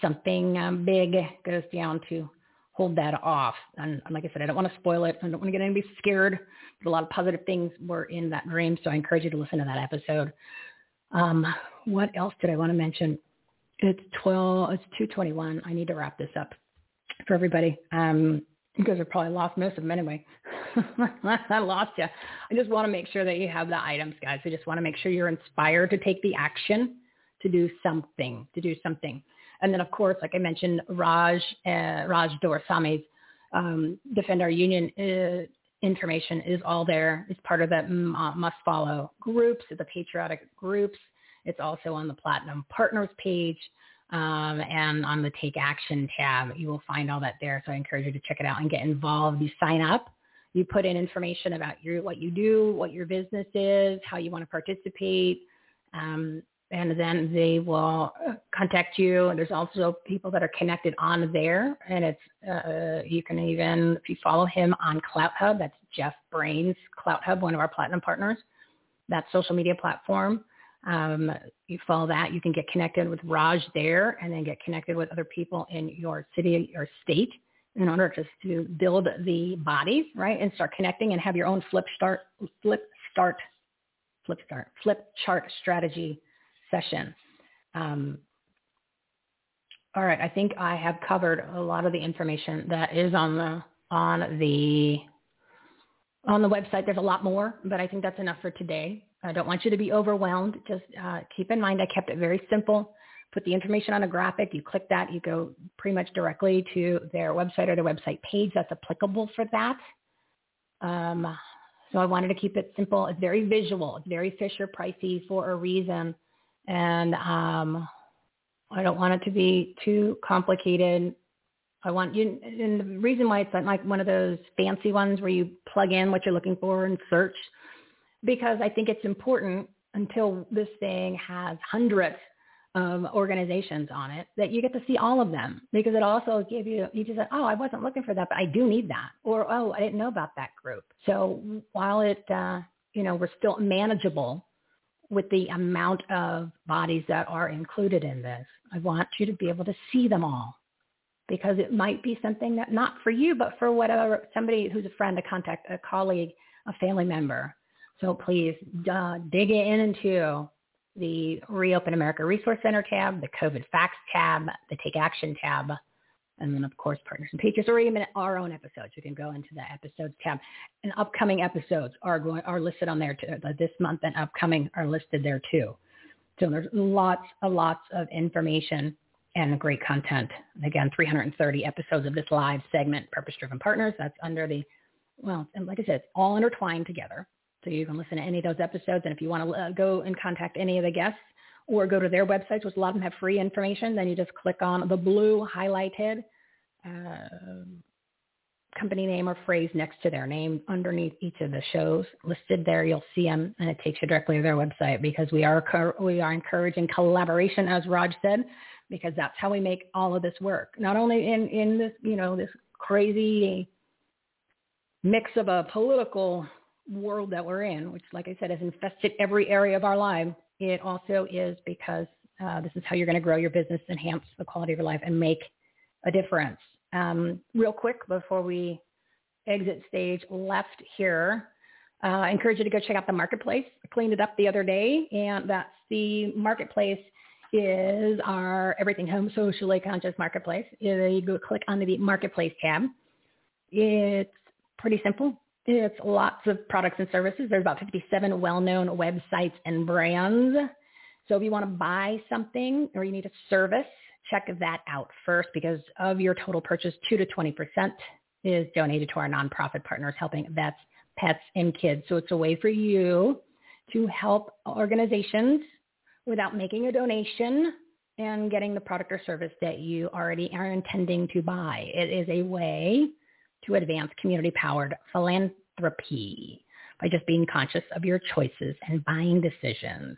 something um, big goes down to hold that off. And, like I said, I don't want to spoil it. I don't want to get anybody scared. But a lot of positive things were in that dream, so I encourage you to listen to that episode. Um, what else did I want to mention? It's twelve. It's two twenty-one. I need to wrap this up for everybody. Um, you guys have probably lost most of them anyway. I lost you. I just want to make sure that you have the items, guys. I just want to make sure you're inspired to take the action to do something, to do something. And then, of course, like I mentioned, Raj, uh, Raj Doraisamy's um, Defend Our Union uh, information is all there. It's part of the uh, must follow groups, the patriotic groups. It's also on the Platinum Partners page um, and on the Take Action tab. You will find all that there. So I encourage you to check it out and get involved. You sign up. You put in information about your what you do, what your business is, how you want to participate. Um, and then they will uh, contact you. There's also people that are connected on there, and it's uh, you can even if you follow him on CloutHub, that's Jeff Brain's CloutHub, one of our platinum partners. That social media platform. Um, you follow that, you can get connected with Raj there, and then get connected with other people in your city or state in order just to build the bodies, right, and start connecting and have your own flip start, flip start, flip start, flip chart strategy session. Um, all right, I think I have covered a lot of the information that is on the on the on the website. There's a lot more, but I think that's enough for today. I don't want you to be overwhelmed. Just uh, keep in mind I kept it very simple. Put the information on a graphic. You click that, you go pretty much directly to their website or their website page that's applicable for that. Um, so I wanted to keep it simple. It's very visual. It's very Fisher Pricey for a reason and um, I don't want it to be too complicated. I want you, and the reason why it's not like one of those fancy ones where you plug in what you're looking for and search, because I think it's important until this thing has hundreds of organizations on it that you get to see all of them because it also gives you you just say oh I wasn't looking for that but I do need that or oh I didn't know about that group so while it uh, you know we're still manageable with the amount of bodies that are included in this. I want you to be able to see them all because it might be something that not for you but for whatever somebody who's a friend a contact a colleague a family member. So please uh, dig in into the Reopen America Resource Center tab, the COVID Facts tab, the Take Action tab, and then of course Partners and Patriots, or even our own episodes. You can go into the episodes tab, and upcoming episodes are going are listed on there too. This month and upcoming are listed there too. So there's lots lots of information and great content. And Again, 330 episodes of this live segment, Purpose Driven Partners. That's under the well, and like I said, it's all intertwined together. So you can listen to any of those episodes. And if you want to uh, go and contact any of the guests or go to their websites, which a lot of them have free information, then you just click on the blue highlighted uh, company name or phrase next to their name underneath each of the shows listed there. You'll see them, and it takes you directly to their website because we are we are encouraging collaboration, as Raj said, because that's how we make all of this work. Not only in in this you know this crazy mix of a political world that we're in, which, like I said, has infested every area of our life, it also is because uh, this is how you're going to grow your business, enhance the quality of your life, and make a difference. Um, real quick before we exit stage left here, uh, I encourage you to go check out the marketplace. I cleaned it up the other day, and that's the marketplace is our Everything Home Socially Conscious Marketplace. You go click on the Marketplace tab. It's pretty simple. It's lots of products and services. There's about 57 well-known websites and brands. So if you want to buy something or you need a service, check that out first because of your total purchase, 2 to 20% is donated to our nonprofit partners helping vets, pets, and kids. So it's a way for you to help organizations without making a donation and getting the product or service that you already are intending to buy. It is a way to advance community-powered philanthropy by just being conscious of your choices and buying decisions.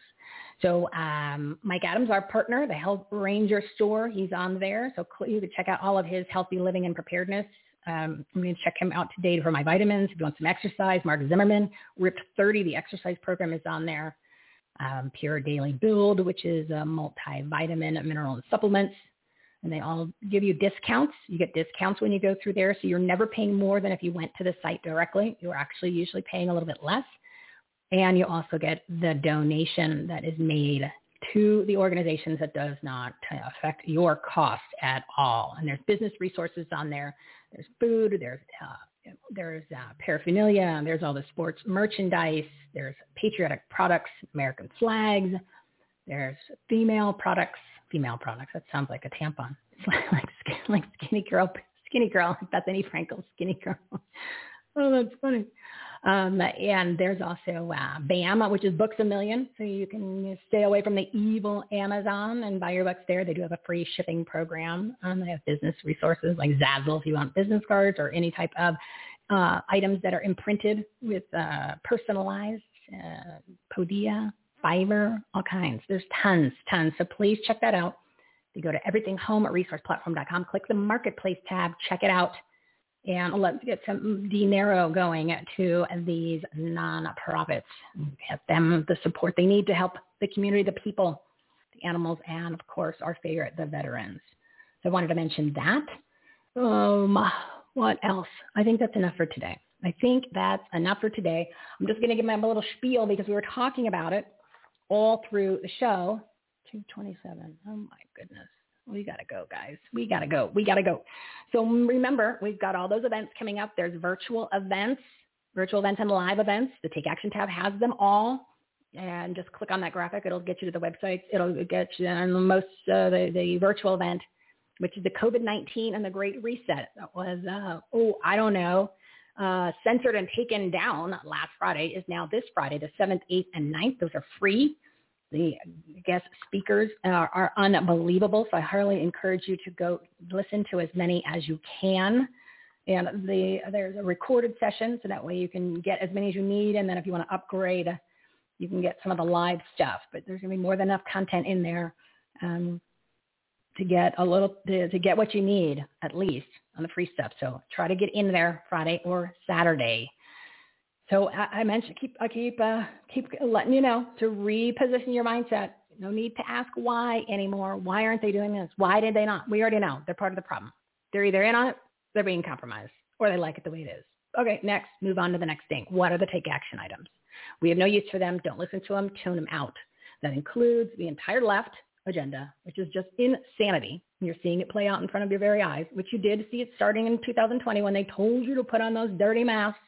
So um, Mike Adams, our partner, the Health Ranger store, he's on there. So you can check out all of his healthy living and preparedness. Um, I'm going to check him out today for my vitamins. If you want some exercise, Mark Zimmerman, Ripped 30, the exercise program is on there. Um, Pure Daily Build, which is a multivitamin, mineral, and supplements and they all give you discounts. You get discounts when you go through there. So you're never paying more than if you went to the site directly. You're actually usually paying a little bit less. And you also get the donation that is made to the organizations that does not affect your cost at all. And there's business resources on there. There's food. There's uh, there's uh, paraphernalia. There's all the sports merchandise. There's patriotic products, American flags. There's female products female products. That sounds like a tampon. It's like like skinny girl, skinny girl, Bethenny Frankel, skinny girl. oh, that's funny. Um, and there's also uh, BAM, which is Books a Million. So you can stay away from the evil Amazon and buy your books there. They do have a free shipping program. Um, they have business resources like Zazzle if you want business cards or any type of uh, items that are imprinted with uh, personalized uh, Podia Fiverr, all kinds. There's tons, tons. So please check that out. You go to everythinghome@resourceplatform.com, click the marketplace tab, check it out, and let's get some dinero going to these nonprofits. Get them the support they need to help the community, the people, the animals, and of course our favorite, the veterans. So I wanted to mention that. Um, what else? I think that's enough for today. I think that's enough for today. I'm just going to give my little spiel because we were talking about it all through the show. 227. Oh my goodness. We got to go, guys. We got to go. We got to go. So remember, we've got all those events coming up. There's virtual events, virtual events and live events. The Take Action tab has them all. And just click on that graphic. It'll get you to the website. It'll get you on the most, uh, the, the virtual event, which is the COVID-19 and the Great Reset. That was, uh, oh, I don't know, uh, censored and taken down last Friday is now this Friday, the 7th, 8th, and 9th. Those are free. The guest speakers are, are unbelievable, so I highly encourage you to go listen to as many as you can. And the, there's a recorded session, so that way you can get as many as you need. And then if you want to upgrade, you can get some of the live stuff. But there's going to be more than enough content in there. um, to get a little to, to get what you need at least on the free stuff. So try to get in there Friday or Saturday. So I, I mentioned keep I keep uh, keep letting you know to reposition your mindset. No need to ask why anymore. Why aren't they doing this? Why did they not? We already know they're part of the problem. They're either in on it, they're being compromised, or they like it the way it is. Okay, next, move on to the next thing. What are the take action items? We have no use for them. Don't listen to them. Tune them out. That includes the entire left agenda, which is just insanity. You're seeing it play out in front of your very eyes, which you did see it starting in 2020 when they told you to put on those dirty masks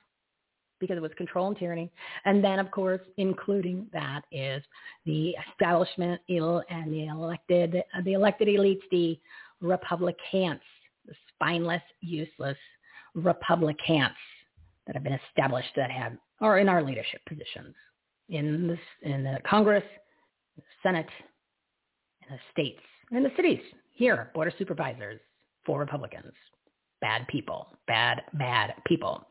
because it was control and tyranny. And then, of course, including that is the establishment ill and the elected, the elected elites, the Republicans, the spineless, useless Republicans that have been established that have are in our leadership positions in the in the Congress, the Senate, the states, and the cities. Here, board of supervisors for Republicans, bad people, bad bad people.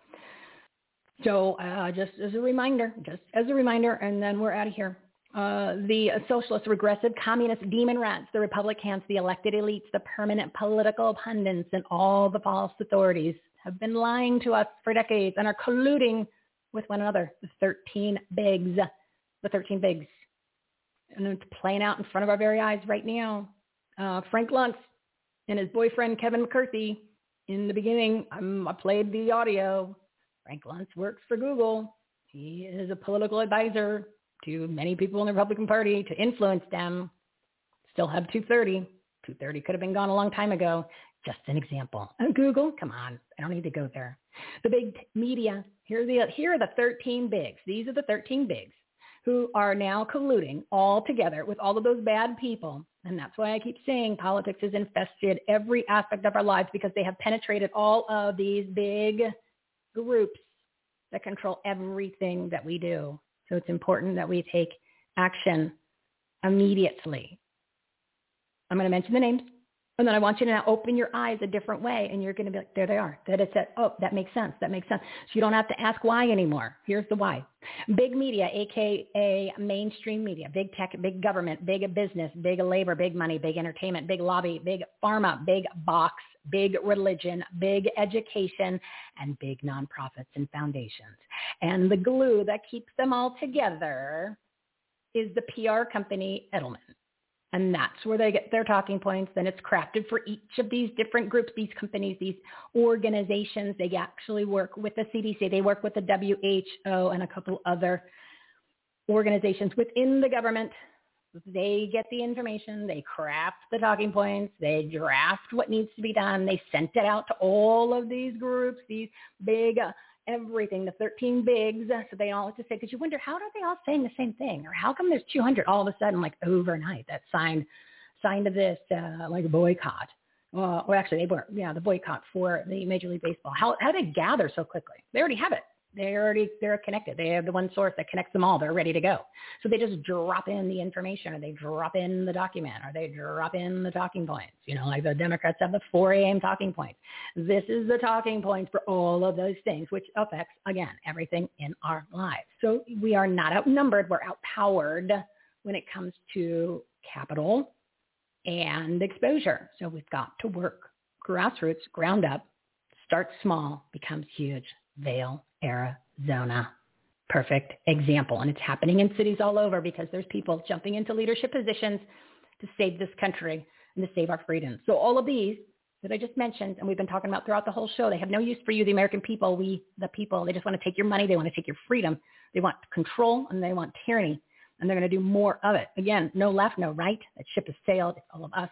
So uh, just as a reminder, just as a reminder, and then we're out of here. Uh, the socialist, regressive, communist demon rats, the Republicans, the elected elites, the permanent political pundits, and all the false authorities have been lying to us for decades and are colluding with one another. The 13 bigs, the 13 bigs. And it's playing out in front of our very eyes right now. Uh, Frank Luntz and his boyfriend Kevin McCarthy. In the beginning, um, I played the audio. Frank Luntz works for Google. He is a political advisor to many people in the Republican Party to influence them. Still have 230. 230 could have been gone a long time ago. Just an example. And Google, come on, I don't need to go there. The big media, here are the, here are the 13 bigs. These are the 13 bigs who are now colluding all together with all of those bad people. And that's why I keep saying politics has infested every aspect of our lives because they have penetrated all of these big groups that control everything that we do. So it's important that we take action immediately. I'm going to mention the names. And then I want you to now open your eyes a different way and you're going to be like, there they are. That it's said, oh, that makes sense. That makes sense. So you don't have to ask why anymore. Here's the why. Big media, aka mainstream media, big tech, big government, big business, big labor, big money, big entertainment, big lobby, big pharma, big box, big religion, big education, and big nonprofits and foundations. And the glue that keeps them all together is the PR company Edelman. And that's where they get their talking points. Then it's crafted for each of these different groups, these companies, these organizations. They actually work with the CDC. They work with the WHO and a couple other organizations within the government. They get the information. They craft the talking points. They draft what needs to be done. They sent it out to all of these groups, these big everything, the 13 bigs, so they all have to say, because you wonder, how are they all saying the same thing? Or how come there's 200 all of a sudden, like overnight, that signed, signed to this, uh, like a boycott? Uh, well, actually, they were, yeah, the boycott for the Major League Baseball. How, how did they gather so quickly? They already have it they already they're connected. They have the one source that connects them all. They're ready to go. So they just drop in the information, or they drop in the document, or they drop in the talking points. You know, like the Democrats have the 4 a.m. talking points. This is the talking points for all of those things, which affects again everything in our lives. So we are not outnumbered. We're outpowered when it comes to capital and exposure. So we've got to work grassroots, ground up, start small, becomes huge, Vail Arizona. Perfect example. And it's happening in cities all over because there's people jumping into leadership positions to save this country and to save our freedoms. So all of these that I just mentioned and we've been talking about throughout the whole show, they have no use for you, the American people, we, the people. They just want to take your money. They want to take your freedom. They want control and they want tyranny. And they're going to do more of it. Again, no left, no right. That ship has sailed. It's all of us.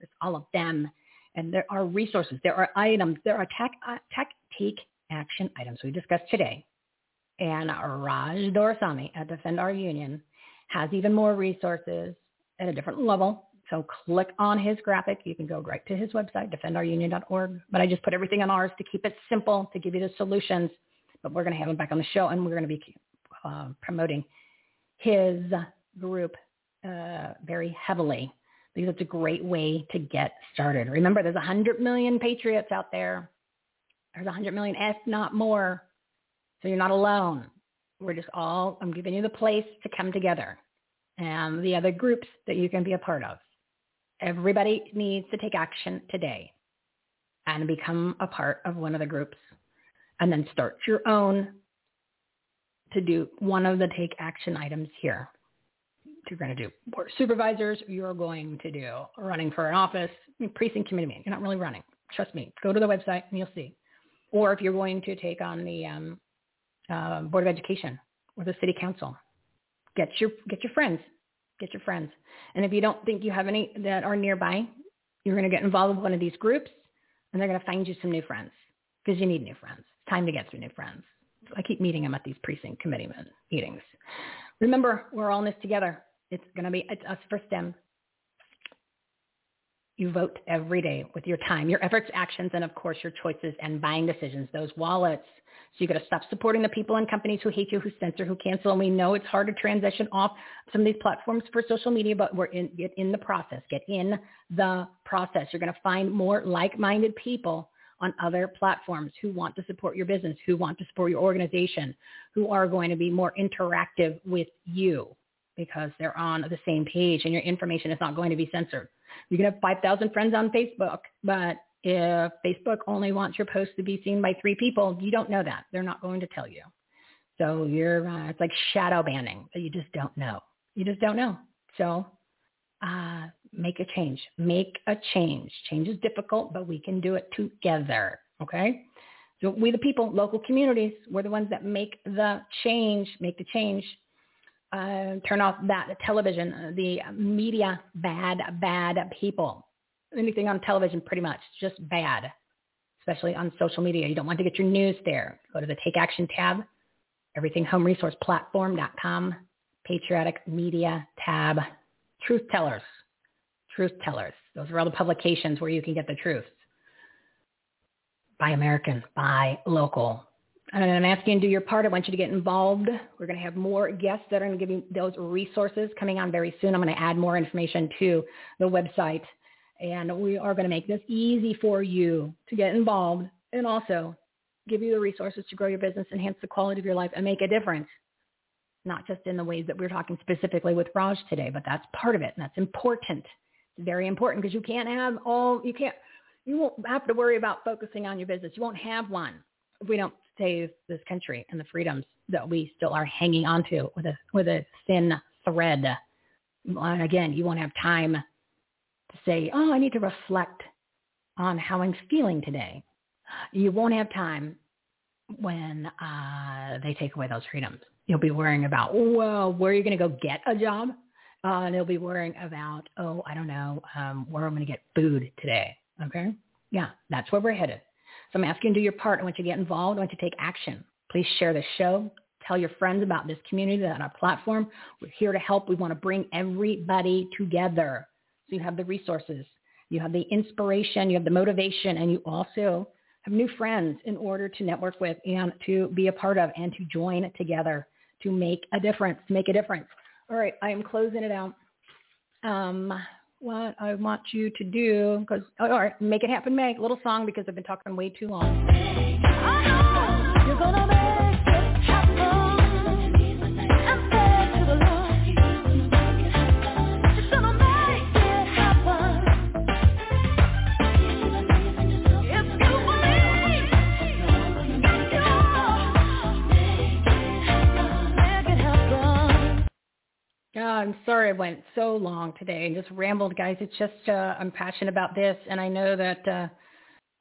It's all of them. And there are resources. There are items. There are tech, uh, tech, take action items we discussed today. And Raj Doraisamy at Defend Our Union has even more resources at a different level. So click on his graphic. You can go right to his website, defendourunion.org. But I just put everything on ours to keep it simple, to give you the solutions. But we're going to have him back on the show, and we're going to be uh, promoting his group uh, very heavily because it's a great way to get started. Remember, there's 100 million patriots out there there's 100 million, if not more. So you're not alone. We're just all, I'm giving you the place to come together and the other groups that you can be a part of. Everybody needs to take action today and become a part of one of the groups and then start your own to do one of the take action items here. You're going to do board supervisors. You're going to do running for an office, precinct committee meeting. You're not really running. Trust me. Go to the website and you'll see. Or if you're going to take on the um, uh, board of education or the city council, get your get your friends, get your friends. And if you don't think you have any that are nearby, you're going to get involved with one of these groups, and they're going to find you some new friends because you need new friends. It's time to get some new friends. So I keep meeting them at these precinct committee meetings. Remember, we're all in this together. It's going to be it's us for STEM. You vote every day with your time, your efforts, actions, and of course your choices and buying decisions, those wallets. So you got to stop supporting the people and companies who hate you, who censor, who cancel. And we know it's hard to transition off some of these platforms for social media, but we're in, get in the process. Get in the process. You're going to find more like-minded people on other platforms who want to support your business, who want to support your organization, who are going to be more interactive with you because they're on the same page and your information is not going to be censored. You can have 5,000 friends on Facebook, but if Facebook only wants your post to be seen by three people, you don't know that. They're not going to tell you. So you're, uh, it's like shadow banning, you just don't know. You just don't know. So uh, make a change. Make a change. Change is difficult, but we can do it together. Okay? So we the people, local communities, we're the ones that make the change, make the change uh, turn off that television, uh, the media, bad, bad people. Anything on television, pretty much, just bad, especially on social media. You don't want to get your news there. Go to the Take Action tab, everythinghomeresourceplatform.com, Patriotic Media tab, Truth Tellers, Truth Tellers. Those are all the publications where you can get the truth. Buy American, buy local, I'm asking you to do your part. I want you to get involved. We're going to have more guests that are going to give you those resources coming on very soon. I'm going to add more information to the website. And we are going to make this easy for you to get involved and also give you the resources to grow your business, enhance the quality of your life, and make a difference. Not just in the ways that we're talking specifically with Raj today, but that's part of it. And that's important. It's very important because you can't have all, you can't, you won't have to worry about focusing on your business. You won't have one we don't save this country and the freedoms that we still are hanging on to with a with a thin thread. And again, you won't have time to say, "Oh, I need to reflect on how I'm feeling today." You won't have time when uh, they take away those freedoms. You'll be worrying about, well, where are you going to go get a job? Uh, and they'll be worrying about, oh, I don't know, um, where I'm going to get food today. Okay? Yeah, that's where we're headed. So I'm asking you to do your part. I want you to get involved. I want you to take action. Please share the show. Tell your friends about this community on our platform. We're here to help. We want to bring everybody together. So you have the resources, you have the inspiration, you have the motivation, and you also have new friends in order to network with and to be a part of and to join together to make a difference, to make a difference. All right, I am closing it out. Um, what I want you to do, because, all right, make it happen, Meg. A little song because I've been talking way too long. I'm sorry I went so long today and just rambled, guys. It's just uh, I'm passionate about this, and I know that uh,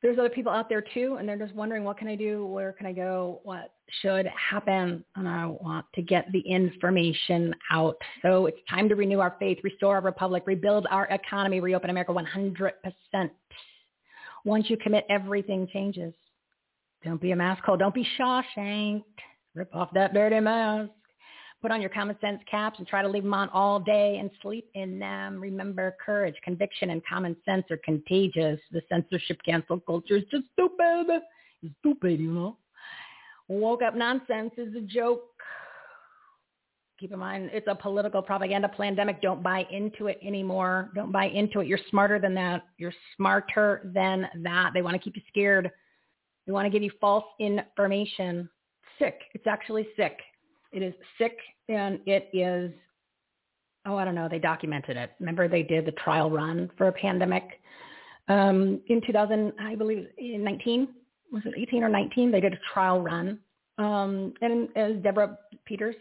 there's other people out there too, and they're just wondering what can I do, where can I go, what should happen, and I want to get the information out. So it's time to renew our faith, restore our republic, rebuild our economy, reopen America 100%. Once you commit, everything changes. Don't be a mask hole. Don't be Shawshank. Rip off that dirty mask. Put on your common sense caps and try to leave them on all day and sleep in them. Remember, courage, conviction, and common sense are contagious. The censorship cancel culture is just stupid. It's stupid, you know. Woke up nonsense is a joke. Keep in mind, it's a political propaganda pandemic. Don't buy into it anymore. Don't buy into it. You're smarter than that. You're smarter than that. They want to keep you scared. They want to give you false information. Sick. It's actually sick. It is sick and it is oh, I don't know, they documented it. Remember they did the trial run for a pandemic um, in 2000, I believe, in 19, was it 18 or 19? They did a trial run. Um, and as Deborah Peters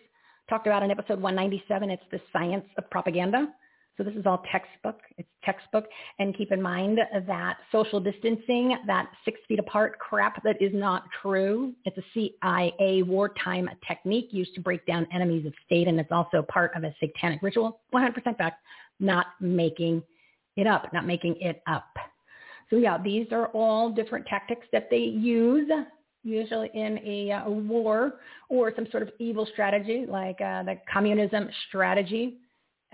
talked about in episode 197, it's the science of propaganda. So this is all textbook. It's textbook. And keep in mind that social distancing, that six feet apart crap, that is not true. It's a CIA wartime technique used to break down enemies of state, and it's also part of a satanic ritual. 100% fact, not making it up, not making it up. So yeah, these are all different tactics that they use usually in a, a war or some sort of evil strategy like uh, the communism strategy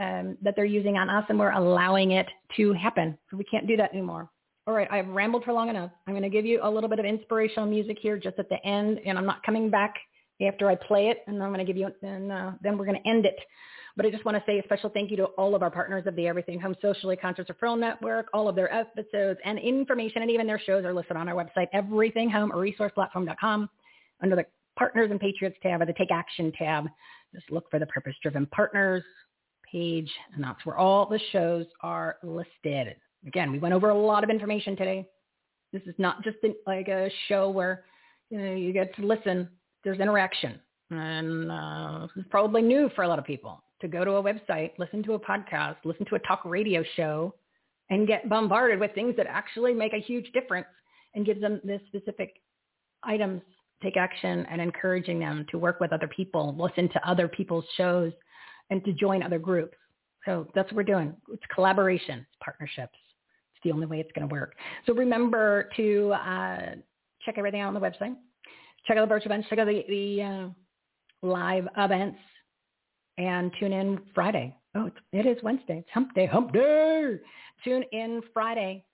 um, that they're using on us and we're allowing it to happen. We can't do that anymore. All right, I've rambled for long enough. I'm going to give you a little bit of inspirational music here just at the end, and I'm not coming back after I play it, and I'm going to give you, and uh, then we're going to end it. But I just want to say a special thank you to all of our partners of the Everything Home Socially Conscious Referral Network. All of their episodes and information and even their shows are listed on our website, everythinghomeresourceplatform.com under the Partners and Patriots tab or the Take Action tab. Just look for the Purpose Driven Partners page, and that's where all the shows are listed. Again, we went over a lot of information today. This is not just like a show where you know you get to listen. There's interaction, and uh, this is probably new for a lot of people to go to a website, listen to a podcast, listen to a talk radio show, and get bombarded with things that actually make a huge difference and gives them the specific items, take action, and encouraging them to work with other people, listen to other people's shows, and to join other groups. So that's what we're doing. It's collaboration, it's partnerships. It's the only way it's going to work. So remember to uh, check everything out on the website. Check out the virtual events. Check out the, the uh, live events and tune in Friday. Oh, it is Wednesday. It's hump day, hump day. Tune in Friday,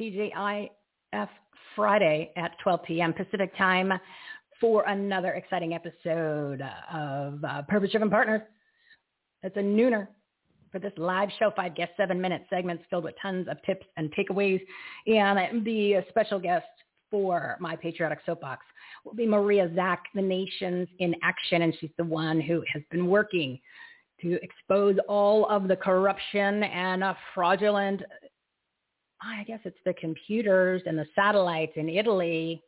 TGIF Friday at 12 p.m. Pacific time for another exciting episode of uh, Purpose Driven Partners. It's a nooner for this live show, five guest, seven minute segments filled with tons of tips and takeaways. And the special guest for my patriotic soapbox will be Maria Zack, the Nations in Action. And she's the one who has been working to expose all of the corruption and uh, fraudulent, I guess it's the computers and the satellites in Italy.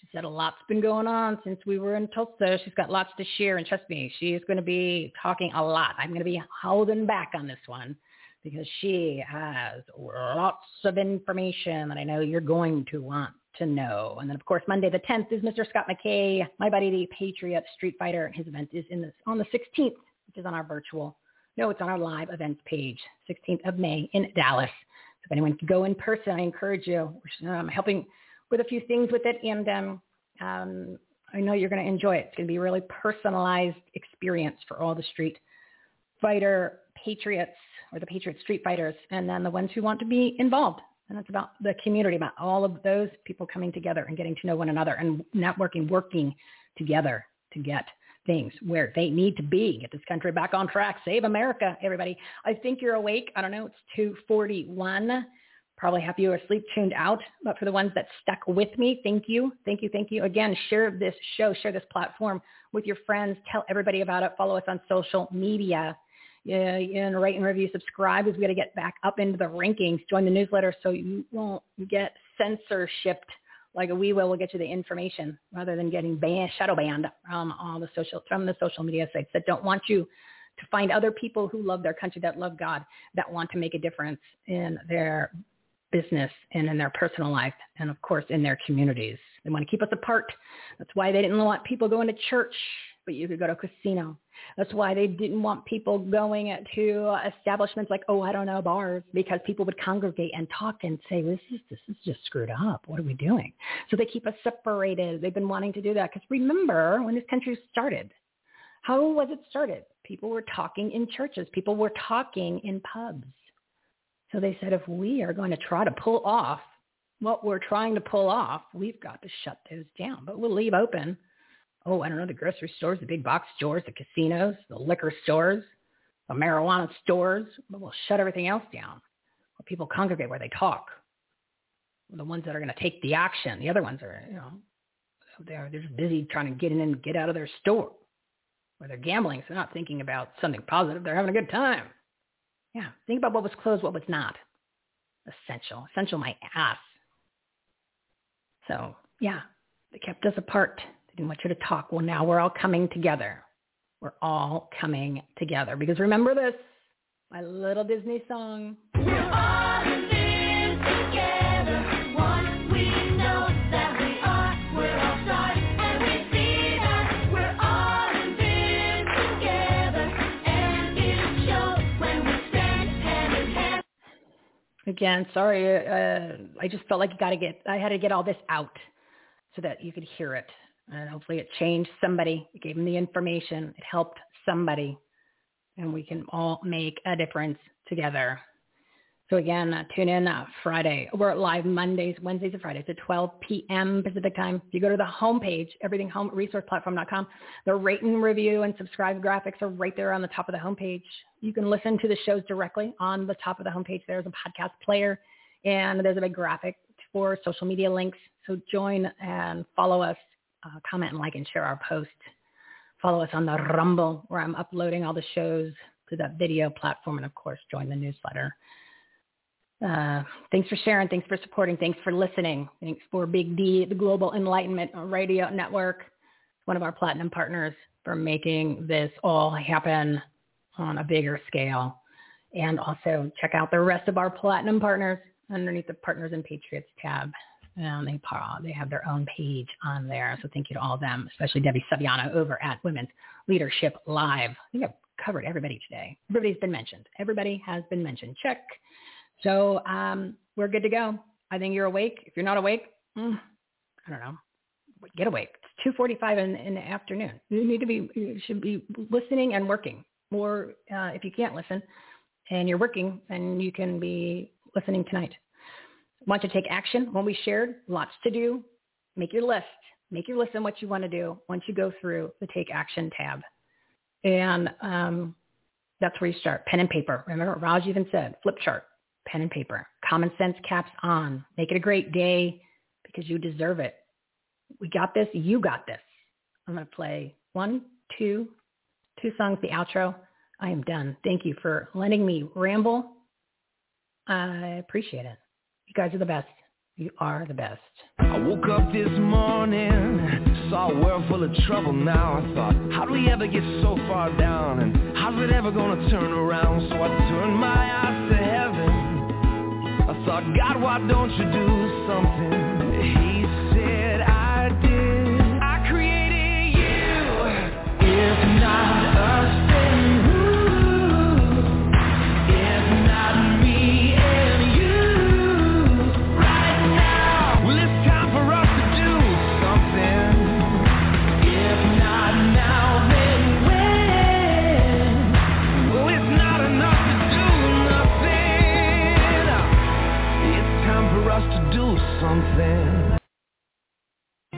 She said a lot's been going on since we were in Tulsa. She's got lots to share. And trust me, she is going to be talking a lot. I'm going to be holding back on this one because she has lots of information that I know you're going to want to know. And then, of course, Monday the 10th is Mr. Scott McKay, my buddy, the Patriot Street Fighter. His event is in this on the 16th, which is on our virtual. No, it's on our live events page, 16th of May in Dallas. So if anyone can go in person, I encourage you. I'm um, helping with a few things with it, and um, um, I know you're going to enjoy it. It's going to be a really personalized experience for all the street fighter patriots or the patriot street fighters, and then the ones who want to be involved and it's about the community, about all of those people coming together and getting to know one another and networking, working together to get things where they need to be, get this country back on track, save America, everybody. I think you're awake. I don't know. It's 241. Probably half of you are sleep tuned out, but for the ones that stuck with me, thank you. Thank you. Thank you. Again, share this show, share this platform with your friends. Tell everybody about it. Follow us on social media yeah, and rate and review, subscribe because we got to get back up into the rankings. Join the newsletter so you won't get censorship like we will. We'll get you the information rather than getting banned, shadow banned from all the social from the social media sites that don't want you to find other people who love their country, that love God, that want to make a difference in their business and in their personal life, and of course in their communities. They want to keep us apart. That's why they didn't want people going to church, but you could go to a casino. That's why they didn't want people going to establishments like, oh, I don't know, bars, because people would congregate and talk and say, this is, this is just screwed up. What are we doing? So they keep us separated. They've been wanting to do that. Because remember when this country started, how was it started? People were talking in churches. People were talking in pubs. So they said, if we are going to try to pull off what we're trying to pull off, we've got to shut those down. But we'll leave open oh, I don't know, the grocery stores, the big box stores, the casinos, the liquor stores, the marijuana stores, but we'll shut everything else down. Where people congregate, where they talk. The ones that are going to take the action. The other ones are, you know, they're, they're just busy trying to get in and get out of their store. Where they're gambling, so they're not thinking about something positive. They're having a good time. Yeah, think about what was closed, what was not. Essential. Essential my ass. So, yeah, they kept us apart. They didn't want you to talk. Well, now we're all coming together. We're all coming together. Because remember this, my little Disney song. Again, sorry, uh, I just felt like you got to get, I had to get all this out so that you could hear it. And hopefully it changed somebody. It gave them the information. It helped somebody. And we can all make a difference together. So again, uh, tune in uh, Friday. We're live Mondays, Wednesdays, and Fridays at 12 p.m. Pacific time. If you go to the homepage, everythinghomeresourceplatform.com, the rate and review and subscribe graphics are right there on the top of the homepage. You can listen to the shows directly on the top of the homepage. There's a podcast player, and there's a big graphic for social media links. So join and follow us, uh, comment and like and share our posts. Follow us on the Rumble, where I'm uploading all the shows to that video platform, and of course, join the newsletter. Uh, thanks for sharing. Thanks for supporting. Thanks for listening. Thanks for Big D, the Global Enlightenment Radio Network, one of our platinum partners, for making this all happen on a bigger scale. And also check out the rest of our platinum partners underneath the Partners and Patriots tab. And they, they have their own page on there. So thank you to all of them, especially Debbie Saviano over at Women's Leadership Live. I think I've covered everybody today. Everybody's been mentioned. Everybody has been mentioned. Check. So um, we're good to go. I think you're awake. If you're not awake, mm, I don't know. Get awake. It's 2:45 in, in the afternoon. You need to be. You should be listening and working. Or uh, if you can't listen, and you're working, then you can be listening tonight. Want to take action? When we shared, lots to do. Make your list. Make your list on what you want to do once you go through the Take Action tab. And um, that's where you start. Pen and paper. Remember, Raj even said flip chart pen and paper. Common sense caps on. Make it a great day because you deserve it. We got this. You got this. I'm going to play one, two, two songs, the outro. I am done. Thank you for letting me ramble. I appreciate it. You guys are the best. You are the best. I woke up this morning, saw a world full of trouble now. I thought, how do we ever get so far down? And how's it ever gonna turn around? So I turned my eyes thought, God, why don't you do something?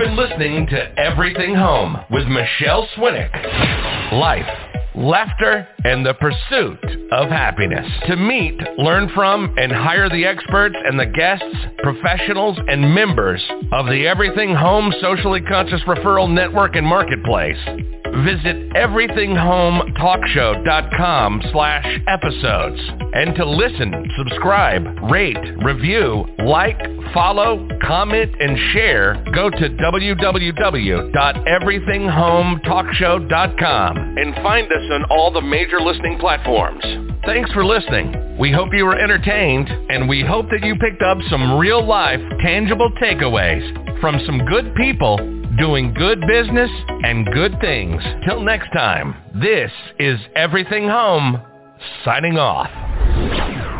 Been listening to Everything Home with Michele Swinick. Life, laughter, and the pursuit of happiness. To meet, learn from, and hire the experts and the guests, professionals, and members of the Everything Home Socially Conscious Referral Network and Marketplace. visit everythinghometalkshow.com slash episodes. And to listen, subscribe, rate, review, like, follow, comment, and share, go to www.everythinghometalkshow.com and find us on all the major listening platforms. Thanks for listening. We hope you were entertained, and we hope that you picked up some real-life, tangible takeaways from some good people doing good business and good things. Till next time, this is Everything Home, signing off.